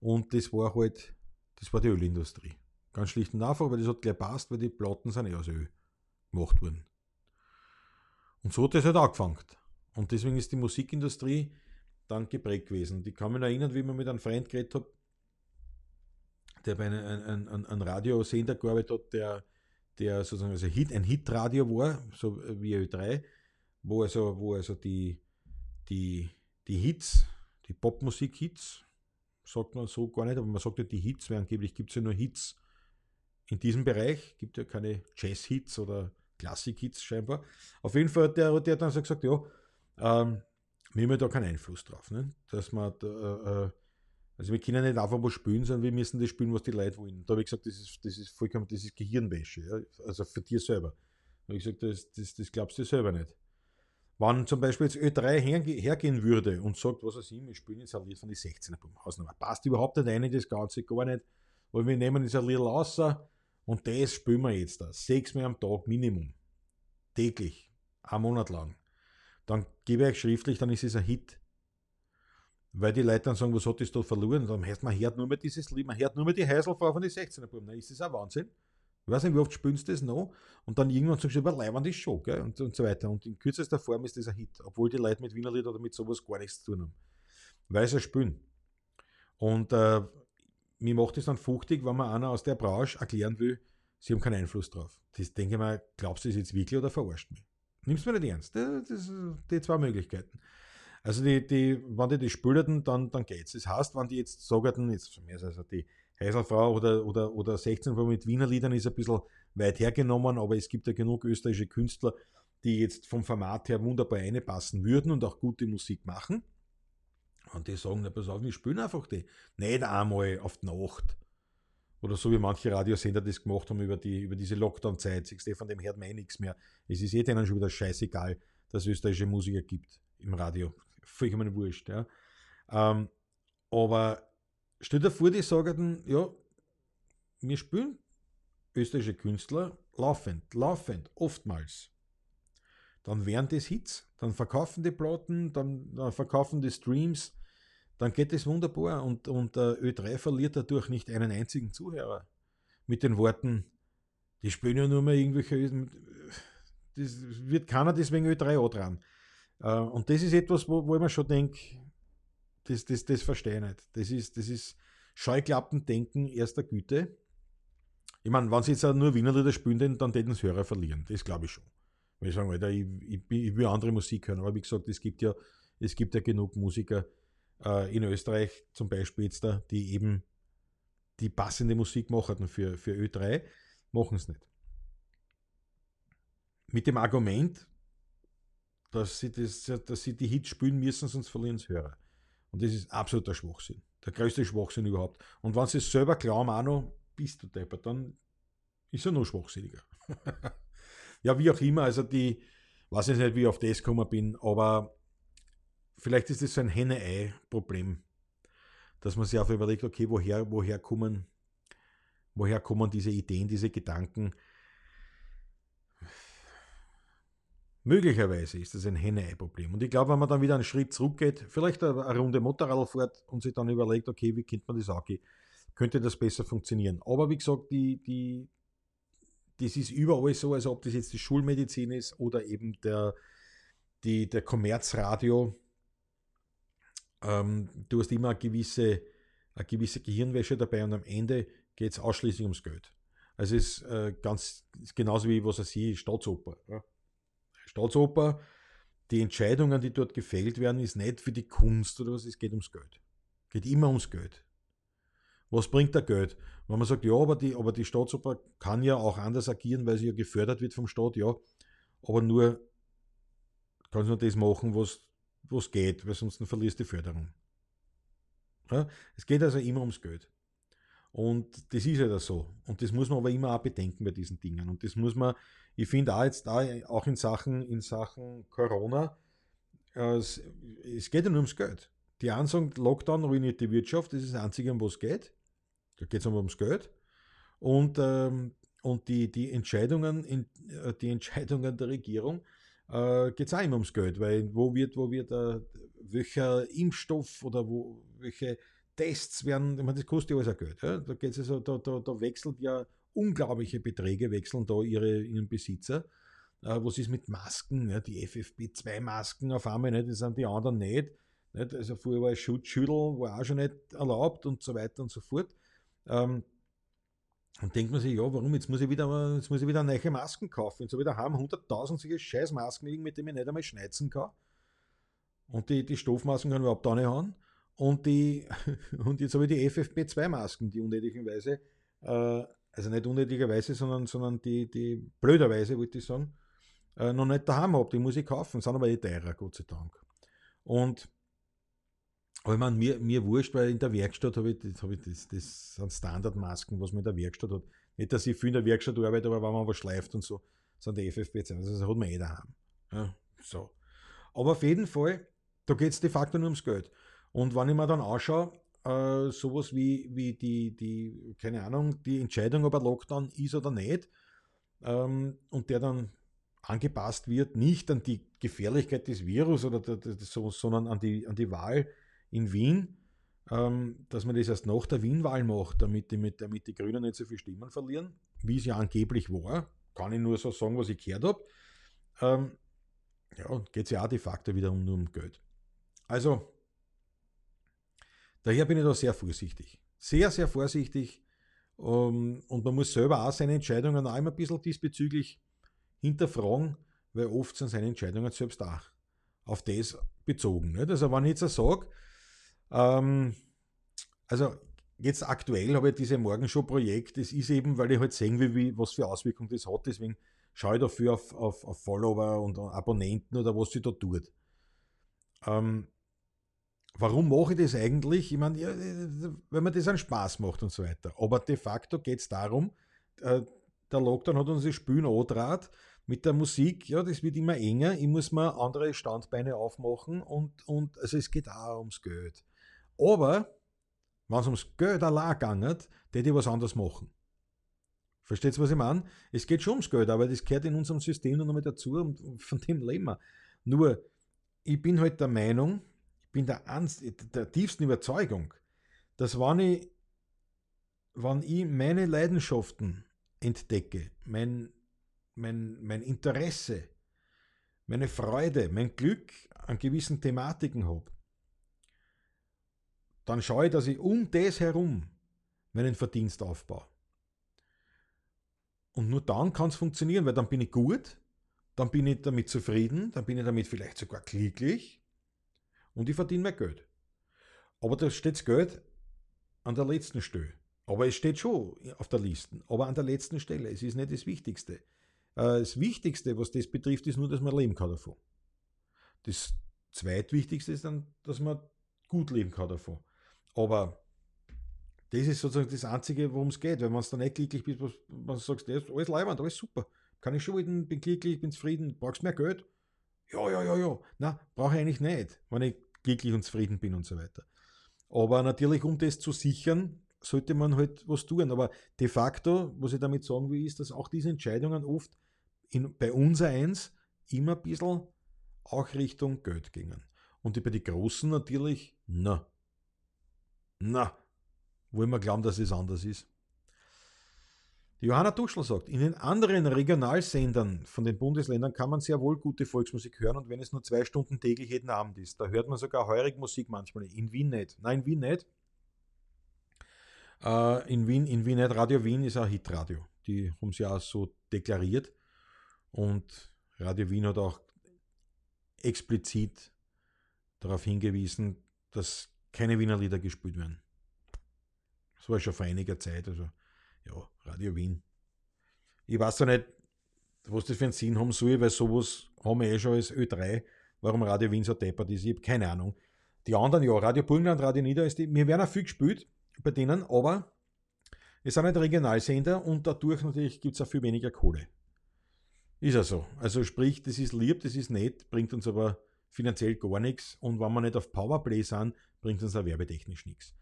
Und das war halt, das war die Ölindustrie. Ganz schlicht und einfach, weil das hat gleich passt, weil die Platten sind eh aus Öl gemacht worden. Und so hat das halt angefangen. Und deswegen ist die Musikindustrie dann geprägt gewesen. Ich kann mich erinnern, wie man mit einem Freund geredet hat, der bei einem, einem, einem Radiosender gearbeitet hat, der, der sozusagen also Hit, ein Hitradio war, so wie Ö3, wo also, wo also die, die, die Hits, die Popmusik-Hits, sagt man so gar nicht, aber man sagt ja die Hits, weil angeblich gibt es ja nur Hits in diesem Bereich, gibt ja keine Jazz-Hits oder Klassik-Hits scheinbar. Auf jeden Fall hat der, der hat dann so gesagt, ja, ähm, wir haben da keinen Einfluss drauf, ne? dass man da, äh, also wir können nicht einfach mal spielen, sondern wir müssen das spielen, was die Leute wollen. Da habe ich gesagt, das ist, das ist vollkommen, das ist Gehirnwäsche, ja? also für dir selber. Da habe ich gesagt, das, das, das glaubst du selber nicht. Wenn zum Beispiel jetzt Ö3 hergehen würde und sagt, was weiß ich, wir spielen jetzt ein Lied von die 16er Hausnummer, passt überhaupt nicht rein in das Ganze, gar nicht, weil wir nehmen jetzt ein Lied raus und das spielen wir jetzt da, sechsmal am Tag Minimum, täglich, einen Monat lang. Dann gebe ich euch schriftlich, dann ist es ein Hit. Weil die Leute dann sagen, was hat das da verloren? Dann heißt man hört nur mehr dieses Lied, man hört nur mehr die Heiselfrau von den 16er Buben. Ist das ein Wahnsinn. Ich weiß nicht, wie oft spielst du das noch? Und dann irgendwann sagst du, überleibend ist schon, gell? Und, und so weiter. Und in kürzester Form ist das ein Hit, obwohl die Leute mit Wiener Lied oder mit sowas gar nichts zu tun haben. Weil sie spielen. Und äh, mir macht es dann fuchtig, wenn man einer aus der Branche erklären will, sie haben keinen Einfluss drauf. Das denke ich mal, glaubst du das jetzt wirklich oder verarscht mich? Nimmst du mir nicht ernst. Das, das, die zwei Möglichkeiten. Also die, die, wenn die das spülten, dann, dann geht's. Das heißt, wenn die jetzt sagen, jetzt also die Heiselfrau oder, oder, oder 16 mit Wiener Liedern ist ein bisschen weit hergenommen, aber es gibt ja genug österreichische Künstler, die jetzt vom Format her wunderbar einpassen würden und auch gute Musik machen. Und die sagen, na pass auf, wir spielen einfach die. Nicht einmal auf die Nacht. Oder so wie manche Radiosender das gemacht haben über, die, über diese Lockdown-Zeit. Von dem hört man eh nichts mehr. Es ist eh denen schon wieder scheißegal, dass es österreichische Musiker gibt im Radio vollkommen wurscht. Ja. Ähm, aber stell dir vor, die sagen, ja, wir spielen österreichische Künstler laufend, laufend, oftmals. Dann wären das Hits, dann verkaufen die Platten, dann, dann verkaufen die Streams, dann geht es wunderbar und, und äh, Ö3 verliert dadurch nicht einen einzigen Zuhörer. Mit den Worten, die spielen ja nur mehr irgendwelche, das wird keiner deswegen Ö3 dran. Äh, und das ist etwas, wo, wo ich mir schon denke, das, das, das verstehe ich nicht. Das ist, das ist Scheuklappendenken erster Güte. Ich meine, wenn sie jetzt nur Wiener Lieder spielen, dann, täten sie Hörer verlieren. Das glaube ich schon. Weil ich sagen, Alter, ich, ich, ich, will andere Musik hören. Aber wie gesagt, es gibt ja, es gibt ja genug Musiker äh, in Österreich, zum Beispiel jetzt da, die eben die passende Musik machen für, für Ö3, machen es nicht. Mit dem Argument, dass sie, das, dass sie die Hits spielen müssen, sonst verlieren sie Hörer. Und das ist absoluter Schwachsinn. Der größte Schwachsinn überhaupt. Und wenn sie es selber glauben, auch noch, bist du deppert, dann ist er noch schwachsinniger. (laughs) ja, wie auch immer, also die, weiß ich nicht, wie ich auf das gekommen bin, aber vielleicht ist das so ein Henne-Ei-Problem, dass man sich einfach überlegt, okay, woher, woher kommen, woher kommen diese Ideen, diese Gedanken, Möglicherweise ist das ein Henne-Ei-Problem. Und ich glaube, wenn man dann wieder einen Schritt zurückgeht, vielleicht eine, Runde Motorrad fährt und sich dann überlegt, okay, wie könnte man das angehen, könnte das besser funktionieren. Aber wie gesagt, die, die, das ist überall so, also ob das jetzt die Schulmedizin ist oder eben der, die, der Kommerzradio. Ähm, du hast immer eine gewisse, eine gewisse Gehirnwäsche dabei und am Ende geht es ausschließlich ums Geld. Also es ist äh, ganz ist genauso wie was er ich, Staatsoper. Ja? Staatsoper, die Entscheidungen, die dort gefällt werden, ist nicht für die Kunst oder was, es geht ums Geld. Geht immer ums Geld. Was bringt der Geld? Wenn man sagt, ja, aber die, aber die Staatsoper kann ja auch anders agieren, weil sie ja gefördert wird vom Staat, ja, aber nur kann sie nur das machen, was, was geht, weil sonst verlierst du die Förderung. Ja? Es geht also immer ums Geld. Und das ist ja das so. Und das muss man aber immer auch bedenken bei diesen Dingen. Und das muss man, ich finde auch jetzt auch in Sachen, in Sachen Corona, äh, es, es geht ja nur ums Geld. Die einen sagen, Lockdown ruiniert die Wirtschaft, das ist das Einzige, um was es geht. Da geht es aber ums Geld. Und, ähm, und die, die, Entscheidungen äh, die Entscheidungen der Regierung äh, geht es auch immer ums Geld, weil wo wird, wo wird äh, welcher Impfstoff oder wo, welche Tests werden, ich meine, das kostet ja alles auch Geld. Ja? Da, geht's also, da, da, da wechselt ja unglaubliche Beträge, wechseln da ihre, ihren Besitzer. Äh, was ist mit Masken? Ja? Die FFP2-Masken auf einmal nicht, das sind die anderen nicht. nicht? Also vorher war Schutzschüttel, war auch schon nicht erlaubt und so weiter und so fort. Ähm, und denkt man sich, ja, warum? Jetzt muss ich wieder, jetzt muss ich wieder neue Masken kaufen. Jetzt habe ich daheim 100.000 solche Scheißmasken liegen, mit denen ich nicht einmal schneiden kann. Und die, die Stoffmasken kann ich überhaupt auch nicht haben. Und, die, (laughs) und jetzt habe ich die FFP2-Masken, die unnötigerweise, äh, also nicht unnötigerweise, sondern, sondern die, die blöderweise, wollte ich sagen, äh, noch nicht daheim habe. Die muss ich kaufen, sind aber eh teurer, Gott sei Dank. Und aber meine, mir, mir wurscht, weil in der Werkstatt habe ich, das, hab ich das, das sind Standardmasken, was man in der Werkstatt hat. Nicht, dass ich viel in der Werkstatt arbeite, aber wenn man was schleift und so, sind die FFP2. Also das hat man eh daheim. Ja, so. Aber auf jeden Fall, da geht es de facto nur ums Geld. Und wenn ich mir dann anschaue, äh, sowas wie, wie die, die, keine Ahnung, die Entscheidung, ob ein Lockdown ist oder nicht, ähm, und der dann angepasst wird, nicht an die Gefährlichkeit des Virus oder der, der, so, sondern an die, an die Wahl in Wien, ähm, dass man das erst nach der Wien-Wahl macht, damit die, mit, damit die Grünen nicht so viele Stimmen verlieren, wie es ja angeblich war. Kann ich nur so sagen, was ich gehört habe. Ähm, ja, geht es ja auch de facto wieder nur um Geld. Also, daher bin ich da sehr vorsichtig. Sehr, sehr vorsichtig. Um, ähm, und man muss selber auch seine Entscheidungen auch immer ein bisschen diesbezüglich hinterfragen, weil oft sind seine Entscheidungen selbst auch auf das bezogen. Nicht? Also, wenn ich jetzt sage, ähm, also jetzt aktuell habe ich diese Morgenshow-Projekt, das ist eben, weil ich halt sehen will, wie, was für Auswirkungen das hat, deswegen schaue ich dafür auf, auf, auf Follower und Abonnenten oder was sie da tut. Ähm, warum mache ich das eigentlich? Ich meine, ja, wenn man das einen Spaß macht und so weiter. Aber de facto geht es darum, äh, der Lockdown hat uns das Spielen angetragen, mit der Musik, ja, das wird immer enger. Ich muss mir andere Standbeine aufmachen und, und also es geht auch ums Geld. Aber, wenn es ums Geld allein geht, hätte ich was anderes machen. Versteht ihr, was ich meine? Es geht schon ums Geld, aber das gehört in unserem System noch mit dazu und von dem leben wir. Nur, ich bin halt der Meinung, ich bin der, der tiefsten Überzeugung, dass wenn ich, wenn ich meine Leidenschaften entdecke, mein, mein, mein Interesse, meine Freude, mein Glück an gewissen Thematiken habe, dann schaue ich, dass ich um das herum meinen Verdienst aufbaue. Und nur dann kann es funktionieren, weil dann bin ich gut, dann bin ich damit zufrieden, dann bin ich damit vielleicht sogar glücklich und ich verdiene mehr Geld. Aber da steht das Geld an der letzten Stelle. Aber es steht schon auf der Liste, aber an der letzten Stelle. Es ist nicht das Wichtigste. Äh, das Wichtigste, was das betrifft, ist nur, dass man leben kann davon. Das zweitwichtigste ist dann, dass man gut leben kann davon. Aber das ist sozusagen das Einzige, worum es geht. Wenn man es dann nicht glücklich bist, was man sagt, das ist alles leibend, alles super. Kann ich schon reden, bin glücklich, bin zufrieden, brauchst mehr Geld? Ja, ja, ja, ja. Na, brauche ich eigentlich nicht, wenn ich glücklich und zufrieden bin und so weiter. Aber natürlich, um das zu sichern, sollte man halt was tun. Aber de facto, was ich damit sagen will, ist, dass auch diese Entscheidungen oft in, bei uns eins immer ein bisschen auch Richtung Geld gingen. Und bei den Großen natürlich, na, na, wollen wir glauben, dass es anders ist. Die Johanna Duschel sagt, in den anderen Regionalsendern von den Bundesländern kann man sehr wohl gute Volksmusik hören und wenn es nur zwei Stunden täglich jeden Abend ist, da hört man sogar heurig Musik manchmal. In Wien nicht. Nein, in Wien nicht. Äh, in Wien, in Wien nicht. Radio Wien ist ein Hitradio. Die haben sie auch so deklariert. Und Radio Wien hat auch explizit darauf hingewiesen, dass keine Wiener Lieder gespielt werden. Das war schon vor einiger Zeit, also ja, Radio Wien. Ich weiß ja nicht, was das für einen Sinn haben soll, weil sowas haben wir eh schon als Ö3, warum Radio Wien so deppert ist. Ich habe keine Ahnung. Die anderen, ja, Radio Burgenland, Radio Nieder, ist die, wir werden auch viel gespielt bei denen, aber Es sind halt Regionalsender und dadurch natürlich gibt es auch viel weniger Kohle. Ist ja so. Also sprich, das ist lieb, das ist nett, bringt uns aber finanziell gar nichts. Und wenn wir nicht auf Powerplay sind, bringt uns auch werbetechnisch nichts.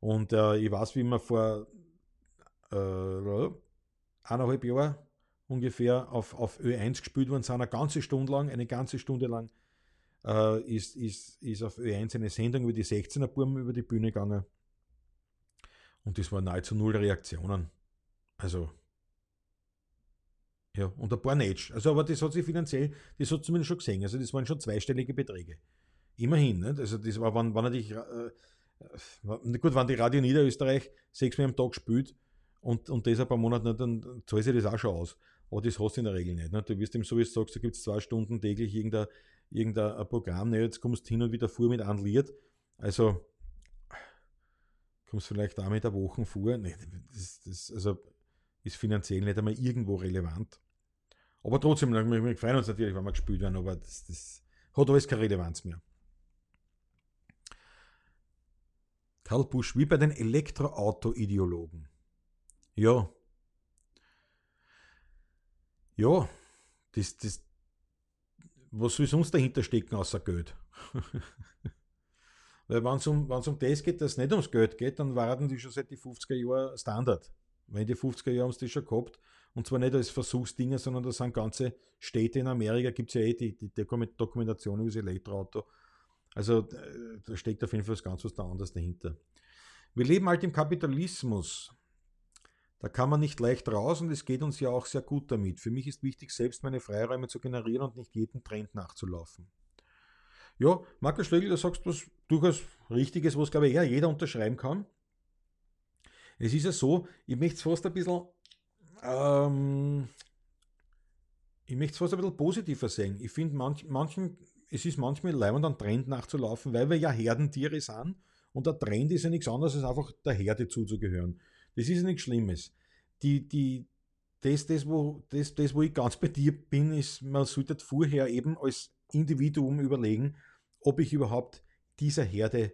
Und äh, ich weiß, wie wir vor äh, eineinhalb Jahren ungefähr auf, auf Ö1 gespielt worden sind, eine ganze Stunde lang, eine ganze Stunde lang äh, ist, ist, ist auf Ö1 eine Sendung über die 16er Burmen über die Bühne gegangen. Und das waren nahezu null Reaktionen. Also, ja, und ein paar nicht. Also, aber das hat sich finanziell, das hat zumindest schon gesehen. Also, das waren schon zweistellige Beträge. Immerhin, nicht? Also, das war, wann, natürlich, äh, äh, gut, wenn die Radio Niederösterreich sechsmal am Tag spielt und, und das ein paar Monate nicht, dann zahlt sich das auch schon aus. Aber das hast du in der Regel nicht. nicht? Du wirst ihm so, wie du sagst, da gibt es zwei Stunden täglich irgendein, irgendein Programm, ne? jetzt kommst du hin und wieder vor mit Lied. Also, kommst vielleicht auch mit der Woche vor. Nee, das, das, also ist finanziell nicht einmal irgendwo relevant. Aber trotzdem, wir, wir freuen uns natürlich, wenn wir gespielt werden, aber das, das hat alles keine Relevanz mehr. Karl Busch, wie bei den Elektroauto-Ideologen. Ja. Ja, das, das, was soll sonst dahinter stecken außer Geld? (laughs) Weil wenn es um, um das geht, dass es nicht ums Geld geht, dann waren die schon seit die 50er Jahren Standard. Weil die 50er Jahren haben sie das schon gehabt. Und zwar nicht als Versuchsdinger, sondern da sind ganze Städte in Amerika, gibt es ja eh die, die Dokumentation über das Elektroauto. Also äh, da steckt auf jeden Fall ganz was da anderes dahinter. Wir leben halt im Kapitalismus. Da kann man nicht leicht raus und es geht uns ja auch sehr gut damit. Für mich ist wichtig, selbst meine Freiräume zu generieren und nicht jedem Trend nachzulaufen. Ja, Markus Schlegel, da sagst du was durchaus Richtiges, was, glaube ich, ja, jeder unterschreiben kann. Es ist ja so, ich möchte es fast ein bisschen, ähm, ich möchte fast ein bisschen positiver sehen. Ich finde, manch, manchen, es ist manchmal leibend an Trend nachzulaufen, weil wir ja Herdentiere sind und der Trend ist ja nichts anderes, als einfach der Herde zuzugehören. Das ist ja nichts Schlimmes. Die, die, das, das, wo, das, das, wo ich ganz bei dir bin, ist, man sollte vorher eben als Individuum überlegen, ob ich überhaupt dieser Herde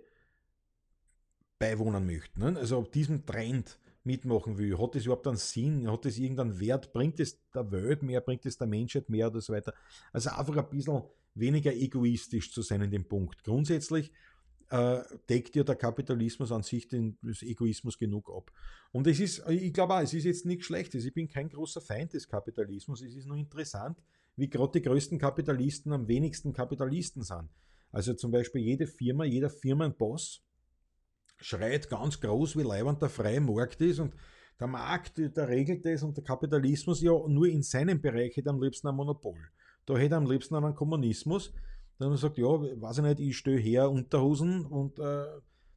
beiwohnen möchte. Ne? Also ob diesem Trend mitmachen will. Hat das überhaupt einen Sinn? Hat das irgendeinen Wert? Bringt es der Welt mehr? Bringt es der Menschheit mehr oder so weiter? Also einfach ein bisschen weniger egoistisch zu sein in dem Punkt. Grundsätzlich äh, deckt ja der Kapitalismus an sich den Egoismus genug ab. Und es ist, ich glaube auch, es ist jetzt nichts Schlechtes. Ich bin kein großer Feind des Kapitalismus. Es ist nur interessant, wie gerade die größten Kapitalisten am wenigsten Kapitalisten sind. Also zum Beispiel jede Firma, jeder Firmenboss schreit ganz groß, wie leibend der freie Markt ist und der Markt, der regelt das und der Kapitalismus ja nur in seinem Bereich hätte am liebsten ein Monopol. Da hätte er am liebsten einen Kommunismus. Dann sagt, ja, weiß ich nicht, ich stehe her Unterhosen und äh,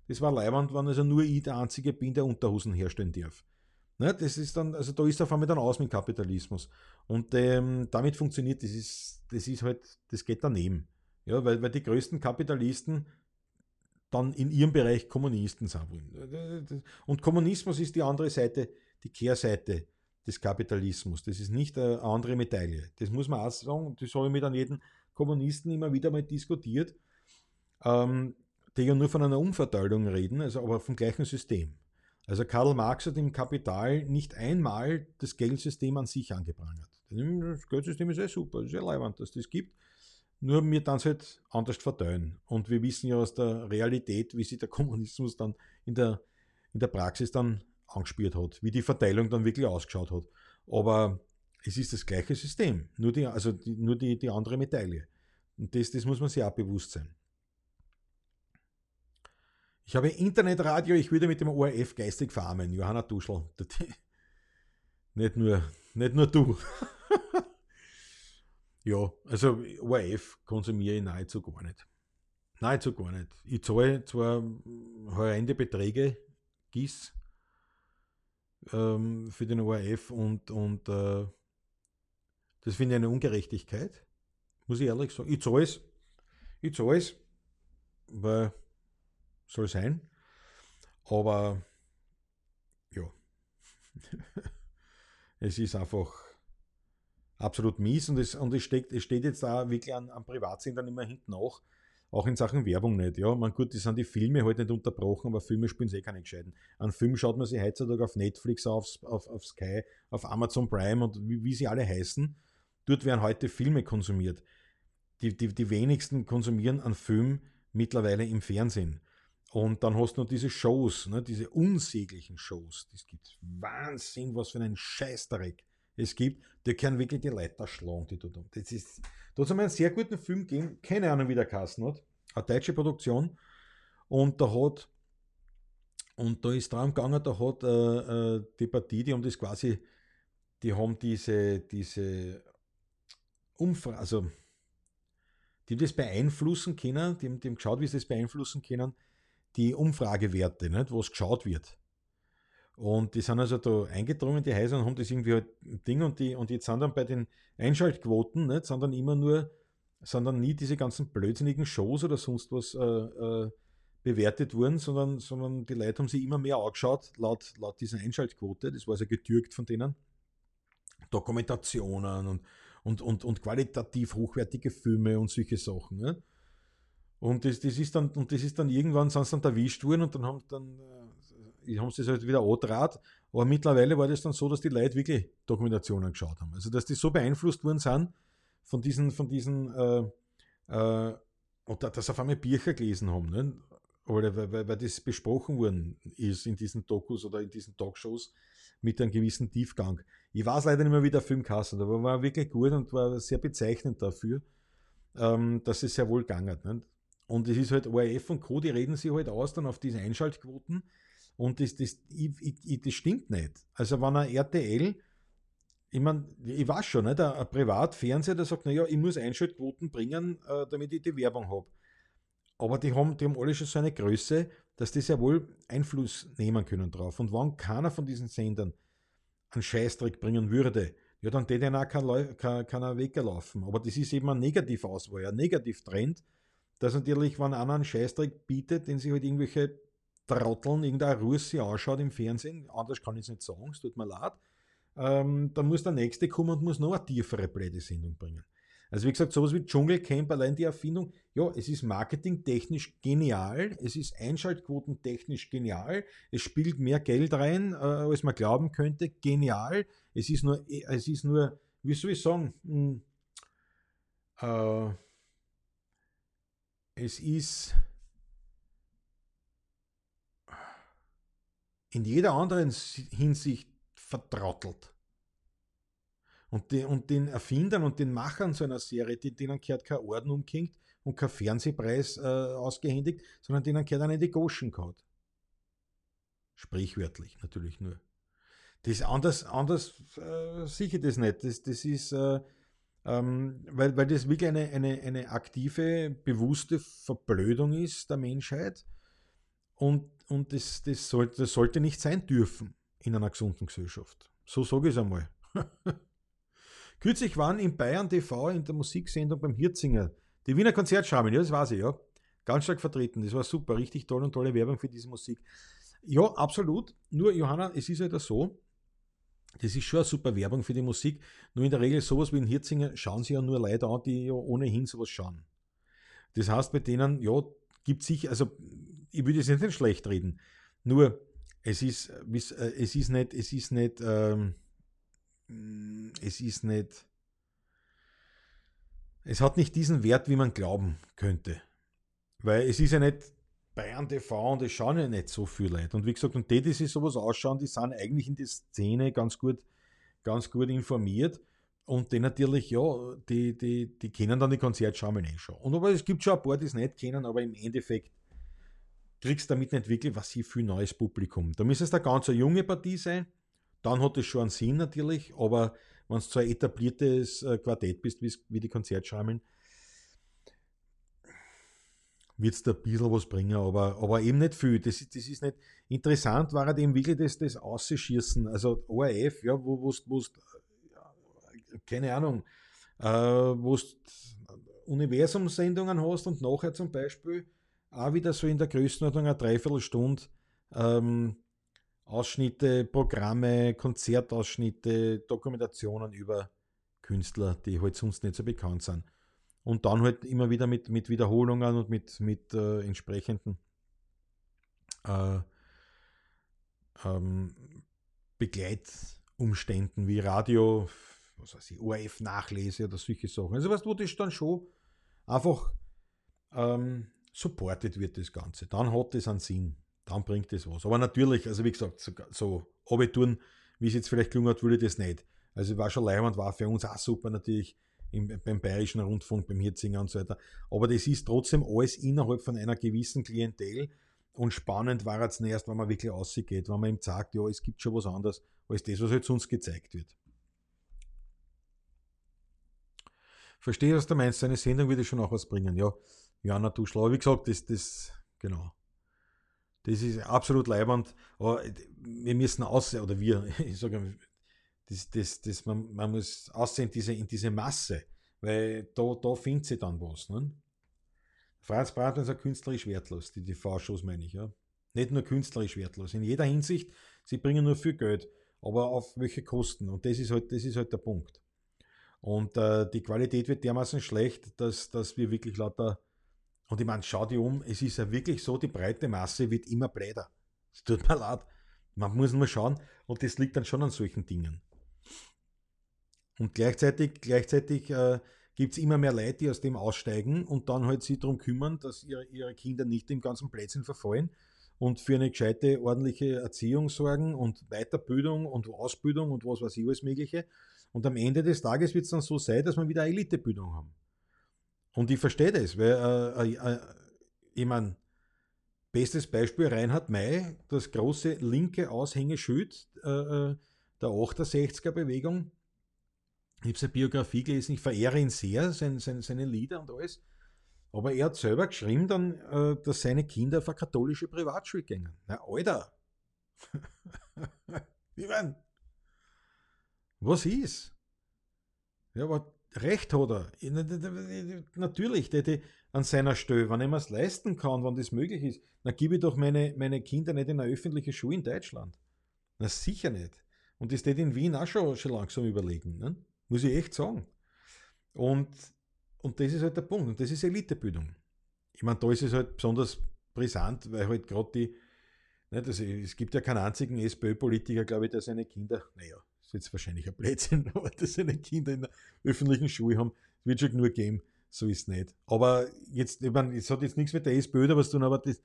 das war leibend, wenn also nur ich der Einzige bin, der Unterhosen herstellen darf. Ne, das ist dann, also da ist auf einmal dann aus mit Kapitalismus. Und ähm, damit funktioniert das ist, das ist halt, das geht daneben. Ja, weil, weil die größten Kapitalisten dann in ihrem Bereich Kommunisten sind wollen. Und Kommunismus ist die andere Seite, die Kehrseite des Kapitalismus. Das ist nicht eine andere Medaille. Das muss man auch sagen. Das habe ich mit jedem Kommunisten immer wieder mal diskutiert, ähm, die ja nur von einer Umverteilung reden, also aber vom gleichen System. Also Karl Marx hat im Kapital nicht einmal das Geldsystem an sich angeprangert. Das Geldsystem ist ja super, es ist ja leibend, dass das gibt. Nur wir dann halt anders verteilen. Und wir wissen ja aus der Realität, wie sich der Kommunismus dann in der, in der Praxis dann angespielt hat, wie die Verteilung dann wirklich ausgeschaut hat. Aber es ist das gleiche System, nur die, also die, nur die, die andere Medaille. Und das, das muss man sich auch bewusst sein. Ich habe Internetradio, ich würde mit dem ORF geistig farmen. Johanna Duschel. (laughs) Nicht nur, nicht nur du. (laughs) Ja, also ORF konsumiere ich nahezu gar nicht. Nahezu gar nicht. Ich zahle zwar horrende Beträge, GIS, ähm, für den ORF und, und äh, das finde ich eine Ungerechtigkeit, muss ich ehrlich sagen. Ich zahle es, ich zahle es, weil soll sein, aber ja, (laughs) es ist einfach absolut mies und es, und es, steckt, es steht jetzt da wirklich an, an Privatsendern immer hinten nach. Auch in Sachen Werbung nicht. Ja, man gut, die sind die Filme halt nicht unterbrochen, aber Filme spielen sie eh keine gescheiten. An Film schaut man sich heutzutage auf Netflix, auf, auf, auf Sky, auf Amazon Prime und wie, wie sie alle heißen. Dort werden heute Filme konsumiert. Die, die, die wenigsten konsumieren einen Film mittlerweile im Fernsehen. Und dann hast du noch diese Shows, ne, diese unsäglichen Shows. Das gibt Wahnsinn, was für einen Scheißdreck es gibt. Die können wirklich die Leiter schlagen, die dort Das ist, da hat es einen sehr guten Film gegeben, keine Ahnung, wie der Kasten hat. Eine deutsche Produktion. Und da hat, und da ist darum gegangen, da hat äh, äh, die Partie, die haben das quasi, die haben diese, diese Umfrage, also die das beeinflussen können, die, die haben geschaut, wie sie das beeinflussen können, die Umfragewerte, nicht, wo es geschaut wird. Und die sind also da eingedrungen, die Häuser, und haben das irgendwie halt Ding und die, und jetzt sind dann bei den Einschaltquoten, nicht, sind dann immer nur, sind dann nie diese ganzen blödsinnigen Shows oder sonst was äh, äh, bewertet worden, sondern, sondern die Leute haben sich immer mehr angeschaut, laut, laut dieser Einschaltquote, das war also getürkt von denen. Dokumentationen und, und, und, und qualitativ hochwertige Filme und solche Sachen. Ne? Und das, das ist dann, und das ist dann irgendwann sind sie dann erwischt worden und dann haben dann äh, haben sie das halt wieder angetraut. Aber mittlerweile war das dann so, dass die Leute wirklich Dokumentationen geschaut haben. Also dass die so beeinflusst worden sind von diesen, von diesen äh, äh, und dass auf einmal Bücher gelesen haben. Ne? Oder weil, weil, weil das besprochen worden ist in diesen Dokus oder in diesen Talkshows mit einem gewissen Tiefgang. Ich weiß leider nicht mehr, wie der Film kastet, aber war wirklich gut und war sehr bezeichnend dafür, ähm, dass es sehr wohl gegangen hat. Und es ist halt ORF und Co., die reden sich halt aus dann auf diese Einschaltquoten. Und das, das, ich, ich, das stimmt nicht. Also wenn ein RTL, ich meine, ich weiß schon, nicht, ein Privatfernseher, der sagt, naja, ich muss Einschaltquoten bringen, äh, damit ich die Werbung habe. Aber die haben, die haben alle schon so eine Größe, dass die sehr wohl Einfluss nehmen können drauf. Und wenn keiner von diesen Sendern einen Scheißdreck bringen würde, ja, dann hätte ja keiner kein. Aber das ist eben ein Negativauswahl, ein Negativtrend, dass natürlich, wenn einer einen Scheißdreck bietet, den sich halt irgendwelche Trotteln, irgendein Russi anschaut im Fernsehen, anders kann ich es nicht sagen, es tut mir leid, ähm, dann muss der Nächste kommen und muss noch eine tiefere Pläde-Sendung bringen. Also wie gesagt, sowas wie Dschungelcamp, allein die Erfindung, ja, es ist marketingtechnisch genial, es ist einschaltquotentechnisch genial, es spielt mehr Geld rein, äh, als man glauben könnte, genial. Es ist nur, es ist nur, wie soll ich sagen, mh, hm, äh, es ist in jeder anderen Hinsicht vertrottelt. Und, die, und den Erfindern und den Machern so einer Serie, die, denen gehört keine Ordnung umgehängt und kein Fernsehpreis äh, ausgehändigt, sondern denen gehört einer in die Goschen gehauen. Sprichwörtlich natürlich nur. Das anders, anders äh, sicher das nicht. Das, das ist, äh, ähm, weil, weil das wirklich eine, eine, eine aktive, bewusste Verblödung ist der Menschheit. Und, und das, das, sollte, das sollte nicht sein dürfen in einer gesunden Gesellschaft. So sage ich es einmal. Kürzlich waren in Bayern TV in der Musiksendung beim Hirzinger die Wiener Konzertschraube, ja, das weiß ich, ja. Ganz stark vertreten. Das war super, richtig toll und tolle Werbung für diese Musik. Ja, absolut. Nur, Johanna, es ist halt so, das ist schon eine super Werbung für die Musik. Nur in der Regel sowas wie in Hirzinger schauen sie ja nur Leute an, die ja ohnehin sowas schauen. Das heißt, bei denen, ja, gibt sich, also ich würde es nicht schlecht reden. Nur es ist, äh, es ist nicht, es ist nicht, ähm, es ist nicht, es hat nicht diesen Wert, wie man glauben könnte. Weil es ist ja nicht Bayern TV und es schauen ja nicht so viele Leute. Und wie gesagt, und die, die sich sowas ausschauen, die sind eigentlich in der Szene ganz gut, ganz gut informiert. Und die natürlich, ja, die, die, die kennen dann die Konzertschaumen eh schon. Und aber es gibt schon ein paar, die es nicht kennen, aber im Endeffekt kriegst damit nicht wirklich was hier viel neues Publikum. Da müsste es eine ganz junge Partie sein, dann hat es schon einen Sinn natürlich, aber wenn du so ein etabliertes äh, Quartett bist, wie die Konzertschaumen, wird es da ein bisschen was bringen, aber, aber eben nicht viel. Das, das ist nicht interessant, war halt eben wirklich das, das Ausschießen. Also ORF, ja, wo du, keine Ahnung, äh, wo du Universumsendungen hast und nachher zum Beispiel auch wieder so in der Größenordnung eine Dreiviertelstunde ähm, Ausschnitte, Programme, Konzertausschnitte, Dokumentationen über Künstler, die halt sonst nicht so bekannt sind. und dann halt immer wieder mit, mit Wiederholungen und mit, mit äh, entsprechenden äh, ähm, Begleitumständen wie Radio, was weiß ich, ORF-Nachlese oder solche Sachen. Also was, wo das dann schon einfach ähm, supported wird, das Ganze. Dann hat das einen Sinn. Dann bringt das was. Aber natürlich, also wie gesagt, so, so wie es jetzt vielleicht gelungen hat, würde ich das nicht. Also war schon leibend, war für uns auch super natürlich im, beim Bayerischen Rundfunk, beim Hitzinger und so weiter. Aber das ist trotzdem alles innerhalb von einer gewissen Klientel. Und spannend war es erst, wenn man wirklich ausgeht, wenn man ihm sagt, ja, es gibt schon was anderes als das, was halt sonst gezeigt wird. Verstehe, was du meinst. Eine Sendung würde schon auch was bringen. Ja, Jana Duschler. Wie gesagt, das, das, genau. Das ist absolut leibend. Aber wir müssen aussehen, oder wir, (laughs) ich sage, das, das, das, man, man muss aussehen in diese, in diese Masse, weil da, da findet sie dann was. Ne? Franz Bratmann ist künstlerisch wertlos, die TV-Shows meine ich. Ja. Nicht nur künstlerisch wertlos, in jeder Hinsicht, sie bringen nur viel Geld, aber auf welche Kosten? Und das ist halt, das ist halt der Punkt. Und äh, die Qualität wird dermaßen schlecht, dass, dass wir wirklich lauter, und ich meine, schau dir um, es ist ja wirklich so, die breite Masse wird immer breiter. Es tut mir (laughs) leid. Man muss nur schauen, und das liegt dann schon an solchen Dingen. Und gleichzeitig, gleichzeitig äh, gibt es immer mehr Leute, die aus dem aussteigen und dann halt sich darum kümmern, dass ihre, ihre Kinder nicht im ganzen Plätzchen verfallen und für eine gescheite, ordentliche Erziehung sorgen und Weiterbildung und Ausbildung und was weiß ich alles Mögliche. Und am Ende des Tages wird es dann so sein, dass wir wieder Elitebildung haben. Und ich verstehe das, weil äh, äh, äh, ich meine, bestes Beispiel Reinhard May, das große linke Aushängeschild äh, äh der 68er Bewegung, ich habe seine Biografie gelesen, ich verehre ihn sehr, sein, sein, seine Lieder und alles. Aber er hat selber geschrieben dann, äh, dass seine Kinder auf eine katholische Privatschule gingen. Na, Alter! (laughs) Wie mein, was ist? Ja, aber recht hat er. Natürlich, der an seiner Stelle, wenn ich mir es leisten kann, wenn das möglich ist, dann gebe ich doch meine, meine Kinder nicht in eine öffentliche Schule in Deutschland. Na sicher nicht. Und das steht in Wien auch schon, schon langsam überlegen. Ne? Muss ich echt sagen. Und, und das ist halt der Punkt. Und das ist Elitebildung. Ich meine, da ist es halt besonders brisant, weil halt gerade die, nicht, also es gibt ja keinen einzigen SPÖ-Politiker, glaube ich, der seine Kinder, naja, ist jetzt wahrscheinlich ein Blödsinn, (laughs) aber dass seine Kinder in der öffentlichen Schule haben, wird schon nur geben, so ist es nicht. Aber jetzt, ich meine, es hat jetzt nichts mit der SPÖ da was tun, aber das,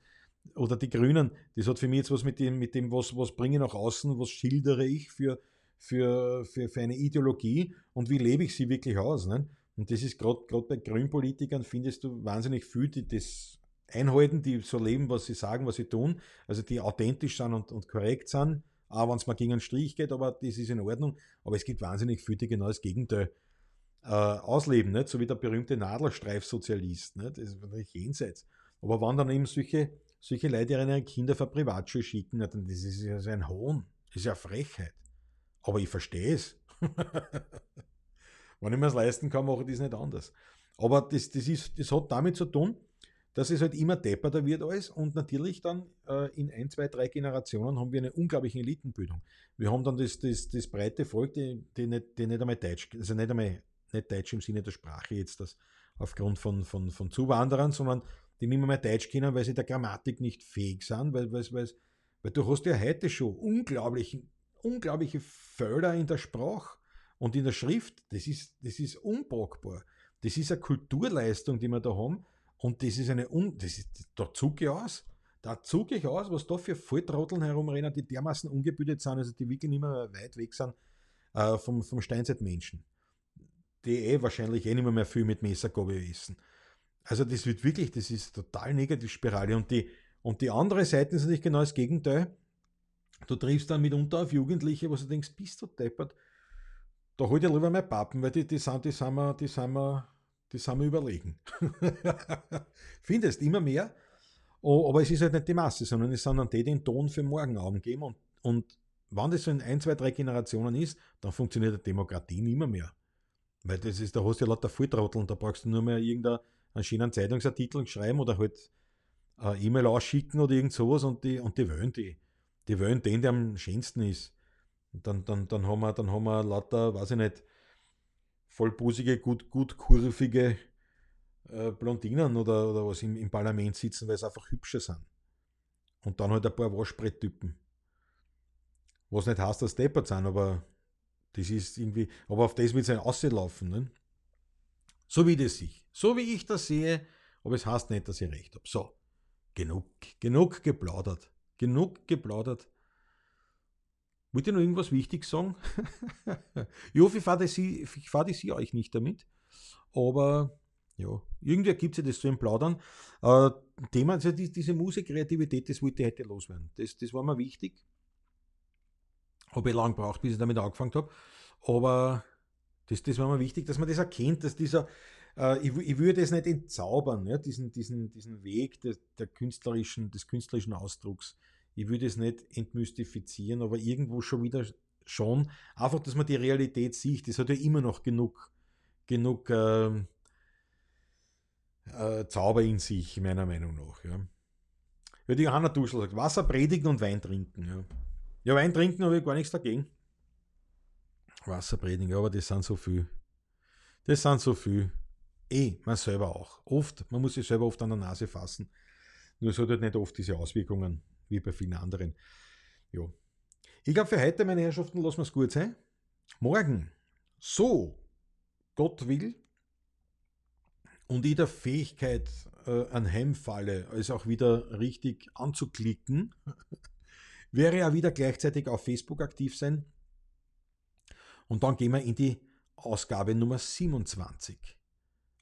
oder die Grünen, das hat für mich jetzt was mit dem, mit dem was, was bringe ich nach außen, was schildere ich für, für, für, für eine Ideologie und wie lebe ich sie wirklich aus. Ne? Und das ist gerade bei Grünpolitikern, findest du wahnsinnig viel, die das einhalten, die so leben, was sie sagen, was sie tun, also die authentisch sind und, und korrekt sind, auch wenn es mal gegen einen Strich geht, aber das ist in Ordnung. Aber es gibt wahnsinnig viele, die genau das Gegenteil äh, ausleben, nicht? so wie der berühmte Nadelstreifsozialist. Nicht? Das ist natürlich jenseits. Aber wenn dann eben solche, solche Leute ihre Kinder für Privatschule schicken, dann das ist ja ein Hohn, das ist ja Frechheit. Aber ich verstehe es. (laughs) Wenn ich mir es leisten kann, mache ich das nicht anders. Aber das, das, ist, das hat damit zu tun, dass es halt immer depperter wird alles und natürlich dann äh, in ein, zwei, drei Generationen haben wir eine unglaubliche Elitenbildung. Wir haben dann das, das, das breite Volk, die, die, nicht, die nicht einmal Deutsch, also nicht einmal nicht Deutsch im Sinne der Sprache jetzt, das aufgrund von, von, von Zuwanderern, sondern die nicht mehr Deutsch kennen, weil sie der Grammatik nicht fähig sind, weil, weil, weil, weil du hast ja heute schon unglaublichen unglaubliche Felder in der Sprache und in der Schrift. Das ist, das ist unpackbar. Das ist eine Kulturleistung, die wir da haben. Und das ist eine, Un das ist, da zucke ich aus. Da zucke ich aus, was da für Volltrotteln herumrennen, die dermaßen ungebildet sind, also die wirklich nicht mehr weit weg sind äh, vom, vom Steinzeitmenschen. Die eh wahrscheinlich eh nicht mehr, mehr viel mit Messergabe essen. Also das wird wirklich, das ist total negativ Spirale. Und die, und die andere Seite ist natürlich genau das Gegenteil. Du triffst dann mitunter auf Jugendliche, wo du denkst, bist du deppert. Da hol dir lieber mein Pappen, weil die, die, sind, die, sind wir, die, sind wir, die sind wir überlegen. (laughs) Findest immer mehr. Aber es ist halt nicht die Masse, sondern es sind dann die, die den Ton für morgen Abend geben. Und, und wenn das so in ein, zwei, drei Generationen ist, dann funktioniert die Demokratie nicht mehr. Weil das ist, da hast du ja lauter Volltrottel und da brauchst du nur mehr irgendeinen schönen Zeitungsartikel schreiben oder halt eine E-Mail ausschicken oder irgend sowas und die, und die wollen die die wollen den, der am schönsten ist. Und dann, dann, dann, haben wir, dann haben wir lauter, weiß ich nicht, vollbusige, gut, gut kurvige äh, Blondinen oder, oder was im, im Parlament sitzen, weil sie einfach hübscher sind. Und dann halt ein paar Waschbretttypen. Was nicht heißt, dass deppert sind, aber das ist irgendwie, aber auf das wird es ja auslaufen. Ne? So wie das ich. So wie ich das sehe, aber es heißt nicht, dass ich recht habe. So, genug, genug geplaudert. Genug geplaudert. Wollt ihr noch irgendwas Wichtiges sagen? (laughs) ich hoffe, ich Sie euch nicht damit. Aber ja, irgendwie ergibt sich das zu Plaudern. Äh, Thema, also die, diese Musikkreativität, das wollte ich heute loswerden. Das, das war mir wichtig. Habe ich lange gebraucht, bis ich damit angefangen habe. Aber das, das war mir wichtig, dass man das erkennt, dass dieser, äh, ich, ich würde es nicht entzaubern, ja, diesen, diesen, diesen Weg der, der künstlerischen, des künstlerischen Ausdrucks. Ich würde es nicht entmystifizieren, aber irgendwo schon wieder schon. Einfach, dass man die Realität sieht. Das hat ja immer noch genug, genug äh, äh, Zauber in sich, meiner Meinung nach. Ja. Ja, die Johanna Duschel sagt, Wasser predigen und Wein trinken. Ja, ja Wein trinken habe ich gar nichts dagegen. Wasser predigen, aber das sind so viel. Das sind so viel. Eh, man selber auch. Oft, man muss sich selber oft an der Nase fassen. Nur es hat halt nicht oft diese Auswirkungen wie bei vielen anderen. Ja. Ich glaube, für heute, meine Herrschaften, lassen wir es gut sein. Morgen, so Gott will, und ich der Fähigkeit äh, anheimfalle, es auch wieder richtig anzuklicken, (laughs) wäre ja wieder gleichzeitig auf Facebook aktiv sein. Und dann gehen wir in die Ausgabe Nummer 27.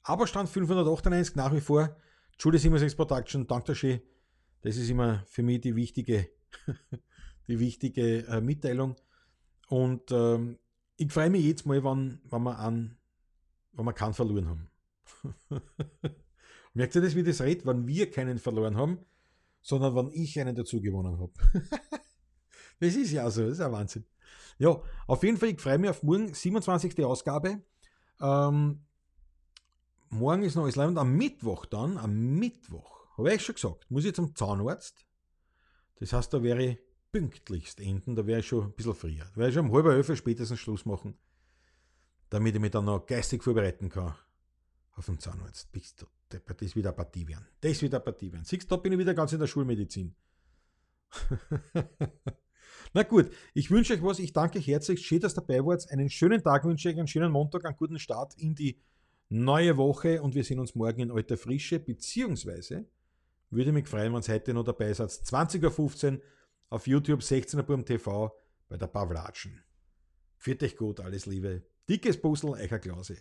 Aber Stand 598 nach wie vor. Julie 76 Production, danke schön. Das ist immer für mich die wichtige, (laughs) die wichtige äh, Mitteilung. Und ähm, ich freue mich jetzt mal, wenn, wenn, wir an, wenn wir keinen verloren haben. (laughs) Merkt ihr das, wie das redet, wenn wir keinen verloren haben, sondern wenn ich einen dazu gewonnen habe? (laughs) das ist ja so, das ist ja Wahnsinn. Ja, auf jeden Fall, ich freue mich auf morgen, 27. Ausgabe. Ähm, morgen ist noch alles und am Mittwoch dann, am Mittwoch, habe ich schon gesagt, muss ich zum Zahnarzt. Das heißt, da wäre ich pünktlichst enden, da wäre ich schon ein bisschen früher. Da wäre ich schon um halb elf spätestens Schluss machen, damit ich mich dann noch geistig vorbereiten kann auf dem Zahnarzt. Bist du das wieder Partie werden. Das wieder Partie werden. Siehst du, da bin ich wieder ganz in der Schulmedizin. (laughs) Na gut, ich wünsche euch was. Ich danke euch herzlich. Schön, dass ihr dabei wart. Einen schönen Tag wünsche ich euch, einen schönen Montag, einen guten Start in die neue Woche und wir sehen uns morgen in alter Frische, beziehungsweise würde mich freuen, wenn ihr heute noch dabei seid. 20.15 Uhr auf YouTube, 16 Uhr TV bei der Pavlatschen. Führt euch gut, alles Liebe. Dickes Puzzle, euer Klause.